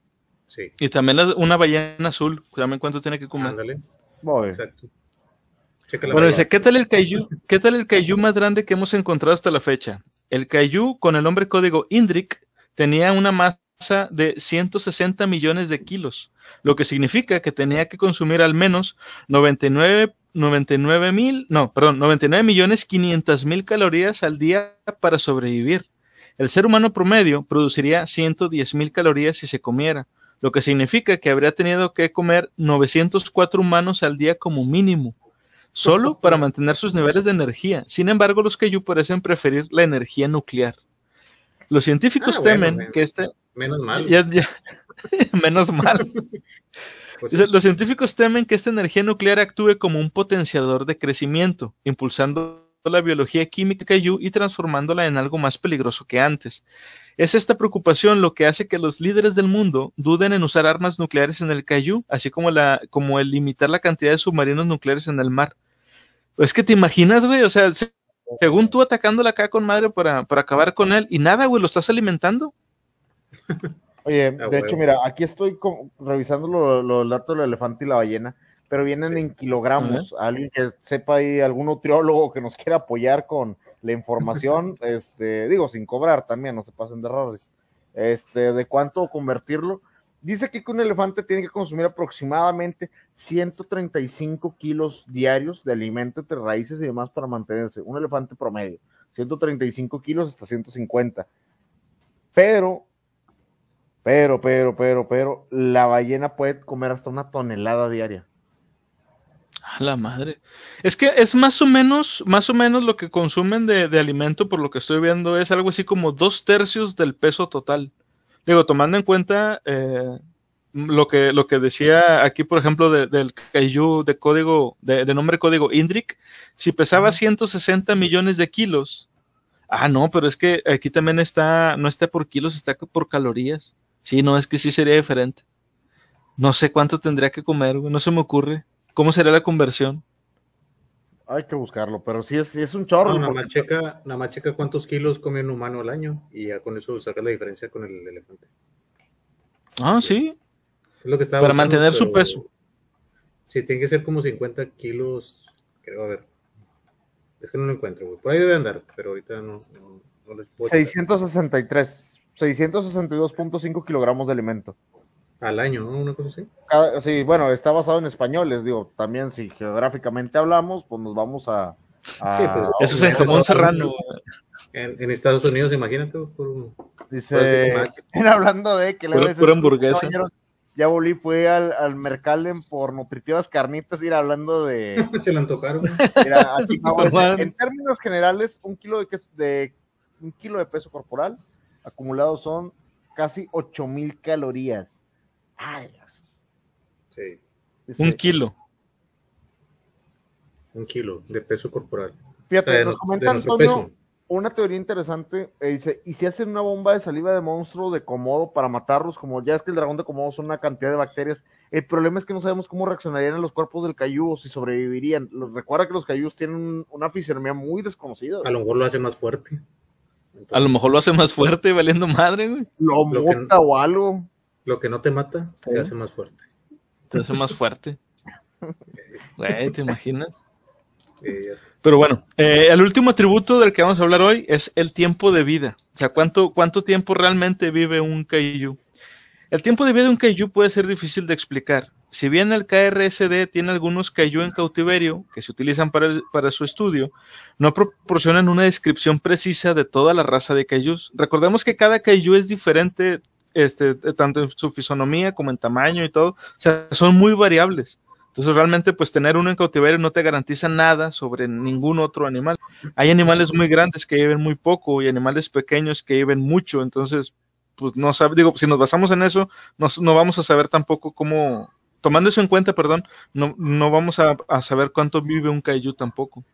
Sí. Y también una ballena azul, también cuánto tiene que comer. Ándale. Exacto. Bueno, dice, ¿qué tal el kaiju? ¿Qué tal el kaiju más grande que hemos encontrado hasta la fecha? El kaiju con el nombre código Indrik tenía una masa de 160 millones de kilos, lo que significa que tenía que consumir al menos 99 99 mil, no, perdón, 99 millones 500 mil calorías al día para sobrevivir. El ser humano promedio produciría 110 mil calorías si se comiera, lo que significa que habría tenido que comer 904 humanos al día como mínimo, solo para mantener sus niveles de energía. Sin embargo, los Kaiju parecen preferir la energía nuclear. Los científicos ah, temen que este... Menos mal. menos mal. Pues los científicos temen que esta energía nuclear actúe como un potenciador de crecimiento, impulsando la biología química Kaiju y transformándola en algo más peligroso que antes. Es esta preocupación lo que hace que los líderes del mundo duden en usar armas nucleares en el Kaiju, así como, la, como el limitar la cantidad de submarinos nucleares en el mar. Es que te imaginas, güey, o sea, según tú atacándola acá con madre para, para acabar con él y nada, güey, lo estás alimentando. Oye, de hecho, mira, aquí estoy revisando los datos del elefante y la ballena, pero vienen en kilogramos. Alguien que sepa ahí, algún nutriólogo que nos quiera apoyar con la información, este, digo, sin cobrar también, no se pasen de errores. Este, de cuánto convertirlo. Dice que un elefante tiene que consumir aproximadamente 135 kilos diarios de alimento entre raíces y demás para mantenerse. Un elefante promedio, 135 kilos hasta 150. Pero, pero, pero, pero, pero, la ballena puede comer hasta una tonelada diaria. A la madre. Es que es más o menos, más o menos lo que consumen de, de alimento, por lo que estoy viendo, es algo así como dos tercios del peso total. Digo, tomando en cuenta eh, lo, que, lo que decía aquí, por ejemplo, del Kaiju de código, de, nombre código Indrik, si pesaba 160 millones de kilos. Ah, no, pero es que aquí también está, no está por kilos, está por calorías. Sí, no, es que sí sería diferente. No sé cuánto tendría que comer, no se me ocurre. ¿Cómo sería la conversión? Hay que buscarlo, pero sí es, es un chorro. No, nada, más checa, cuántos kilos come un humano al año y ya con eso saca la diferencia con el elefante. Ah, sí. Es lo que Para mantener su peso. Sí, tiene que ser como 50 kilos, creo, a ver. Es que no lo encuentro, güey. Por ahí debe andar, pero ahorita no, no, les puedo 663, 662.5 kilogramos de alimento al año, ¿no? Una cosa así. sí, bueno, está basado en españoles, digo, también si geográficamente hablamos, pues nos vamos a... Pues, eso es en jamón serrano. En, Estados Unidos, imagínate. Por, Dice, hablando de que le pura, hamburguesa. Ya volví, fue al, al Mercalden por nutritivas carnitas, ir hablando de... Se lo antojaron. en términos generales, un kilo de, de, un kilo de peso corporal acumulado son casi 8000 calorías. Ay, Sí. Un kilo. Un kilo de peso corporal. Fíjate, nos comenta Antonio una teoría interesante. Eh, dice: ¿y si hacen una bomba de saliva de monstruo de Komodo para matarlos? Como ya es que el dragón de Komodo son una cantidad de bacterias. El problema es que no sabemos cómo reaccionarían en los cuerpos del cayú o si sobrevivirían. Recuerda que los cayús tienen una fisionomía muy desconocida. A lo mejor lo hace más fuerte. A lo mejor lo hace más fuerte, valiendo madre, güey. Lo, mota o algo. Lo que no te mata te hace más fuerte. Te hace más fuerte. Güey, ¿te imaginas? Pero bueno, eh, el último atributo del que vamos a hablar hoy es el tiempo de vida. O sea, ¿cuánto, cuánto tiempo realmente vive un kaiju? El tiempo de vida de un kaiju puede ser difícil de explicar. Si bien el KRSD tiene algunos kaiju en cautiverio que se utilizan para, para su estudio, no proporcionan una descripción precisa de toda la raza de kaijus. Recordemos que cada kaiju es diferente, este, tanto en su fisonomía como en tamaño y todo. O sea, son muy variables. Entonces realmente pues tener uno en cautiverio no te garantiza nada sobre ningún otro animal. Hay animales muy grandes que viven muy poco y animales pequeños que viven mucho. Entonces pues no sabe, digo, si nos basamos en eso, no vamos a saber tampoco cómo, tomando eso en cuenta, perdón, no, no vamos a, saber cuánto vive un kaiju tampoco.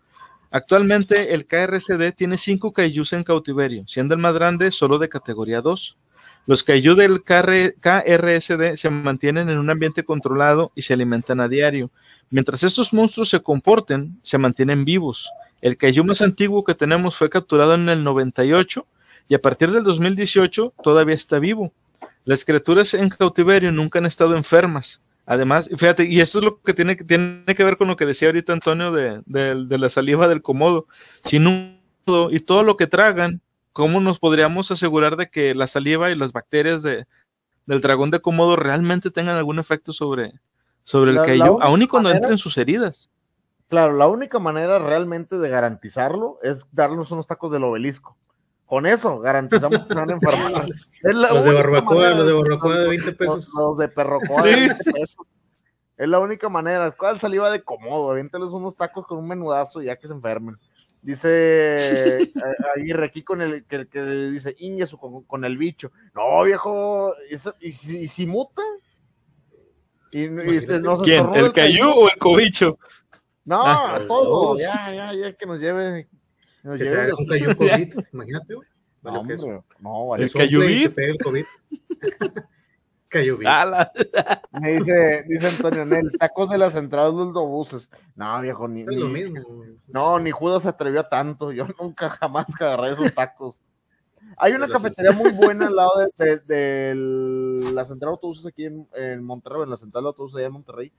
Actualmente el KRCD tiene cinco kaijus en cautiverio, siendo el más grande solo de categoría 2. Los kaiju del KR, KRSD se mantienen en un ambiente controlado y se alimentan a diario. Mientras estos monstruos se comporten, se mantienen vivos. El kaiju más antiguo que tenemos fue capturado en el 98 y a partir del 2018 todavía está vivo. Las criaturas en cautiverio nunca han estado enfermas. Además, fíjate, y esto es lo que tiene, tiene que ver con lo que decía ahorita Antonio de, de, de la saliva del comodo. Sin un y todo lo que tragan, ¿cómo nos podríamos asegurar de que la saliva y las bacterias de, del dragón de comodo realmente tengan algún efecto sobre, sobre el kaiju, aun y cuando manera, entren sus heridas? Claro, la única manera realmente de garantizarlo es darnos unos tacos del obelisco. Con eso garantizamos que van a enfermar. los de barbacoa, los de barbacoa de 20 pesos. Los, los de perrocoa sí. de 20 pesos. Es la única manera. ¿Cuál saliva de comodo? Aviéntales unos tacos con un menudazo y ya que se enfermen. Dice Aguirre aquí con el que, que dice Ingesu con, con, el bicho. No, viejo, ¿y, y, si, y si muta? Y, no se ¿Quién? ¿El cayú o el cobicho? No, ah, todo. Ya, ya, ya que nos lleve. Nos que se un cayú COVID, imagínate, güey. Vale, no, hombre, no, vale. ¿El COVID. Cayó bien. Me dice, dice Antonio Nel, tacos de la central de autobuses. No, viejo, ni, es lo mismo. No, ni Judas se atrevió a tanto. Yo nunca jamás agarré esos tacos. Hay una cafetería muy buena al lado de, de, de la central de autobuses aquí en, en, Monterrey, en la central de autobuses allá en Monterrey,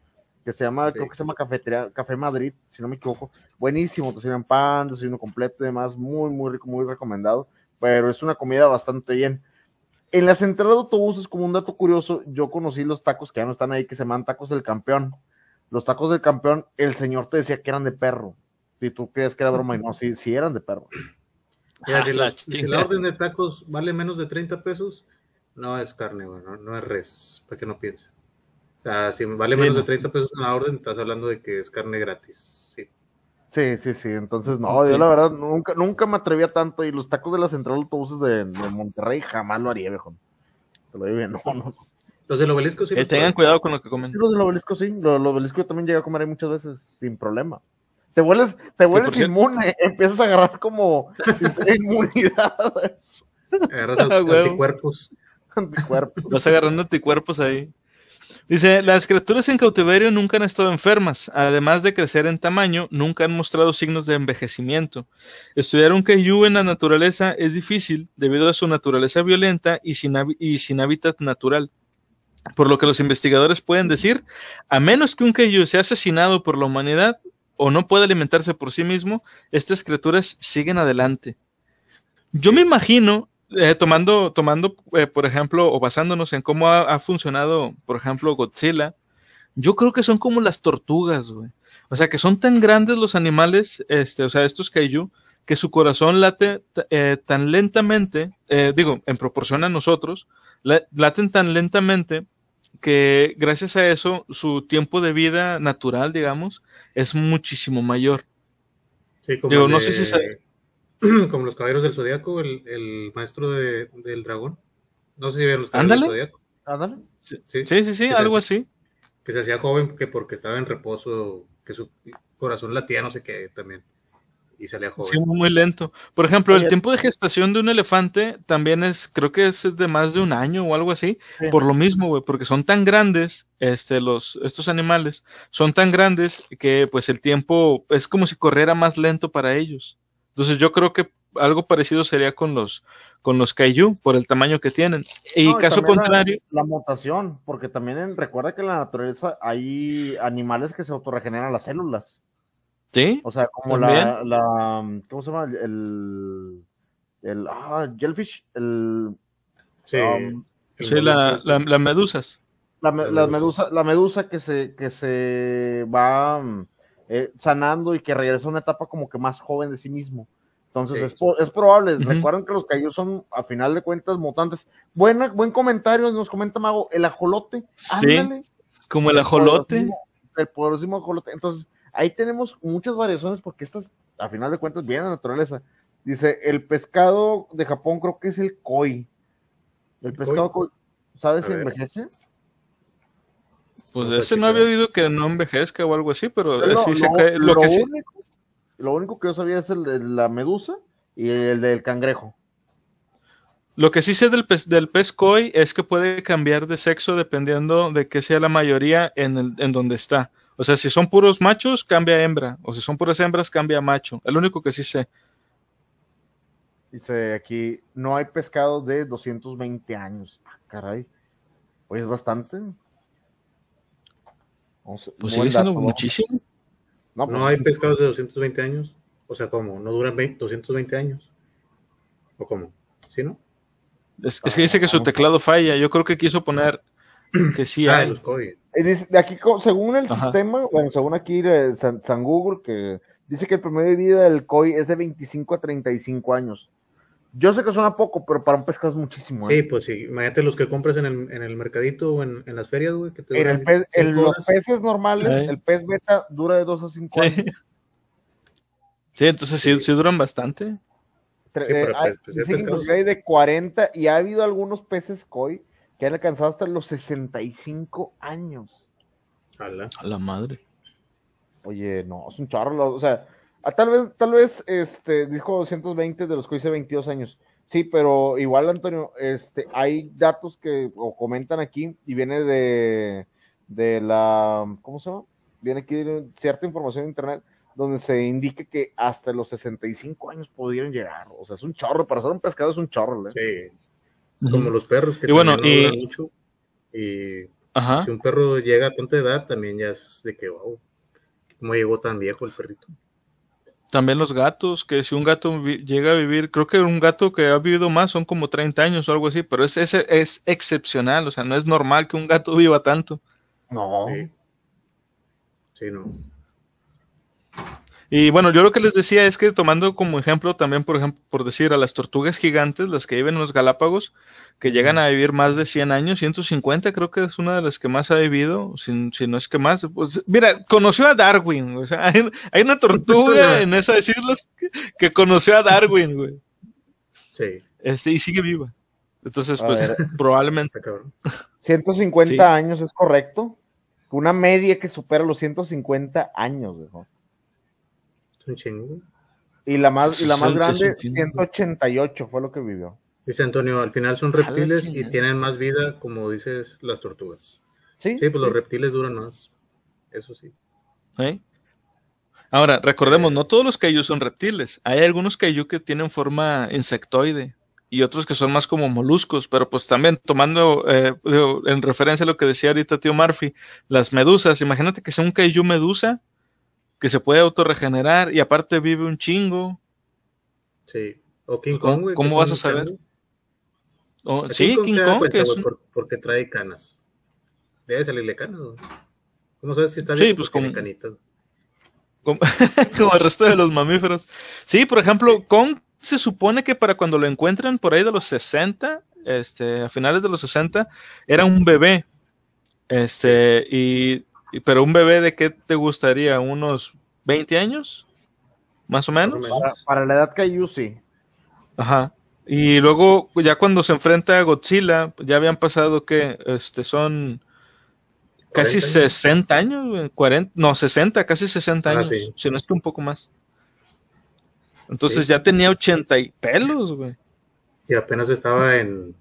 que se llama, sí. creo que se llama Cafetería, Café Madrid, si no me equivoco. Buenísimo, te sirven pan, te sirven completo y demás, muy, muy rico, muy recomendado. Pero es una comida bastante bien en la central de autobuses, como un dato curioso, yo conocí los tacos que ya no están ahí, que se llaman tacos del campeón. Los tacos del campeón, el señor te decía que eran de perro. Y tú crees que era broma, y no, sí, sí eran de perro. Ya, si, la, si, la, orden de tacos vale menos de 30 pesos, no es carne, bueno, no, no es res, para que no piense. O sea, si vale sí, menos no. de 30 pesos en la orden, estás hablando de que es carne gratis. Sí. Sí, sí, sí. Entonces, no, sí. yo la verdad nunca, nunca me atrevía tanto. Y los tacos de la central de autobuses de, de Monterrey jamás lo haría, viejo. Te lo digo bien, no, no. Los del obelisco sí. Eh, tengan cuidado con lo que comen. Los del obelisco sí. Los, los obelisco yo también llegué a comer ahí muchas veces, sin problema. Te vuelves, te vuelves inmune, empiezas a agarrar como inmunidad. Agarras anticuerpos. anticuerpos. Vas agarrando anticuerpos ahí. Dice, las criaturas en cautiverio nunca han estado enfermas, además de crecer en tamaño, nunca han mostrado signos de envejecimiento. Estudiar un kaiju en la naturaleza es difícil debido a su naturaleza violenta y sin, y sin hábitat natural. Por lo que los investigadores pueden decir, a menos que un kaiju sea asesinado por la humanidad o no pueda alimentarse por sí mismo, estas criaturas siguen adelante. Yo me imagino eh, tomando, tomando eh, por ejemplo, o basándonos en cómo ha, ha, funcionado, por ejemplo, Godzilla, yo creo que son como las tortugas, güey. O sea, que son tan grandes los animales, este, o sea, estos kaiju, que su corazón late eh, tan lentamente, digo, en proporción a nosotros, laten tan lentamente que gracias a eso su tiempo de vida natural, digamos, es muchísimo mayor. Sí, como digo, de... no sé si como los caballeros del zodiaco, el, el maestro de, del dragón. No sé si vieron los caballeros ¿Ándale? del zodiaco. ¿Ándale? Sí, sí, sí, sí, sí algo hacía, así. Que se hacía joven que porque estaba en reposo, que su corazón latía, no sé qué también. Y salía joven. Sí, muy lento. Por ejemplo, Oye, el tiempo de gestación de un elefante también es, creo que es de más de un año o algo así. Sí. Por lo mismo, güey, porque son tan grandes, este, los, estos animales, son tan grandes que pues el tiempo es como si corriera más lento para ellos. Entonces yo creo que algo parecido sería con los con los kaiju por el tamaño que tienen. Y no, caso contrario, la, la, mutación, porque también en, recuerda que en la naturaleza hay animales que se autorregeneran las células. Sí. O sea, como la, la, ¿cómo se llama? El el ah, jellyfish, el Sí, um, sí la, la, las medusas. La, medusa, la medusa que se, que se va mm, eh, sanando y que regresa a una etapa como que más joven de sí mismo. Entonces es, probable. Recuerden que los cayos son, a final de cuentas, mutantes. Buena, buen comentario, nos comenta Mago, el ajolote. Sí, como el ajolote. El poderosísimo ajolote. Entonces, ahí tenemos muchas variaciones porque estas, a final de cuentas, vienen de naturaleza. Dice, el pescado de Japón creo que es el koi. El pescado koi, ¿sabes si envejece? Pues ese no había oído que no envejezca o algo así, pero sí se cae. Lo, que sí lo único que yo sabía es el de la medusa y el del cangrejo. Lo que sí sé del pez, del pez koi es que puede cambiar de sexo dependiendo de que sea la mayoría en, el, en donde está. O sea, si son puros machos, cambia hembra. O si son puras hembras, cambia macho. Es lo único que sí sé. Dice aquí, no hay pescado de 220 años. Ah, caray. Oye, es bastante. Pues sigue siendo muchísimo. No, pues hay pescados de 220 años. O sea, ¿cómo? ¿No duran 220 años? ¿O cómo? ¿Sí, no? Es, que dice que su teclado falla. Yo creo que quiso poner que sí ah, hay. Los de aquí, según el sistema, bueno, según aquí San, Google, que dice que el promedio de vida del COI es de 25 a 35 años. Yo sé que suena poco, pero para un pescado es muchísimo. Sí, ¿eh? pues sí. Imagínate los que compras en el, en el mercadito o en, en, las ferias, güey. Que te el pez, los peces normales, el pez beta dura de 2 a 5 años. Sí, entonces sí, sí duran bastante. Sí, eh, hay, pues, hay de 40 y ha habido algunos peces koi que han alcanzado hasta los 65 años. A la madre. Oye, no, es un charro. O sea, Ah, tal vez, tal vez, este, dijo 220 de los que hice 22 años. Sí, pero igual, Antonio, este, hay datos que o comentan aquí y viene de, de la, ¿cómo se llama? Viene aquí cierta información en internet donde se indique que hasta los 65 años pudieran llegar. O sea, es un chorro, para ser un pescado es un chorro. ¿eh? Sí. Como los perros que y bueno, y... mucho. Y si un perro llega a tanta edad, también ya es de que, wow, ¿cómo llegó tan viejo el perrito? También los gatos, que si un gato llega a vivir, creo que un gato que ha vivido más son como 30 años o algo así, pero es, es, es excepcional, o sea, no es normal que un gato viva tanto. No. sí no. Y bueno, yo lo que les decía es que tomando como ejemplo también, por ejemplo, por decir a las tortugas gigantes, las que viven en los Galápagos, que llegan a vivir más de 100 años, 150 creo que es una de las que más ha vivido, si, si no es que más. Pues, mira, conoció a Darwin, o sea, hay, una tortuga en esas islas que, que, conoció a Darwin, güey. Sí. Este, y sigue viva. Entonces, pues, probablemente. 150 años es correcto. Una media que supera los 150 años, güey. Un chingo. Y la más, y la más grande, 188 fue lo que vivió. Dice Antonio, al final son reptiles y tienen más vida, como dices, las tortugas. Sí. Sí, pues los reptiles duran más. Eso sí. Ahora, recordemos, no todos los kaiju son reptiles. Hay algunos kaiju que tienen forma insectoide y otros que son más como moluscos, pero pues también tomando eh, en referencia a lo que decía ahorita tío Murphy, las medusas, imagínate que sea un kaiju medusa, que se puede autorregenerar y aparte vive un chingo. Sí. O King Kong, ¿Cómo, vas a saber? sí, King Kong. que es porque trae canas. Debe salirle canas. ¿Cómo sabes si está bien? Sí, pues como, canitas. Como, como, el resto de los mamíferos. Sí, por ejemplo, Kong se supone que para cuando lo encuentran por ahí de los 60, este, a finales de los 60, era un bebé. Este, y pero un bebé de qué te gustaría, unos 20 años, más o menos. Para, la edad que sí. Ajá. Y luego, ya cuando se enfrenta a Godzilla, ya habían pasado que este son casi 60 años, 40, no, 60, casi 60 ah, años, si no es que un poco más. Entonces ya tenía 80 y pelos, güey. Y apenas estaba en,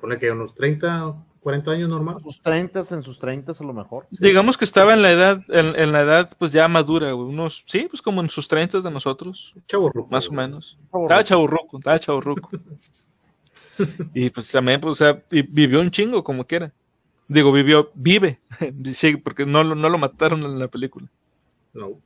pone que unos 30, 40 años normal. Sus 30, en sus 30 a lo mejor. Digamos que estaba en la edad, en, la edad pues ya madura, unos, sí, pues como en sus 30 de nosotros. Chaburruco. Más o menos. Estaba chaburruco, estaba chaburruco. y pues también, pues, o sea, vivió un chingo como quiera. Digo, vivió, vive. sí, porque no, no lo mataron en la película. No.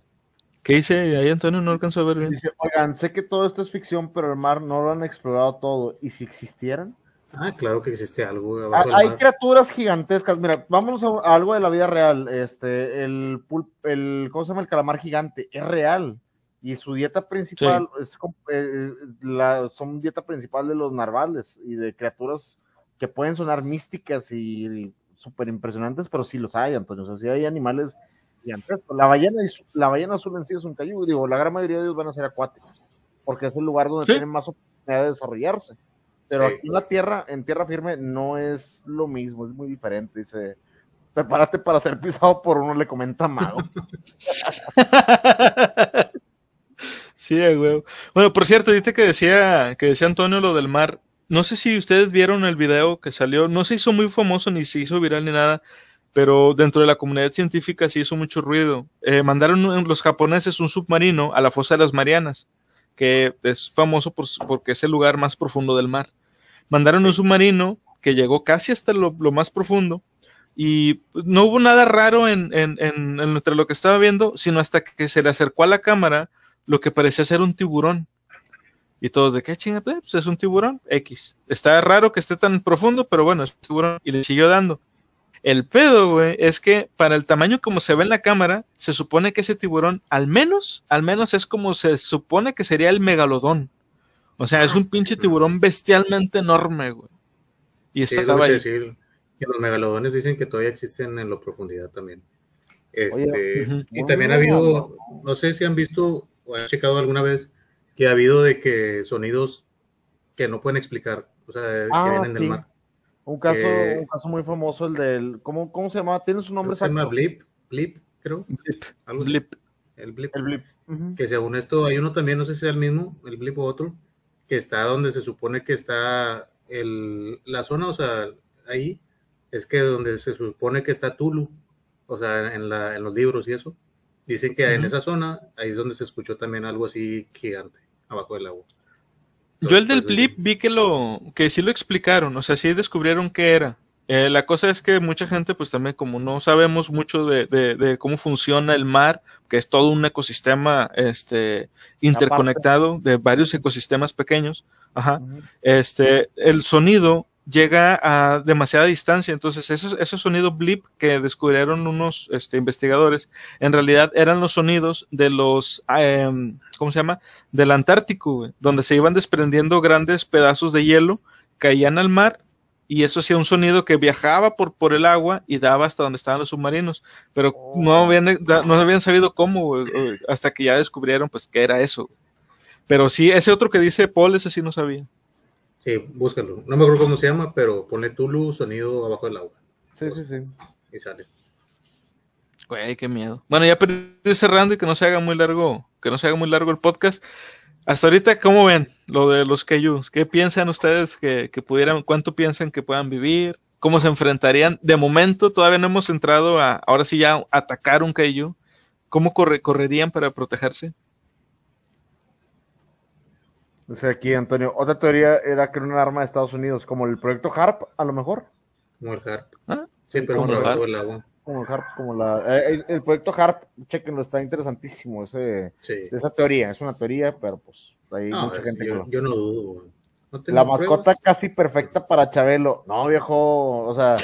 ¿Qué dice ahí Antonio? No alcanzó a ver bien. Dice, oigan, sé que todo esto es ficción, pero el mar no lo han explorado todo. ¿Y si existieran? Ah, claro que existe algo. Hay criaturas gigantescas. Mira, vamos a, algo de la vida real. Este, el, el, ¿cómo se llama? El calamar gigante. Es real. Y su dieta principal es, eh, la, son dieta principal de los narvales y de criaturas que pueden sonar místicas y, súper impresionantes, pero sí los hay, Antonio. O sea, sí hay animales gigantescos. La ballena, la ballena azul en sí es un cayú. Digo, la gran mayoría de ellos van a ser acuáticos, porque es el lugar donde tienen más oportunidad de desarrollarse. Pero aquí en la tierra, en tierra firme, no es lo mismo, es muy diferente. Dice, prepárate para ser pisado por uno, le comenta Mago. sí, güey. Bueno, por cierto, dice que decía, que decía Antonio lo del mar. No sé si ustedes vieron el video que salió, no se hizo muy famoso ni se hizo viral ni nada, pero dentro de la comunidad científica sí hizo mucho ruido. Eh, mandaron los japoneses un submarino a la fosa de las Marianas que es famoso por, porque es el lugar más profundo del mar. Mandaron un submarino que llegó casi hasta lo, más profundo y no hubo nada raro en, entre lo que estaba viendo, sino hasta que se le acercó a la cámara lo que parecía ser un tiburón. Y todos de qué chinga, pues es un tiburón X. Está raro que esté tan profundo, pero bueno, es un tiburón. Y le siguió dando. El pedo, güey, es que para el tamaño como se ve en la cámara, se supone que ese tiburón, al menos, al menos es como se supone que sería el megalodón. O sea, es un pinche tiburón bestialmente enorme, güey. Y ahí. Decir que los megalodones dicen que todavía existen en la profundidad también. Este, y también ha habido, no sé si han visto o han checado alguna vez que ha habido de que sonidos que no pueden explicar, o sea, que ah, vienen del mar. Un caso, un caso muy famoso, el del. ¿Cómo, cómo se llama? ¿Tiene su nombre Se llama Blip, Blip, creo. Blip. Blip. El Blip. El Blip. Que según esto, hay uno también, no sé si es el mismo, el Blip o otro, que está donde se supone que está el, la zona, o sea, ahí, es que donde se supone que está Tulu, o sea, en, la, en los libros y eso. Dicen que en esa zona, ahí es donde se escuchó también algo así gigante, abajo del agua. Yo el del blip vi que lo, que sí lo explicaron, o sea, sí descubrieron qué era. Eh, la cosa es que mucha gente, pues también como no sabemos mucho de, de, cómo funciona el mar, que es todo un ecosistema este, interconectado de varios ecosistemas pequeños, ajá, este, el sonido llega a demasiada distancia. Entonces, esos, esos sonidos blip que descubrieron unos este, investigadores, en realidad eran los sonidos de los, em, ¿cómo se llama? Del Antártico, donde se iban desprendiendo grandes pedazos de hielo, caían al mar y eso hacía un sonido que viajaba por, por el agua y daba hasta donde estaban los submarinos, pero no, oh. habían, no habían sabido cómo hasta que ya descubrieron pues qué era eso. Pero sí, ese otro que dice Paul, ese sí no sabía. Sí, búscalo. No me acuerdo cómo se llama, pero ponle Tulu, sonido abajo del agua. Sí, sí, sí. Y sale. Güey, qué miedo. Bueno, ya ir cerrando y que no se haga muy largo, que no se haga muy largo el podcast. Hasta ahorita, ¿cómo ven lo de los Kaijus? ¿Qué piensan ustedes que, pudieran, cuánto piensan que puedan vivir? ¿Cómo se enfrentarían? De momento todavía no hemos entrado a, ahora sí ya, atacar un Kaiju. ¿Cómo correrían para protegerse? Dice aquí, Antonio, otra teoría era que era un arma de Estados Unidos, como el proyecto HARP, a lo mejor. Como el HARP. ¿Ah? Sí, pero como el el agua. Como el HARP, como la... Eh, el, proyecto HARP, chequenlo, está interesantísimo ese, esa teoría. Es una teoría, pero pues hay mucha gente yo, que yo no dudo. la mascota casi perfecta para Chabelo. No, viejo, o sea...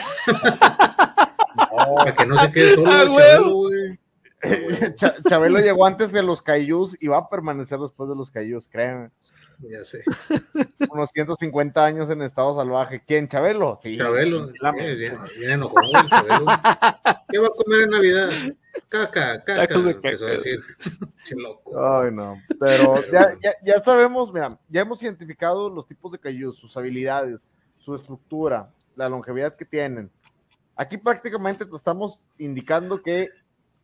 no, para que no se quede solo ah, Chabelo, güey. Chabelo llegó antes de los Cayús y va a permanecer después de los Cayús, créanme. Ya sé. Unos 150 años en estado salvaje. ¿Quién? ¿Chabelo? Sí. Chabelo. Viene, Chabelo. ¿Qué va a comer en Navidad? Caca, caca. Caca. decir. loco. Ay, no. Pero ya, ya, ya, sabemos, mira, ya hemos identificado los tipos de cayús, sus habilidades, su estructura, la longevidad que tienen. Aquí prácticamente te estamos indicando que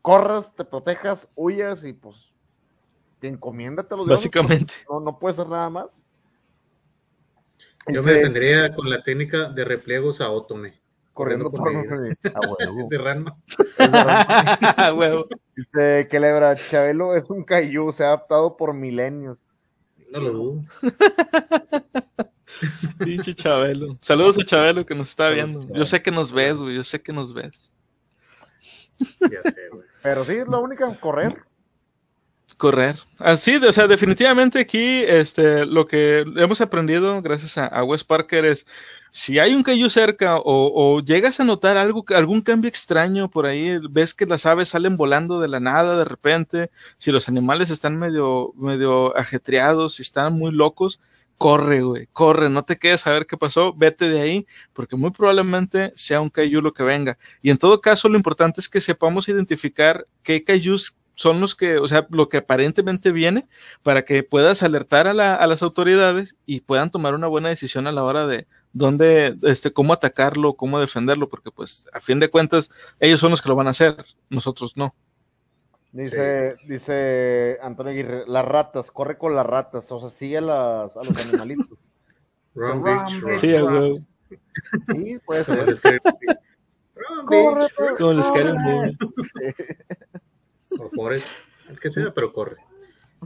corras, te protejas, huyas y pues te encomiéndate los Básicamente. No, no puede ser nada más. Yo me defendería con la técnica de repliegos a Otome. Corriendo, por a huevo. De Ranma. a huevo. Dice que Lebra, Chabelo es un kaiju, se ha adaptado por milenios. No lo dudo. Pinche Chabelo. Saludos a Chabelo que nos está viendo. Yo sé que nos ves, güey. Yo sé que nos ves. Ya sé, güey. Pero sí, es la única, correr. Correr. Así, o sea, definitivamente aquí este, lo que hemos aprendido gracias a, Wes Parker es, si hay un cayú cerca o, llegas a notar algo, algún cambio extraño por ahí, ves que las aves salen volando de la nada de repente, si los animales están medio, medio ajetreados, si están muy locos, corre, güey, corre, no te quedes a ver qué pasó, vete de ahí, porque muy probablemente sea un cayú lo que venga. Y en todo caso, lo importante es que sepamos identificar qué cayús son los que, o sea, lo que aparentemente viene para que puedas alertar a, las autoridades y puedan tomar una buena decisión a la hora de dónde, este, cómo atacarlo, cómo defenderlo, porque pues a fin de cuentas ellos son los que lo van a hacer, nosotros no. Dice, dice Antonio Aguirre, las ratas, corre con las ratas, o sea, sigue a, las, a los animalitos. sí, güey. Sí, puede ser. corre, Como les o Forrest, el que sea, pero corre.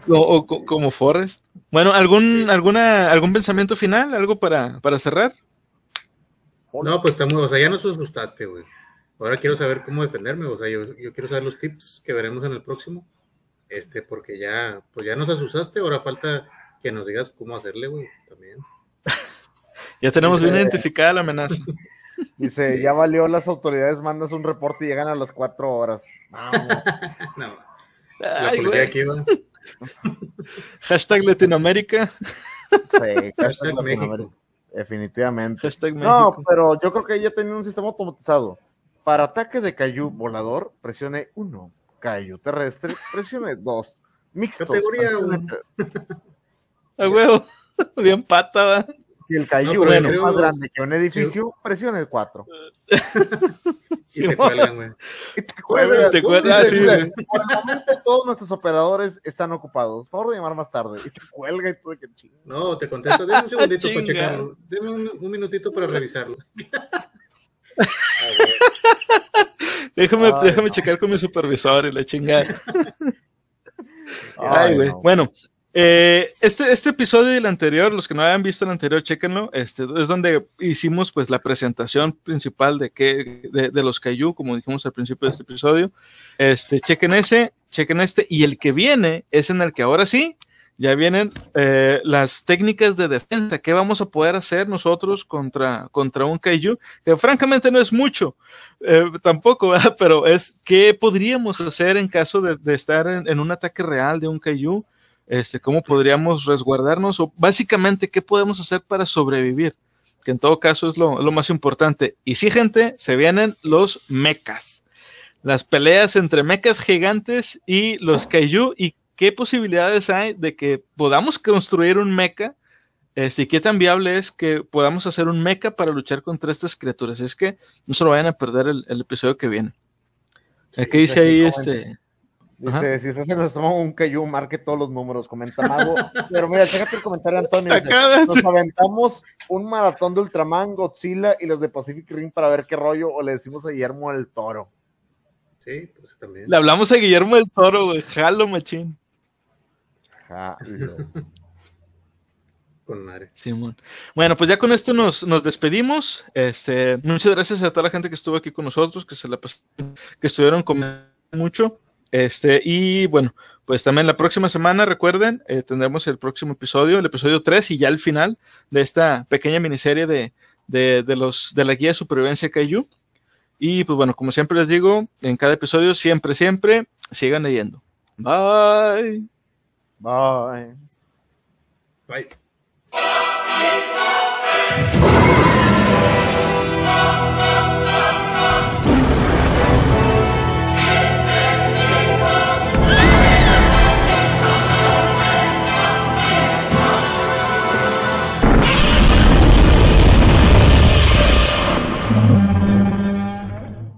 O, como Forrest. Bueno, ¿algún, alguna, ¿algún pensamiento final? ¿Algo para, para cerrar? No, pues estamos, o sea, ya nos asustaste, güey. Ahora quiero saber cómo defenderme, o sea, yo, quiero saber los tips que veremos en el próximo. Este, porque ya, pues ya nos asustaste, ahora falta que nos digas cómo hacerle, güey, también. ya tenemos bien identificada la amenaza. Dice, ya valió las autoridades, mandas un reporte y llegan a las cuatro horas. no. La policía aquí va. Hashtag Latinoamérica. Sí, hashtag, Definitivamente. No, pero yo creo que ya tenía un sistema automatizado. Para ataque de cayú volador, presione 1. Cayú terrestre, presione 2. Mixto. Categoría 1. A huevo. Bien pata, ¿va? Si el cayú es más grande que un edificio, presione el 4. y te cuelgan, güey. Y te cuelgan. Te cuelgan, sí, Por el momento todos nuestros operadores están ocupados. Por favor de llamar más tarde. Y te cuelga y todo. Que no, te contesta. Deme un segundito para checarlo. Deme un, minutito para revisarlo. déjame, déjame checar con mi supervisor y la chingada. Ay, güey. Bueno, eh, este, este episodio y el anterior, los que no hayan visto el anterior, chéquenlo. Este es donde hicimos pues la presentación principal de que, de, los Kaiju, como dijimos al principio de este episodio. Este, chequen ese, chequen este, y el que viene es en el que ahora sí, ya vienen eh, las técnicas de defensa. ¿Qué vamos a poder hacer nosotros contra, contra un Kaiju? Que francamente no es mucho, eh, tampoco, pero es qué podríamos hacer en caso de, estar en, en, un ataque real de un Kaiju este, cómo podríamos resguardarnos o básicamente qué podemos hacer para sobrevivir, que en todo caso es lo, más importante. Y sí, gente, se vienen los mechas, las peleas entre mechas gigantes y los kaiju y qué posibilidades hay de que podamos construir un mecha este, y qué tan viable es que podamos hacer un mecha para luchar contra estas criaturas. Es que no se lo vayan a perder el, episodio que viene. Aquí dice ahí este. Dice, si estás en el estómago un Kaiju, marque todos los números, comenta Mago. Pero mira, chécate el comentario, Antonio. nos aventamos un maratón de Ultraman, Godzilla y los de Pacific Rim para ver qué rollo, o le decimos a Guillermo el Toro. Sí, pues también. Le hablamos a Guillermo el Toro, güey. Jalo, machín. Jalo. con madre. Simón. Bueno, pues ya con esto nos, nos despedimos. Este, muchas gracias a toda la gente que estuvo aquí con nosotros, que se la que estuvieron comiendo mucho. Este, y bueno, pues también la próxima semana, recuerden, eh, tendremos el próximo episodio, el episodio 3 y ya el final de esta pequeña miniserie de, de, de los, de la guía de supervivencia Kaiju. Y pues bueno, como siempre les digo, en cada episodio, siempre, siempre, sigan leyendo. Bye. Bye. Bye.